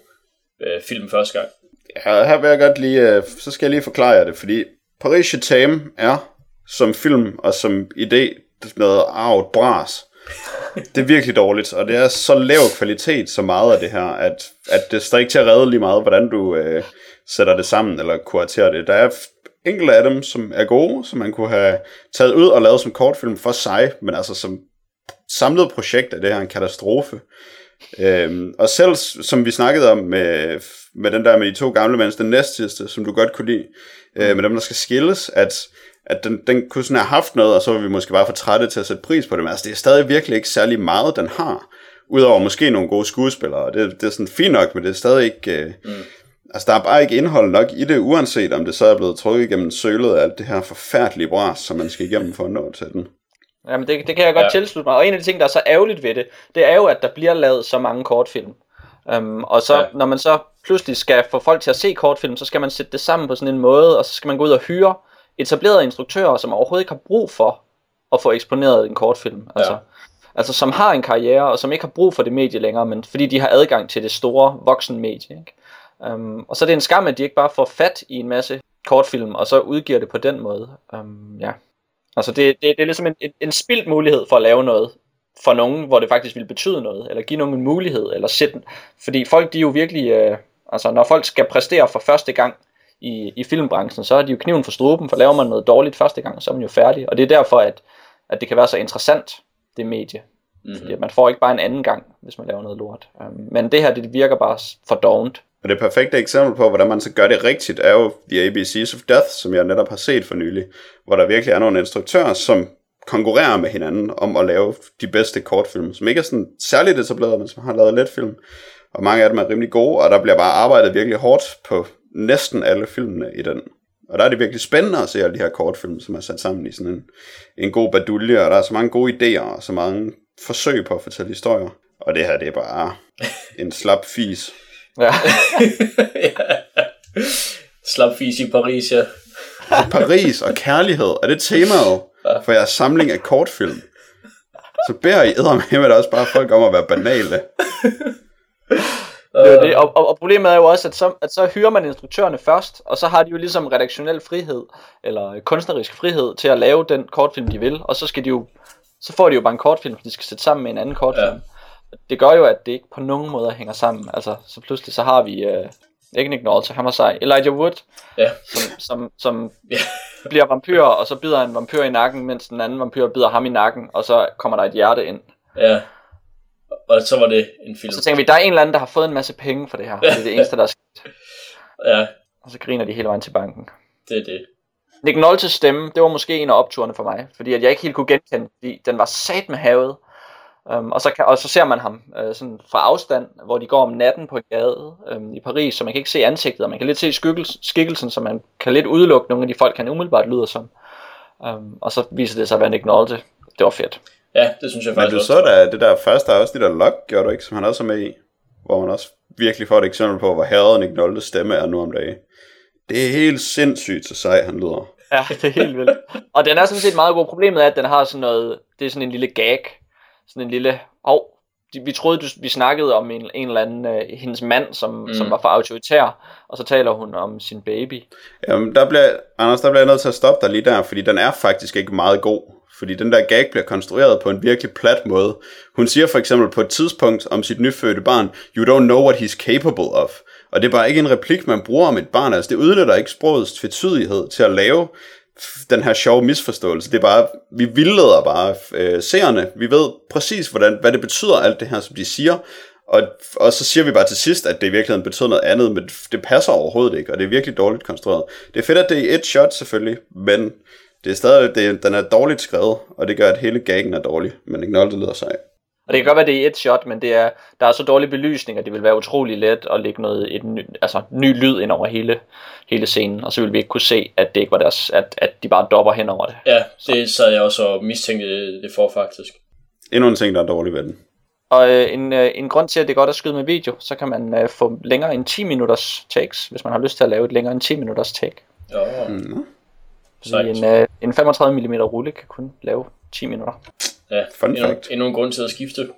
øh, filmen første gang. Ja, her vil jeg godt lige, øh, så skal jeg lige forklare jer det, fordi Paris Tame er som film og som idé noget arvet bras. Det er virkelig dårligt, og det er så lav kvalitet, så meget af det her, at, at det står ikke til at redde lige meget, hvordan du øh, sætter det sammen, eller kuraterer det. Der er enkelte af dem, som er gode, som man kunne have taget ud og lavet som kortfilm for sig, men altså som samlet projekt er det her en katastrofe. Øhm, og selv som vi snakkede om med, med den der med de to gamle mænd, den næstsidste, som du godt kunne lide, øh, med dem der skal skilles, at, at den, den kunne sådan have haft noget, og så var vi måske bare for trætte til at sætte pris på det, men altså det er stadig virkelig ikke særlig meget, den har, udover måske nogle gode skuespillere, og det, det er sådan fint nok, men det er stadig ikke, øh, mm. altså der er bare ikke indhold nok i det, uanset om det så er blevet trukket igennem sølet af alt det her forfærdelige bras, som man skal igennem for at nå til den. Jamen det, det kan jeg godt Ja. tilslutte mig. Og en af de ting, der er så ærgerligt ved det, det er jo, at der bliver lavet så mange kortfilm. Um, og så, ja. når man så pludselig skal få folk til at se kortfilm, så skal man sætte det sammen på sådan en måde, og så skal man gå ud og hyre etablerede instruktører, som overhovedet ikke har brug for at få eksponeret en kortfilm. Altså, Ja. altså som har en karriere, og som ikke har brug for det medie længere, men fordi de har adgang til det store voksenmedie. Ikke? Um, og så er det en skam, at de ikke bare får fat i en masse kortfilm, og så udgiver det på den måde. Um, ja. Altså det, det, det er ligesom en, en, en spildt mulighed for at lave noget for nogen, hvor det faktisk vil betyde noget, eller give nogen en mulighed, eller sætte. Fordi folk, de er jo virkelig, øh, altså når folk skal præstere for første gang i, i filmbranchen, så er de jo kniven for struben, for laver man noget dårligt første gang, så er man jo færdig. Og det er derfor, at, at det kan være så interessant, det medie. Mhm. Fordi man får ikke bare en anden gang, hvis man laver noget lort. Um, men det her, det virker bare for dovent. Og det perfekte eksempel på, hvordan man så gør det rigtigt, er jo The ABCs of Death, som jeg netop har set for nylig, hvor der virkelig er nogle instruktører, som konkurrerer med hinanden om at lave de bedste kortfilm, som ikke er sådan særligt etableret, men som har lavet let film. Og mange af dem er rimelig gode, og der bliver bare arbejdet virkelig hårdt på næsten alle filmene i den. Og der er det virkelig spændende at se alle de her kortfilm, som er sat sammen i sådan en, en god badulje, og der er så mange gode idéer, og så mange forsøg på at fortælle historier. Og det her, det er bare en slap fis. Ja. Slap fis i Paris, ja. Paris og kærlighed, er det temaet for jeres samling af kortfilm? Så beder I eddermame da også bare folk om at være banale. Det er jo det. Og, og, og problemet er jo også, at så, at så hyrer man instruktørerne først, og så har de jo ligesom redaktionel frihed, eller kunstnerisk frihed til at lave den kortfilm, de vil, og så skal de jo, så får de jo bare en kortfilm, de skal sætte sammen med en anden kortfilm. Ja. Ja. Det gør jo, at det ikke på nogen måde hænger sammen. Altså, så pludselig så har vi, øh, ikke Nick Nolte, han var sej, Elijah Wood, Ja. som, som, som Ja. bliver vampyr, og så bider en vampyr i nakken, mens den anden vampyr bider ham i nakken, og så kommer der et hjerte ind. ja. Og så var det en film. Så tænker vi, der er en eller anden, der har fået en masse penge for det her. Det er det eneste, der er sket. Ja, Og så griner de hele vejen til banken. det er det. Nick Noltes stemme, det var måske en af opturene for mig, fordi at jeg ikke helt kunne genkende, fordi den var sat med havet. Um, og, så kan, og så ser man ham uh, sådan fra afstand, hvor de går om natten på en gade um, i Paris, så man kan ikke se ansigtet, og man kan lidt se skikkelsen, så man kan lidt udelukke nogle af de folk, han umiddelbart lyder som. Um, og så viser det sig at være Nick Nolte. Det var fedt. Ja, det synes jeg Men faktisk du også. så da det der første afsnit af Lock, gjorde du ikke, som han også er med i? Hvor man også virkelig får et eksempel på, hvor herret Nick Noltes stemme er nu om dagen. Det er helt sindssygt, så sej han lyder. Ja, det er helt vildt. og den er sådan set meget god. Problemet er, at den har sådan noget, det er sådan en lille gag. Sådan en lille, hov, de, vi troede, du, vi snakkede om en, en eller anden, øh, hendes mand, som, mm. som var for autoritær, og så taler hun om sin baby. Jamen, der bliver, Anders, der bliver jeg nødt til at stoppe dig lige der, fordi den er faktisk ikke meget god. Fordi den der gag bliver konstrueret på en virkelig plat måde. Hun siger for eksempel på et tidspunkt om sit nyfødte barn, You don't know what he's capable of. Og det er bare ikke en replik, man bruger om et barn. Altså, det udnytter ikke sprogets tvetydighed til at lave den her sjove misforståelse. Det er bare, vi vildleder bare øh, seerne. Vi ved præcis, hvordan, hvad det betyder, alt det her, som de siger. Og, og så siger vi bare til sidst, at det i virkeligheden betyder noget andet, men det passer overhovedet ikke, og det er virkelig dårligt konstrueret. Det er fedt, at det er i et shot selvfølgelig, men det er stadig, det, er- den er dårligt skrevet, og det gør, at hele gaggen er dårlig, men det lyder sej. Og det kan godt være, det er i et shot, men det er, der er så dårlig belysning, at det vil være utrolig let at lægge noget, et ny, altså, ny lyd ind over hele, hele scenen, og så vil vi ikke kunne se, at det ikke var deres, at, at de bare dopper hen over det. Ja, det sad jeg også og mistænkte det, det for faktisk. Endnu en ting, der er dårlig ved den. Og øh, en, øh, en grund til, at det er godt at skyde med video, så kan man øh, få længere end 10 minutters takes, hvis man har lyst til at lave et længere end 10 minutters take. Ja, Mm. Fordi en, øh, en 35 mm rulle kan kun lave 10 minutter. ja. Fun Endnu, fact. endnu en grund til at skifte.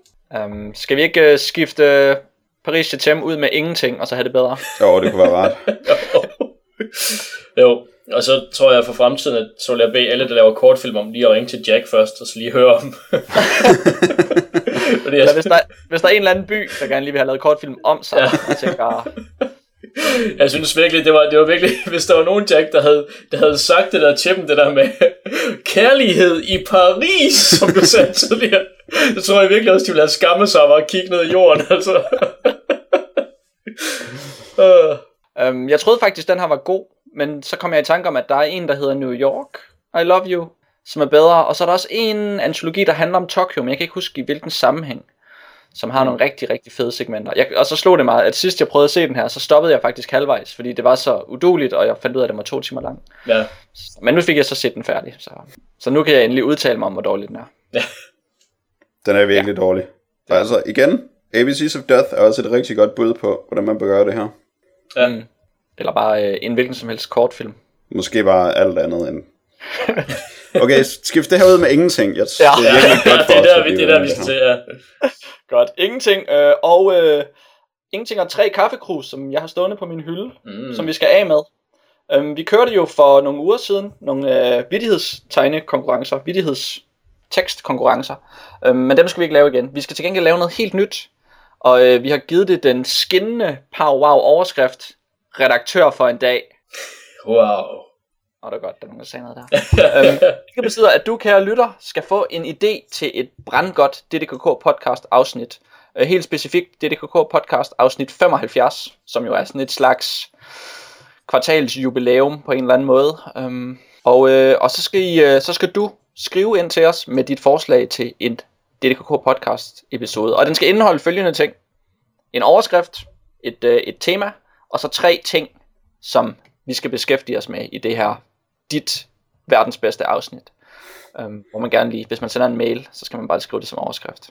Um, skal vi ikke øh, skifte Paris Saint ud med ingenting, og så have det bedre? Jo, det kunne være rart. jo, og så tror jeg for fremtiden, at så vil jeg bede alle, der laver kortfilm om lige at ringe til Jack først, og så lige høre om. Fordi Eller jeg, hvis der, hvis der er en eller anden by, der gerne lige vil have lavet kortfilm om sig, Ja. jeg tænker, jeg synes virkelig, det var, det var virkelig, hvis der var nogen Jack, der havde, der havde sagt det der til dem, det der med kærlighed i Paris, som du sagde tidligere, så tror jeg virkelig også, de ville have skammet sig at kigge ned i jorden, altså. uh, um, jeg troede faktisk, den her var god, men så kom jeg i tanke om, at der er en, der hedder New York, I Love You, som er bedre, og så er der også en antologi, der handler om Tokyo, men jeg kan ikke huske i hvilken sammenhæng, som har nogle rigtig, rigtig fede segmenter. Jeg, og så slog det mig, at sidst jeg prøvede at se den her, så stoppede jeg faktisk halvvejs, fordi det var så uduligt, og jeg fandt ud af, at den var to timer lang. ja, Men nu fik jeg så set den færdig, så, så nu kan jeg endelig udtale mig om, hvor dårlig den er. Den er virkelig ja. dårlig. Og altså, igen, ABC's of Death er også et rigtig godt bud på, hvordan man bør gøre det her. ja. Mm. Eller bare øh, en hvilken som helst kortfilm. Måske bare alt andet end... Okay, skift det her ud med ingenting. Jeg, Ja. det er virkelig godt for det er os, der, at vi, det er der, vi skal til, ja. Godt. Ingenting. Øh, og øh, ingenting og tre kaffekrus, som jeg har stående på min hylde, mm. som vi skal af med. Øhm, vi kørte jo for nogle uger siden nogle øh, vittighedstegnekonkurrencer, vittighedstekstkonkurrencer. Øhm, men dem skal vi ikke lave igen. Vi skal til gengæld lave noget helt nyt. Og øh, vi har givet det den skinnende pow wow overskrift. Redaktør for en dag. Wow. Og det er godt, der er nogen, der sagde noget der. øhm, det betyder, at du, kære lytter, skal få en idé til et brandgodt DDKK podcast afsnit. Øh, helt specifikt DDKK podcast afsnit 75, som jo er sådan et slags kvartalsjubilæum på en eller anden måde. Øhm, og, øh, og så, skal I, øh, så skal du skrive ind til os med dit forslag til en DDKK podcast episode. Og den skal indeholde følgende ting. En overskrift, et, øh, et tema, og så tre ting, som vi skal beskæftige os med i det her dit verdens bedste afsnit. Um, hvor man gerne lige, hvis man sender en mail, så skal man bare skrive det som overskrift.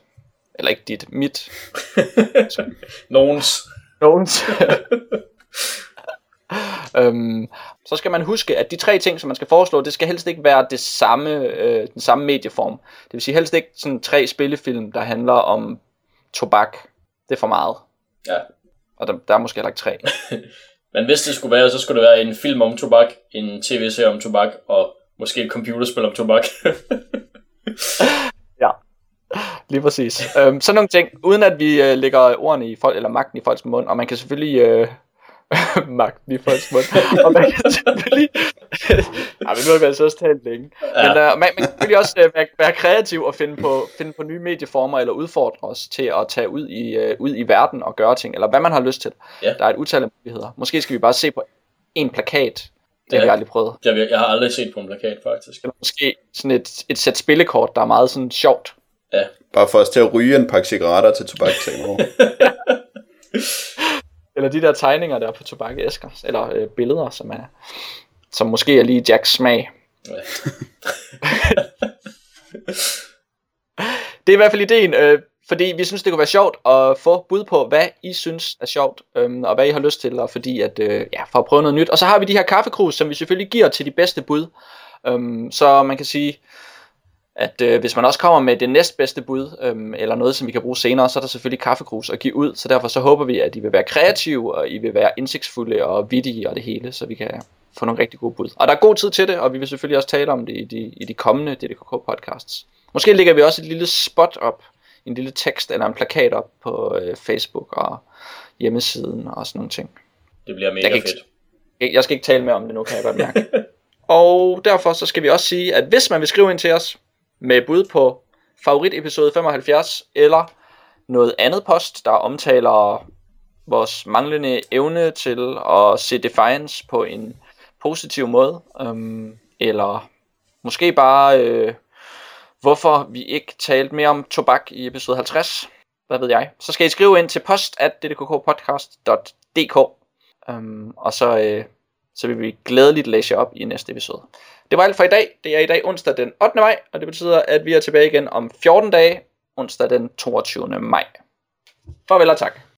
Eller ikke dit, mit. Nogens. Nogens. um, så skal man huske, at de tre ting, som man skal foreslå, det skal helst ikke være det samme, øh, den samme medieform. Det vil sige helst ikke sådan tre spillefilm, der handler om tobak. Det er for meget. Ja. Og der, der er måske heller ikke tre. Men hvis det skulle være, så skulle det være en film om tobak, en tv-serie om tobak, og måske et computerspil om tobak. Ja, lige præcis. øhm, sådan nogle ting, uden at vi øh, lægger ordene i folk, eller magten i folks mund, og man kan selvfølgelig... Øh, magten i folks mund. og man kan selvfølgelig... ja, men nu har vi altså også talt længe. Ja. Men øh, man, man kan selvfølgelig også øh, være, være kreativ og finde på, finde på nye medieformer, eller udfordre os til at tage ud i, øh, ud i verden og gøre ting, eller hvad man har lyst til. Ja. Der er et utal af muligheder. Måske skal vi bare se på en plakat. Det har vi aldrig prøvet. jeg, jeg har aldrig set på en plakat, faktisk. Eller måske sådan et, et sæt spillekort, der er meget sådan sjovt. Ja. Bare for os til at ryge en pakke cigaretter til tobak senere. Eller de der tegninger der på tobakæsker, eller øh, billeder, som er som måske er lige Jacks smag. Ja. Det er i hvert fald ideen, øh, fordi vi synes, det kunne være sjovt at få bud på, hvad I synes er sjovt, øh, og hvad I har lyst til, og fordi at, øh, ja, for at prøve noget nyt. Og så har vi de her kaffekrus, som vi selvfølgelig giver til de bedste bud. Øh, så man kan sige, at øh, hvis man også kommer med det næstbedste bud, øh, eller noget, som vi kan bruge senere, så er der selvfølgelig kaffekrus at give ud. Så derfor så håber vi, at I vil være kreative, og I vil være indsigtsfulde og vittige og det hele, så vi kan få nogle rigtig gode bud. Og der er god tid til det, og vi vil selvfølgelig også tale om det i de, i de kommende DDKK podcasts. Måske lægger vi også et lille spot op, en lille tekst eller en plakat op på øh, Facebook og hjemmesiden og sådan nogle ting. Det bliver mega Jeg ikke- fedt. Jeg jeg skal ikke tale mere om det nu, kan jeg godt mærke. og derfor så skal vi også sige, at hvis man vil skrive ind til os med bud på favoritepisode 75, eller noget andet post, der omtaler vores manglende evne til at se Defiance på en positiv måde, øhm, eller måske bare, øh, hvorfor vi ikke talte mere om tobak i episode 50, hvad ved jeg, så skal I skrive ind til post at ddkkpodcast.dk, øhm, og så, øh, så vil vi glædeligt læse jer op i næste episode. Det var alt for i dag. Det er i dag onsdag den 8. maj, og det betyder, at vi er tilbage igen om 14 dage, onsdag den 22. maj. Farvel og tak.